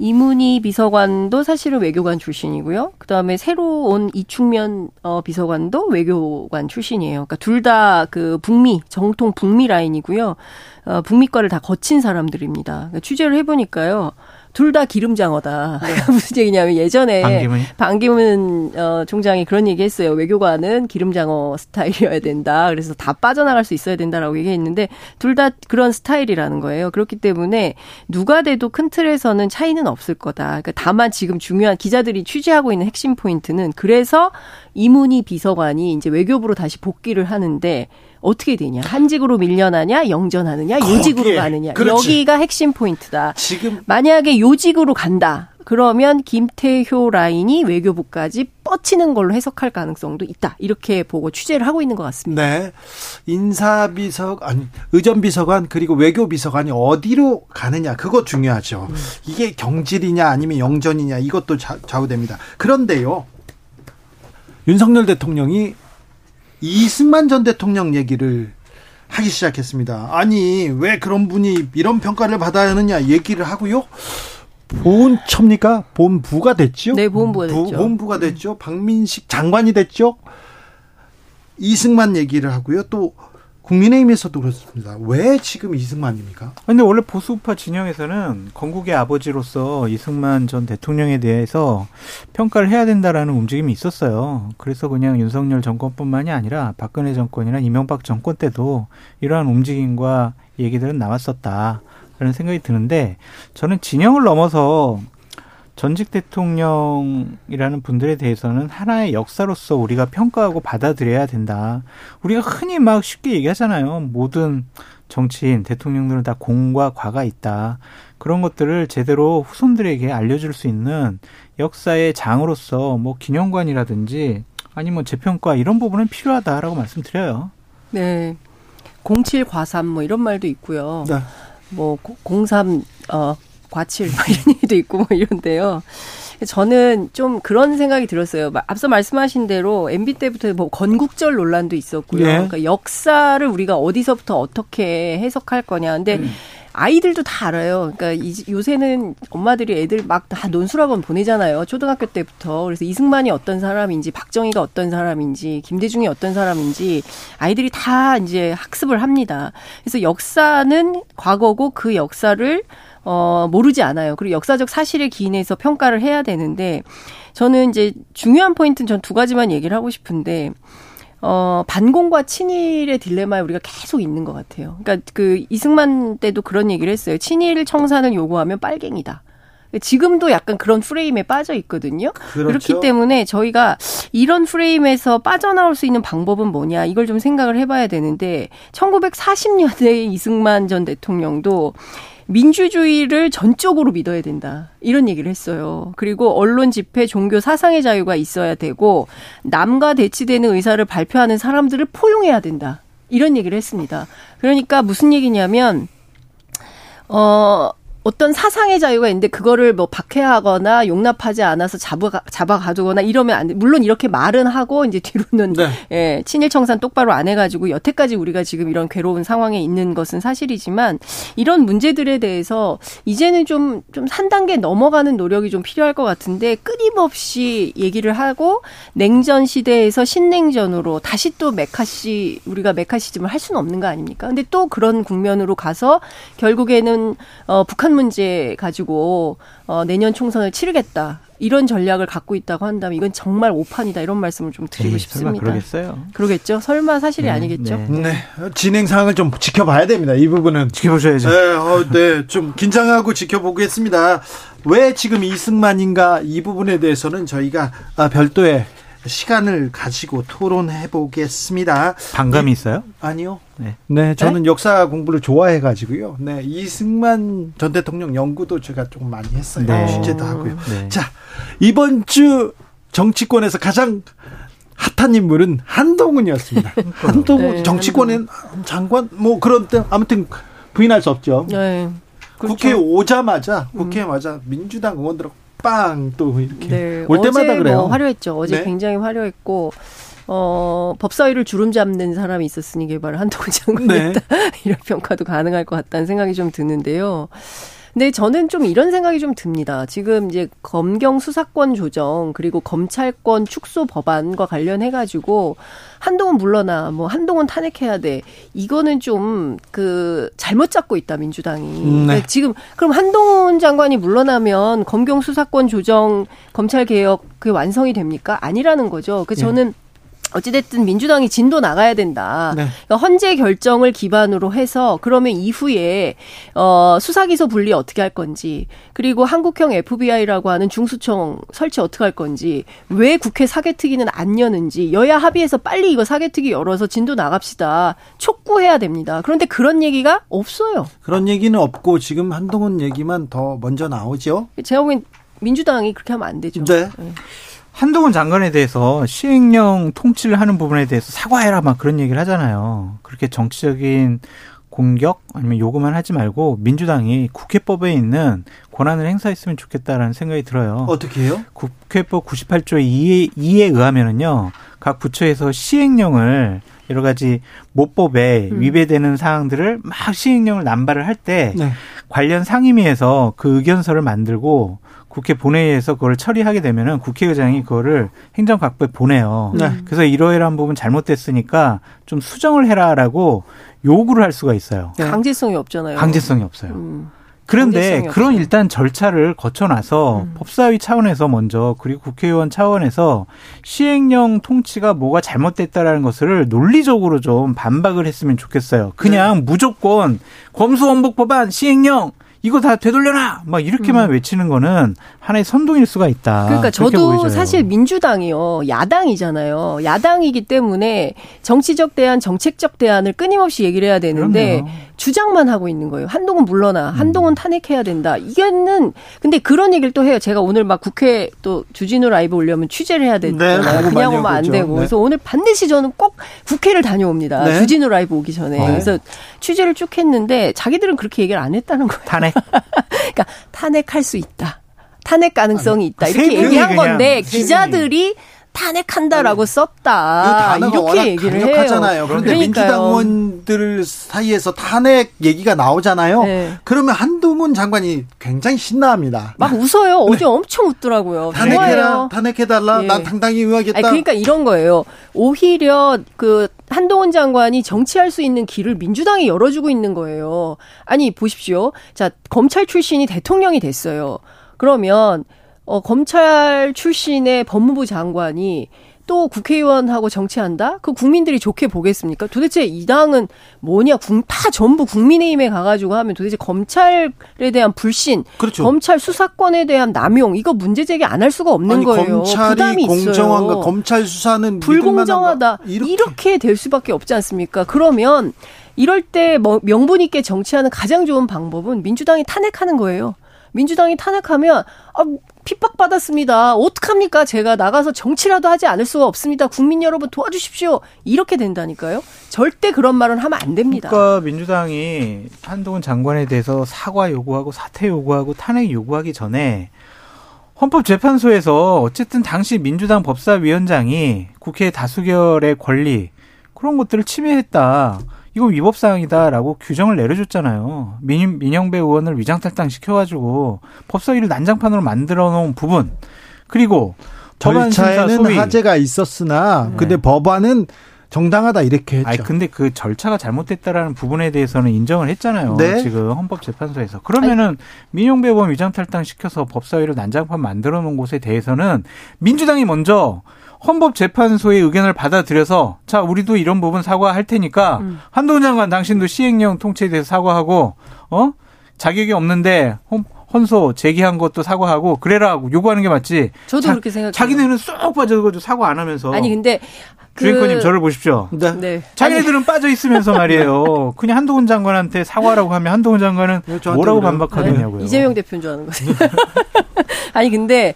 이문희 비서관도 사실은 외교관 출신이고요. 그 다음에 새로 온 이충면 어 비서관도 외교관 출신이에요. 그러니까 둘 다 그 북미 정통 북미 라인이고요. 어 북미과를 다 거친 사람들입니다. 그러니까 취재를 해 보니까요. 둘 다 기름장어다. 네. 무슨 얘기냐면 예전에 반기문, 반기문 어, 총장이 그런 얘기했어요. 외교관은 기름장어 스타일이어야 된다. 그래서 다 빠져나갈 수 있어야 된다라고 얘기했는데 둘 다 그런 스타일이라는 거예요. 그렇기 때문에 누가 돼도 큰 틀에서는 차이는 없을 거다. 그러니까 다만 지금 중요한 기자들이 취재하고 있는 핵심 포인트는 그래서 이문희 비서관이 이제 외교부로 다시 복귀를 하는데 어떻게 되냐? 한직으로 밀려나냐, 영전하느냐, 요직으로 가느냐. 그렇지. 여기가 핵심 포인트다. 지금 만약에 요직으로 간다. 그러면 김태효 라인이 외교부까지 뻗치는 걸로 해석할 가능성도 있다. 이렇게 보고 취재를 하고 있는 것 같습니다. 네. 인사비서 아니 의전비서관 그리고 외교비서관이 어디로 가느냐 그거 중요하죠. 음. 이게 경질이냐 아니면 영전이냐 이것도 좌우됩니다. 그런데요. 윤석열 대통령이 이승만 전 대통령 얘기를 하기 시작했습니다. 아니 왜 그런 분이 이런 평가를 받아야 하느냐 얘기를 하고요. 보훈처입니까? 본부가 됐죠. 네, 본부가 됐죠. 본부가 됐죠. 박민식 장관이 됐죠. 이승만 얘기를 하고요. 또 국민의힘에서도 그렇습니다. 왜 지금 이승만입니까? 근데 원래 보수파 진영에서는 건국의 아버지로서 이승만 전 대통령에 대해서 평가를 해야 된다라는 움직임이 있었어요. 그래서 그냥 윤석열 정권뿐만이 아니라 박근혜 정권이나 이명박 정권 때도 이러한 움직임과 얘기들은 나왔었다. 라는 생각이 드는데 저는 진영을 넘어서 전직 대통령이라는 분들에 대해서는 하나의 역사로서 우리가 평가하고 받아들여야 된다. 우리가 흔히 막 쉽게 얘기하잖아요. 모든 정치인, 대통령들은 다 공과 과가 있다. 그런 것들을 제대로 후손들에게 알려줄 수 있는 역사의 장으로서 뭐 기념관이라든지 아니면 재평가 이런 부분은 필요하다라고 말씀드려요. 네. 07 과삼 뭐 이런 말도 있고요. 네. 뭐 03, 어, 과칠 이런 얘기도 있고 뭐 이런데요. 저는 좀 그런 생각이 들었어요. 앞서 말씀하신 대로 MB 때부터 뭐 건국절 논란도 있었고요. 네. 그러니까 역사를 우리가 어디서부터 어떻게 해석할 거냐. 근데 음. 아이들도 다 알아요. 그러니까 요새는 엄마들이 애들 막 다 논술학원 보내잖아요. 초등학교 때부터. 그래서 이승만이 어떤 사람인지, 박정희가 어떤 사람인지, 김대중이 어떤 사람인지 아이들이 다 이제 학습을 합니다. 그래서 역사는 과거고 그 역사를 어, 모르지 않아요. 그리고 역사적 사실에 기인해서 평가를 해야 되는데, 저는 이제 중요한 포인트는 전 두 가지만 얘기를 하고 싶은데, 어, 반공과 친일의 딜레마에 우리가 계속 있는 것 같아요. 그러니까 그 이승만 때도 그런 얘기를 했어요. 친일 청산을 요구하면 빨갱이다. 지금도 약간 그런 프레임에 빠져 있거든요. 그렇죠. 그렇기 때문에 저희가 이런 프레임에서 빠져나올 수 있는 방법은 뭐냐 이걸 좀 생각을 해봐야 되는데 1940년대 이승만 전 대통령도 민주주의를 전적으로 믿어야 된다. 이런 얘기를 했어요. 그리고 언론 집회, 종교 사상의 자유가 있어야 되고 남과 대치되는 의사를 발표하는 사람들을 포용해야 된다. 이런 얘기를 했습니다. 그러니까 무슨 얘기냐면 어 어떤 사상의 자유가 있는데 그거를 뭐 박해하거나 용납하지 않아서 잡아 잡아 가두거나 이러면 안 돼. 물론 이렇게 말은 하고 이제 뒤로는 네. 예, 친일 청산 똑바로 안 해가지고 여태까지 우리가 지금 이런 괴로운 상황에 있는 것은 사실이지만 이런 문제들에 대해서 이제는 좀 좀 한 단계 넘어가는 노력이 좀 필요할 것 같은데 끊임없이 얘기를 하고 냉전 시대에서 신냉전으로 다시 또 메카시 우리가 메카시즘을 할 수는 없는 거 아닙니까? 근데 또 그런 국면으로 가서 결국에는 어 북한 문제 가지고 어, 내년 총선을 치르겠다. 이런 전략을 갖고 있다고 한다면 이건 정말 오판이다 이런 말씀을 좀 드리고 에이, 싶습니다. 설마 그러겠어요? 그러겠죠. 설마 사실이 네, 아니겠죠. 네. 네. 진행 상황을 좀 지켜봐야 됩니다. 이 부분은 지켜보셔야죠. 네, 어, 네, 좀 긴장하고 지켜보겠습니다. 왜 지금 이승만인가 이 부분에 대해서는 저희가 아, 별도의 시간을 가지고 토론해 보겠습니다. 반감이 있어요? 아니요. 네. 네, 저는 네? 역사 공부를 좋아해 가지고요. 네, 이승만 전 대통령 연구도 제가 조금 많이 했어요. 네. 취재도 하고요. 네. 자, 이번 주 정치권에서 가장 핫한 인물은 한동훈이었습니다. 한동훈 네, 정치권의 장관 뭐 그런 때 아무튼 부인할 수 없죠. 네. 그렇죠. 국회 오자마자 국회에 음. 맞아 민주당 의원들 빵 또 이렇게 네. 올 때마다 어제 뭐 그래요. 뭐 화려했죠. 어제 네. 굉장히 화려했고 어, 법사위를 주름 잡는 사람이 있었으니 개발을 한동훈 장관이었다. 네. 이런 평가도 가능할 것 같다는 생각이 좀 드는데요. 근데 저는 좀 이런 생각이 좀 듭니다. 지금 이제 검경 수사권 조정 그리고 검찰권 축소 법안과 관련해 가지고 한동훈 물러나 뭐 한동훈 탄핵해야 돼. 이거는 좀 그 잘못 잡고 있다 민주당이. 음, 네. 그러니까 지금 그럼 한동훈 장관이 물러나면 검경 수사권 조정 검찰 개혁 그 완성이 됩니까? 아니라는 거죠. 그 저는 네. 어찌됐든 민주당이 진도 나가야 된다. 네. 그러니까 헌재 결정을 기반으로 해서 그러면 이후에 어 수사기소 분리 어떻게 할 건지 그리고 한국형 FBI라고 하는 중수청 설치 어떻게 할 건지 왜 국회 사개특위는 안 여는지 여야 합의해서 빨리 이거 사개특위 열어서 진도 나갑시다. 촉구해야 됩니다. 그런데 그런 얘기가 없어요. 그런 얘기는 없고 지금 한동훈 얘기만 더 먼저 나오죠. 제가 보기엔 민주당이 그렇게 하면 안 되죠. 네. 네. 한동훈 장관에 대해서 시행령 통치를 하는 부분에 대해서 사과해라 막 그런 얘기를 하잖아요. 그렇게 정치적인 공격 아니면 요구만 하지 말고 민주당이 국회법에 있는 권한을 행사했으면 좋겠다라는 생각이 들어요. 어떻게 해요? 국회법 98조 2에, 2에 의하면은요. 각 부처에서 시행령을 여러 가지 모법에 음. 위배되는 사항들을 막 시행령을 남발을 할때 네. 관련 상임위에서 그 의견서를 만들고 국회 본회의에서 그걸 처리하게 되면은 국회의장이 그거를 행정각부에 보내요. 네. 그래서 이러이러한 부분 잘못됐으니까 좀 수정을 해라라고 요구를 할 수가 있어요. 네. 강제성이 없잖아요. 강제성이 없어요. 음. 그런데 그런. 일단 절차를 거쳐놔서 음. 법사위 차원에서 먼저 그리고 국회의원 차원에서 시행령 통치가 뭐가 잘못됐다라는 것을 논리적으로 좀 반박을 했으면 좋겠어요. 그냥 네. 무조건 검수원복 법안 시행령 이거 다 되돌려라! 막 이렇게만 음. 외치는 거는 하나의 선동일 수가 있다. 그러니까 저도 보여져요. 사실 민주당이요. 야당이잖아요. 야당이기 때문에 정치적 대안, 정책적 대안을 끊임없이 얘기를 해야 되는데 그럼요. 주장만 하고 있는 거예요. 한동훈 물러나, 음. 한동훈 탄핵해야 된다. 이게는 근데 그런 얘기를 또 해요. 제가 오늘 막 국회 또 주진우 라이브 올려면 취재를 해야 되잖아요. 네, 그냥 오면 안 되고. 네. 그래서 오늘 반드시 저는 꼭 국회를 다녀옵니다. 네. 주진우 라이브 오기 전에. 네. 그래서 취재를 쭉 했는데 자기들은 그렇게 얘기를 안 했다는 거예요. 탄핵. 그러니까 탄핵할 수 있다. 탄핵 가능성이 있다. 그 이렇게 얘기한 건데 기자들이 탄핵한다라고 네. 썼다. 이렇게 얘기를 강력하잖아요. 해요. 그런데 민주당 의원들 사이에서 탄핵 얘기가 나오잖아요. 네. 그러면 한동훈 장관이 굉장히 신나합니다. 막 웃어요. 어제 네. 엄청 웃더라고요. 탄핵해라, 탄핵해달라. 예. 난 당당히 의하겠다. 아니, 그러니까 이런 거예요. 오히려 그 한동훈 장관이 정치할 수 있는 길을 민주당이 열어주고 있는 거예요. 아니 보십시오. 자 검찰 출신이 대통령이 됐어요. 그러면 어, 검찰 출신의 법무부 장관이 또 국회의원하고 정치한다? 그 국민들이 좋게 보겠습니까? 도대체 이 당은 뭐냐? 다 전부 국민의힘에 가가지고 하면 도대체 검찰에 대한 불신, 그렇죠. 검찰 수사권에 대한 남용 이거 문제 제기 안 할 수가 없는 아니, 거예요. 검찰이 공정한가? 검찰 수사는 불공정하다. 이렇게. 이렇게 될 수밖에 없지 않습니까? 그러면 이럴 때뭐 명분 있게 정치하는 가장 좋은 방법은 민주당이 탄핵하는 거예요. 민주당이 탄핵하면 아, 핍박받았습니다. 어떡합니까? 제가 나가서 정치라도 하지 않을 수가 없습니다. 국민 여러분 도와주십시오. 이렇게 된다니까요. 절대 그런 말은 하면 안 됩니다. 그러니까 민주당이 한동훈 장관에 대해서 사과 요구하고 사퇴 요구하고 탄핵 요구하기 전에 헌법재판소에서 어쨌든 당시 민주당 법사위원장이 국회 다수결의 권리 그런 것들을 침해했다. 이거 위법 사항이다라고 규정을 내려줬잖아요. 민, 민영배 의원을 위장 탈당 시켜가지고 법사위를 난장판으로 만들어 놓은 부분 그리고 절차에는 하재가 있었으나 네. 근데 법안은 정당하다 이렇게 했죠. 아니 근데 그 절차가 잘못됐다라는 부분에 대해서는 인정을 했잖아요. 네? 지금 헌법재판소에서. 그러면은. 민영배 의원 위장 탈당 시켜서 법사위를 난장판 만들어 놓은 곳에 대해서는 민주당이 먼저 헌법재판소의 의견을 받아들여서 자 우리도 이런 부분 사과할 테니까 음. 한동훈 장관 당신도 시행령 통치에 대해서 사과하고 어 자격이 없는데 헌, 헌소 제기한 것도 사과하고 그래라고 요구하는 게 맞지. 저도 자, 그렇게 생각해요. 자기네는 쏙 빠져가지고 사과 안 하면서. 아니 근데 그... 주인권님 저를 보십시오. 네. 네. 자기네들은 아니... 빠져 있으면서 말이에요. 그냥 한동훈 장관한테 사과라고 하면 한동훈 장관은 뭐라고 반박하겠냐고요. 이재명 대표인 줄 아는 거예요. 아니 근데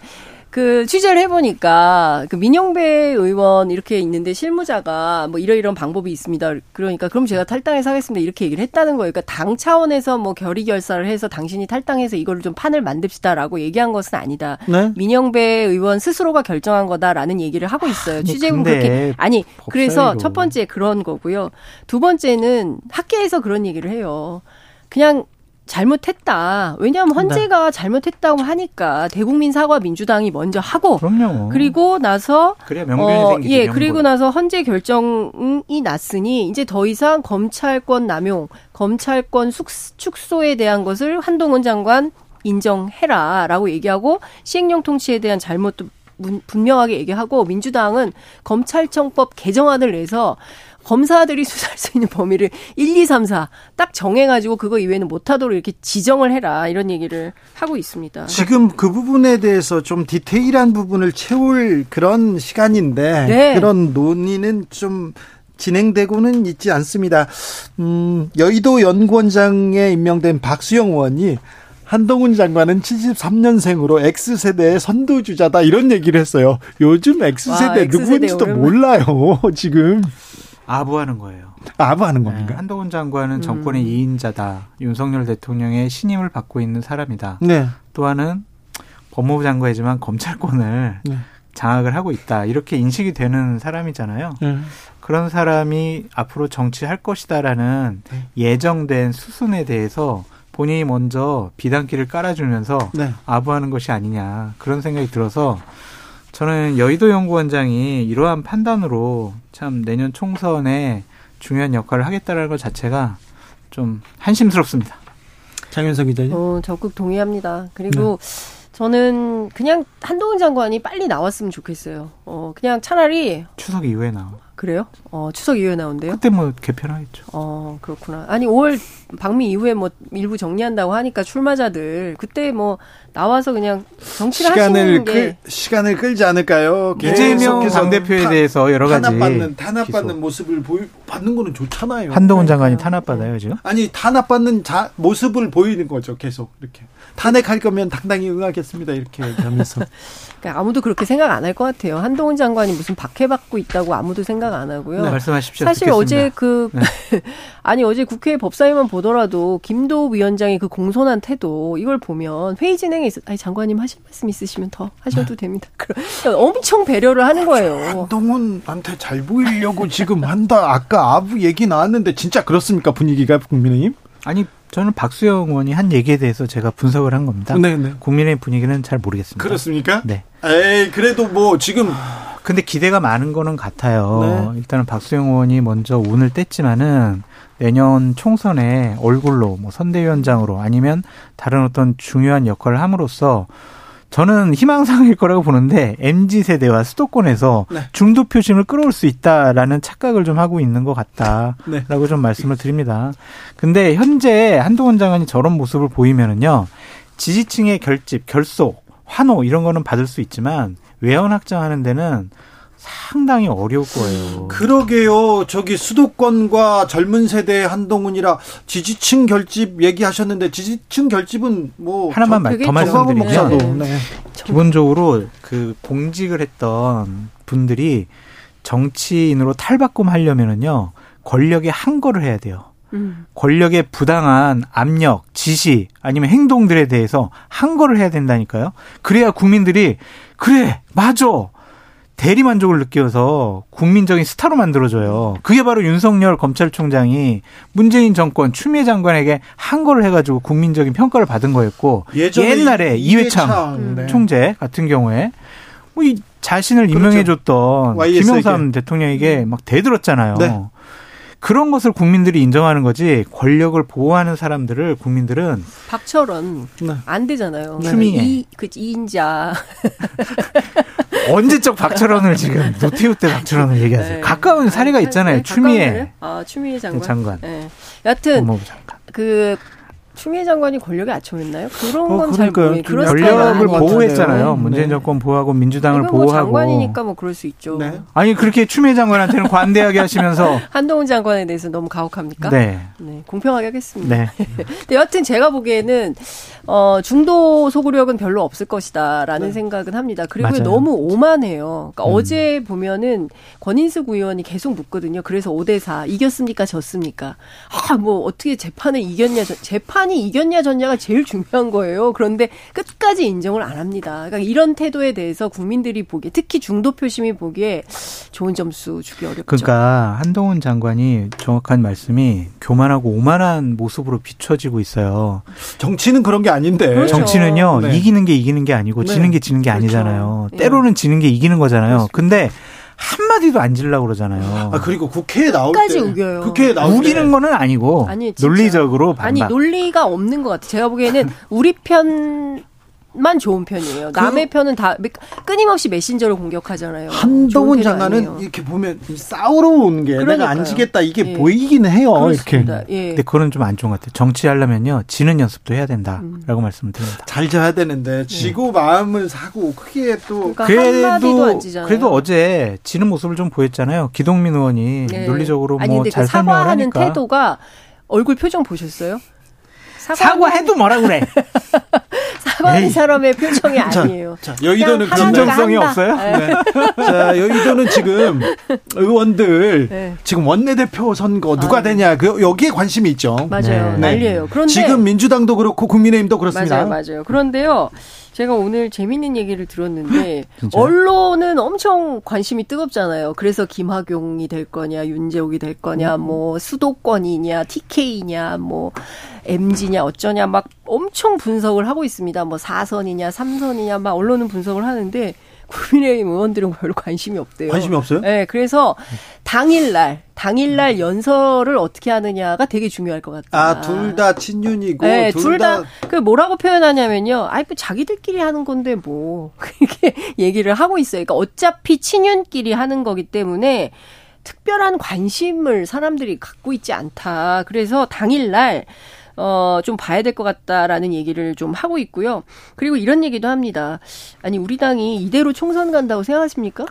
그 취재를 해보니까 그 민영배 의원 이렇게 있는데 실무자가 뭐 이러이러한 방법이 있습니다. 그러니까 그럼 제가 탈당해서 하겠습니다. 이렇게 얘기를 했다는 거예요. 그러니까 당 차원에서 뭐 결의 결사를 해서 당신이 탈당해서 이거를 좀 판을 만듭시다라고 얘기한 것은 아니다. 네? 민영배 의원 스스로가 결정한 거다라는 얘기를 하고 있어요. 취재국 그렇게 아니 그래서 첫 번째 그런 거고요. 두 번째는 학계에서 그런 얘기를 해요. 그냥 잘못했다. 왜냐하면 헌재가 네. 잘못했다고 하니까 대국민 사과 민주당이 먼저 하고 그럼요. 그리고 나서 그래 명분이 어, 생기죠. 예. 그리고 나서 헌재 결정이 났으니 이제 더 이상 검찰권 남용, 검찰권 숙, 축소에 대한 것을 한동훈 장관 인정해라라고 얘기하고 시행령 통치에 대한 잘못도 분명하게 얘기하고 민주당은 검찰청법 개정안을 내서 검사들이 수사할 수 있는 범위를 1, 2, 3, 4 딱 정해가지고 그거 이외에는 못하도록 이렇게 지정을 해라 이런 얘기를 하고 있습니다. 지금 그 부분에 대해서 좀 디테일한 부분을 채울 그런 시간인데 네. 그런 논의는 좀 진행되고는 있지 않습니다. 음, 여의도 연구원장에 임명된 박수영 의원이 한동훈 장관은 73년생으로 X세대의 선두주자다 이런 얘기를 했어요. 요즘 X세대 와, 누구인지도 몰라요. 지금. 아부하는 거예요. 아부하는 겁니까? 네, 한동훈 장관은 음. 정권의 2인자다. 윤석열 대통령의 신임을 받고 있는 사람이다. 네. 또한은 법무부 장관이지만 검찰권을 네. 장악을 하고 있다. 이렇게 인식이 되는 사람이잖아요. 네. 그런 사람이 앞으로 정치할 것이다라는 네. 예정된 수순에 대해서 본인이 먼저 비단길을 깔아주면서 네. 아부하는 것이 아니냐 그런 생각이 들어서 저는 여의도 연구원장이 이러한 판단으로 참 내년 총선에 중요한 역할을 하겠다는 것 자체가 좀 한심스럽습니다. 장윤석 기자님. 어, 적극 동의합니다. 그리고 네. 저는 그냥 한동훈 장관이 빨리 나왔으면 좋겠어요. 어, 그냥 차라리 추석 이후에 나와. 그래요? 어, 추석 이후에 나온대요? 그때 뭐 개편하겠죠. 어, 그렇구나. 아니, 5월 방미 이후에 뭐 일부 정리한다고 하니까 출마자들 그때 뭐 나와서 그냥 정치를 시간을 하시는 게 끌, 시간을 끌지 않을까요? 이재명 당대표에 대해서 여러 가지 탄압받는 탄압받는 모습을 보이 받는 거는 좋잖아요. 한동훈 장관이 탄압받아요, 지금? 아니, 탄압받는 자, 모습을 보이는 거죠, 계속 이렇게. 탄핵할 거면 당당히 응하겠습니다. 이렇게 얘기하면서. 그러니까 아무도 그렇게 생각 안 할 것 같아요. 한동훈 장관이 무슨 박해받고 있다고 아무도 생각 안 하고요. 네, 말씀하십시오. 사실 듣겠습니다. 어제 그 네. 아니 어제 국회 법사위만 보더라도 김도 위원장의 그 공손한 태도 이걸 보면 회의 진행에 있어 아니 장관님 하실 말씀 있으시면 더 하셔도 됩니다. 엄청 배려를 하는 거예요. 한동훈한테 잘 보이려고 지금 한다. 아까 아부 얘기 나왔는데 진짜 그렇습니까 분위기가 국민의힘? 아니 저는 박수영 의원이 한 얘기에 대해서 제가 분석을 한 겁니다. 네, 네. 국민의 분위기는 잘 모르겠습니다. 그렇습니까? 네. 에이, 그래도 뭐 지금 근데 기대가 많은 거는 같아요. 네. 일단은 박수영 의원이 먼저 운을 뗐지만은 내년 총선에 얼굴로 뭐 선대위원장으로 아니면 다른 어떤 중요한 역할을 함으로써 저는 희망상일 거라고 보는데 MZ 세대와 수도권에서 네. 중도 표심을 끌어올 수 있다라는 착각을 좀 하고 있는 것 같다라고 네. 좀 말씀을 드립니다. 근데 현재 한동훈 장관이 저런 모습을 보이면은요 지지층의 결집, 결속, 환호 이런 거는 받을 수 있지만 외연 확장하는 데는 상당히 어려울 거예요. 그러게요. 저기 수도권과 젊은 세대 한동훈이라 지지층 결집 얘기하셨는데 지지층 결집은 뭐 하나만 더 말씀드리면 네. 기본적으로 그 공직을 했던 분들이 정치인으로 탈바꿈 하려면은요 권력에 항거를 해야 돼요. 음. 권력의 부당한 압력, 지시 아니면 행동들에 대해서 항거를 해야 된다니까요. 그래야 국민들이 그래 맞아 대리 만족을 느껴서 국민적인 스타로 만들어줘요. 그게 바로 윤석열 검찰총장이 문재인 정권 추미애 장관에게 한 거를 해가지고 국민적인 평가를 받은 거였고 옛날에 이회창, 이회창 네. 총재 같은 경우에 뭐 이 자신을 그렇죠. 임명해줬던 김영삼 대통령에게 막 대들었잖아요. 네. 그런 것을 국민들이 인정하는 거지 권력을 보호하는 사람들을 국민들은 박철원 네. 안 되잖아요. 추미애 그 이인자 언제적 박철원을 지금 노태우 때 박철원을 얘기하세요. 네. 가까운 사례가 있잖아요. 네, 추미애 아 추미애 장관. 장관. 네. 여튼 그 추미애 장관이 권력에 아첨했나요? 그런 어, 건잘 모르겠어요. 권력을 보호했잖아요. 네. 문재인 정권 보호하고 민주당을 뭐 보호하고. 장관이니까 뭐 그럴 수 있죠. 네. 아니 그렇게 추미애 장관한테는 관대하게 하시면서 한동훈 장관에 대해서 너무 가혹합니까? 네. 네 공평하게 하겠습니다. 네. 근데 여튼 제가 보기에는 어, 중도 소구력은 별로 없을 것이다라는 네. 생각은 합니다. 그리고 맞아요. 너무 오만해요. 그러니까 음. 어제 보면은 권인숙 의원이 계속 묻거든요. 그래서 5대 4 이겼습니까, 졌습니까? 아, 뭐 어떻게 재판을 이겼냐, 재판이 이겼냐 졌냐가 제일 중요한 거예요. 그런데 끝까지 인정을 안 합니다. 그러니까 이런 태도에 대해서 국민들이 보기에 특히 중도 표심이 보기에 좋은 점수 주기 어렵죠. 그러니까 한동훈 장관이 정확한 말씀이 교만하고 오만한 모습으로 비춰지고 있어요. 정치는 그런 게 아닌데. 그렇죠. 정치는요, 네. 이기는 게 이기는 게 아니고 네. 지는 게 지는 게 그렇죠. 아니잖아요. 네. 때로는 지는 게 이기는 거잖아요. 근데 한마디도 안 질라고 그러잖아요. 아, 그리고 국회에 나올 때. 우겨요. 국회에 나올 우기는 거는 아니고. 아니, 논리적으로 반박. 아니, 논리가 없는 것 같아요. 제가 보기에는 우리 편 만 좋은 편이에요. 그 남의 편은 다 끊임없이 메신저를 공격하잖아요. 한동훈 장관은 이렇게 보면 싸우러 오는 게 그러니까요. 내가 안 지겠다 이게 예. 보이기는 해요. 그렇습니다. 이렇게. 예. 근데 그거는 좀안 좋은 것 같아요. 정치하려면요 지는 연습도 해야 된다라고 음. 말씀을 드립니다. 잘 져야 되는데 지고 예. 마음을 사고 크게 또 그러니까 그래도 그래도 어제 지는 모습을 좀 보였잖아요. 기동민 의원이 예. 논리적으로 뭐잘 그 설명을 하니까 태도가 얼굴 표정 보셨어요? 사과해도 뭐라 그래. 사과하는 사람의 표정이 아니에요. 자, 자 여의도는 진정성이 없어요? 네. 네. 자, 여의도는 지금 의원들 네. 지금 원내대표 선거 누가 아, 네. 되냐 그 여기에 관심이 있죠. 맞아요. 네. 난리예요. 그런데 지금 민주당도 그렇고 국민의힘도 그렇습니다. 맞아요, 맞아요. 그런데요. 제가 오늘 재밌는 얘기를 들었는데 언론은 엄청 관심이 뜨겁잖아요. 그래서 김학용이 될 거냐, 윤재옥이 될 거냐, 음. 뭐 수도권이냐, TK냐, 뭐 MG냐 어쩌냐 막 엄청 분석을 하고 있습니다. 뭐 4선이냐, 3선이냐 막 언론은 분석을 하는데 국민의힘 의원들은 별로 관심이 없대요. 관심이 없어요? 네, 그래서 당일날 당일날 연설을 어떻게 하느냐가 되게 중요할 것 같다. 아, 둘 다 친윤이고 네, 둘다 그 뭐라고 표현하냐면요. 아이 그 자기들끼리 하는 건데 뭐 그렇게 얘기를 하고 있어요. 그러니까 어차피 친윤끼리 하는 거기 때문에 특별한 관심을 사람들이 갖고 있지 않다. 그래서 당일날 어, 좀 봐야 될 것 같다라는 얘기를 좀 하고 있고요. 그리고 이런 얘기도 합니다. 아니, 우리 당이 이대로 총선 간다고 생각하십니까?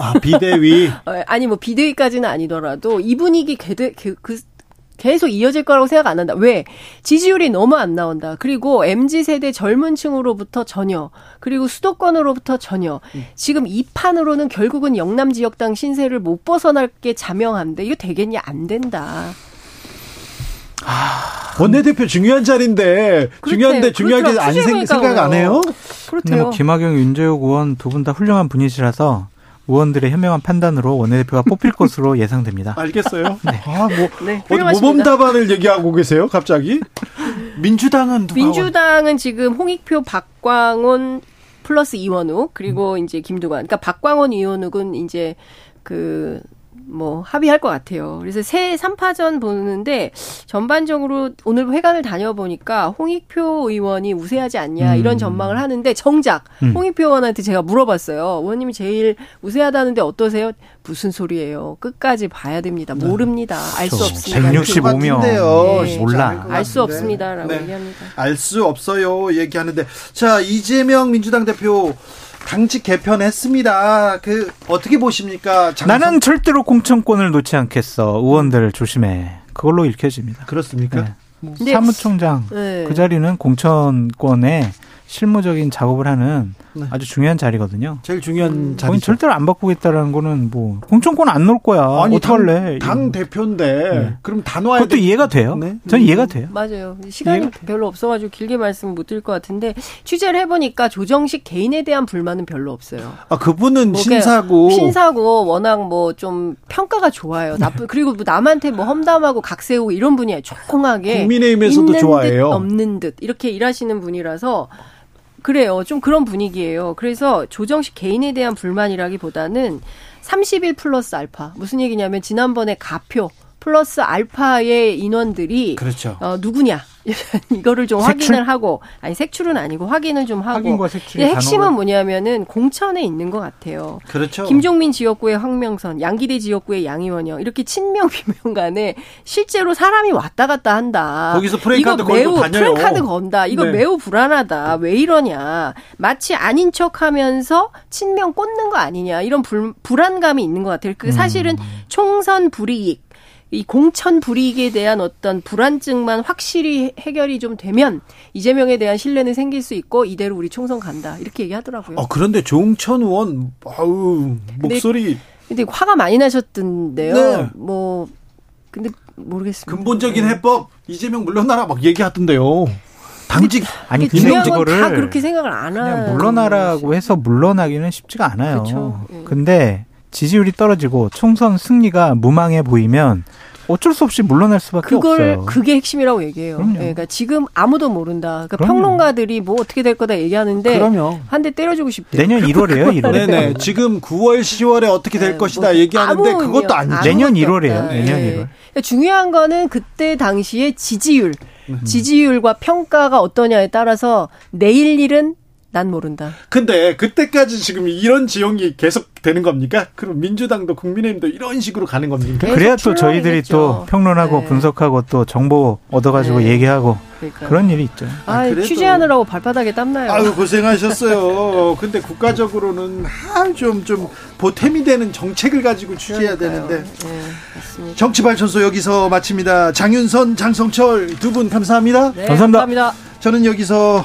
아, 비대위? 어, 아니, 뭐, 비대위까지는 아니더라도 이 분위기 그, 그, 계속 이어질 거라고 생각 안 한다. 왜? 지지율이 너무 안 나온다. 그리고 MZ 세대 젊은 층으로부터 전혀, 그리고 수도권으로부터 전혀. 음. 지금 이 판으로는 결국은 영남 지역당 신세를 못 벗어날 게 자명한데 이거 되겠냐? 안 된다. 아, 원내대표 중요한 자리인데 그렇대, 중요한데 중요하게 안 생, 생각 안 해요? 그렇대요. 뭐 김학영, 윤재욱 의원 두 분 다 훌륭한 분이시라서 의원들의 현명한 판단으로 원내대표가 뽑힐 것으로 예상됩니다. 알겠어요. 네. 아, 뭐, 네, 모범 답안을 얘기하고 계세요, 갑자기? 민주당은 누가 민주당은 지금 홍익표, 박광원 플러스 이원우 그리고 음. 이제 김두관. 그러니까 박광원, 이원욱은 이제 그 뭐 합의할 것 같아요. 그래서 새 3파전 보는데 전반적으로 오늘 회관을 다녀보니까 홍익표 의원이 우세하지 않냐 음. 이런 전망을 하는데 정작 음. 홍익표 의원한테 제가 물어봤어요. 의원님이 제일 우세하다는데 어떠세요? 무슨 소리예요? 끝까지 봐야 됩니다. 네. 모릅니다. 알 수 없습니다. 165명 네. 몰라. 알 수 없습니다라고 네. 얘기합니다. 알 수 없어요 얘기하는데 자 이재명 민주당 대표 당직 개편했습니다. 그 어떻게 보십니까? 장성... 나는 절대로 공천권을 놓지 않겠어. 의원들 조심해. 그걸로 읽혀집니다. 그렇습니까? 네. 뭐 사무총장 네. 그 자리는 공천권에 실무적인 작업을 하는 네. 아주 중요한 자리거든요. 제일 중요한 음. 자리. 절대로 안 바꾸겠다라는 거는 뭐 공천권 안 놓을 거야. 아니, 어떡할래? 당, 당 대표인데 네. 그럼 다 놔야 그것도 돼. 이해가 돼요. 네? 전 음. 이해가 돼요. 맞아요. 시간이 별로 없어가지고 길게 말씀 못 드릴 것 같은데 취재를 해보니까 조정식 개인에 대한 불만은 별로 없어요. 아 그분은 뭐 신사고 신사고 워낙 뭐 좀 평가가 좋아요. 나쁜 그리고 뭐 남한테 뭐 험담하고 각세우고 이런 분이 조용하게 국민의힘에서도 좋아해요. 없는 듯 이렇게 일하시는 분이라서 그래요. 좀 그런 분위기예요. 그래서 조정식 개인에 대한 불만이라기보다는 30일 플러스 알파. 무슨 얘기냐면 지난번에 가표 플러스 알파의 인원들이 그렇죠. 어, 누구냐 이거를 좀 색출? 확인을 하고 아니 색출은 아니고 확인을 좀 하고 확인과 색출이 핵심은. 뭐냐면은 공천에 있는 것 같아요. 그렇죠. 김종민 지역구의 황명선, 양기대 지역구의 양이원영 이렇게 친명 비명 간에 실제로 사람이 왔다 갔다 한다. 거기서 프레카드 이거 매우 프레카드 건다. 이거 네. 매우 불안하다. 왜 이러냐? 마치 아닌 척하면서 친명 꽂는 거 아니냐 이런 불, 불안감이 있는 것 같아요. 그 사실은 음. 총선 불이익 이 공천 불이익에 대한 어떤 불안증만 확실히 해결이 좀 되면 이재명에 대한 신뢰는 생길 수 있고 이대로 우리 총선 간다 이렇게 얘기하더라고요. 어, 그런데 조홍천 의원 아우 목소리 근데, 근데 화가 많이 나셨던데요. 네. 뭐 근데 모르겠습니다. 근본적인 해법 이재명 물러나라 막 얘기하던데요. 당직 아니 그냥 이거를 다 그렇게 생각을 안 하는 물러나라고 해서 물러나기는 쉽지가 않아요. 그렇죠. 예. 근데 지지율이 떨어지고 총선 승리가 무망해 보이면 어쩔 수 없이 물러날 수밖에 그걸 없어요. 그게 핵심이라고 얘기해요. 네, 그러니까 지금 아무도 모른다. 그러니까 평론가들이 뭐 어떻게 될 거다 얘기하는데 한 대 때려주고 싶대. 내년 1월이에요. 1월. 네네. 지금 9월, 10월에 어떻게 될 네, 것이다 뭐 얘기하는데 그것도 아니죠. 내년 1월이에요. 내년 네. 1월. 그러니까 중요한 거는 그때 당시에 지지율, 음. 지지율과 평가가 어떠냐에 따라서 내일 일은 난 모른다. 근데 그때까지 지금 이런 지형이 계속 되는 겁니까? 그럼 민주당도 국민의힘도 이런 식으로 가는 겁니까? 그래야 또 저희들이 또 평론하고 네. 분석하고 또 정보 얻어가지고 네. 얘기하고 그러니까요. 그런 일이 있죠. 아, 아 취재하느라고 발바닥에 땀나요. 아유 고생하셨어요. 근데 국가적으로는 좀좀 좀 보탬이 되는 정책을 가지고 취재해야 그러니까요. 되는데. 네, 정치발전소 여기서 마칩니다. 장윤선, 장성철 두 분 감사합니다. 네, 감사합니다. 감사합니다. 저는 여기서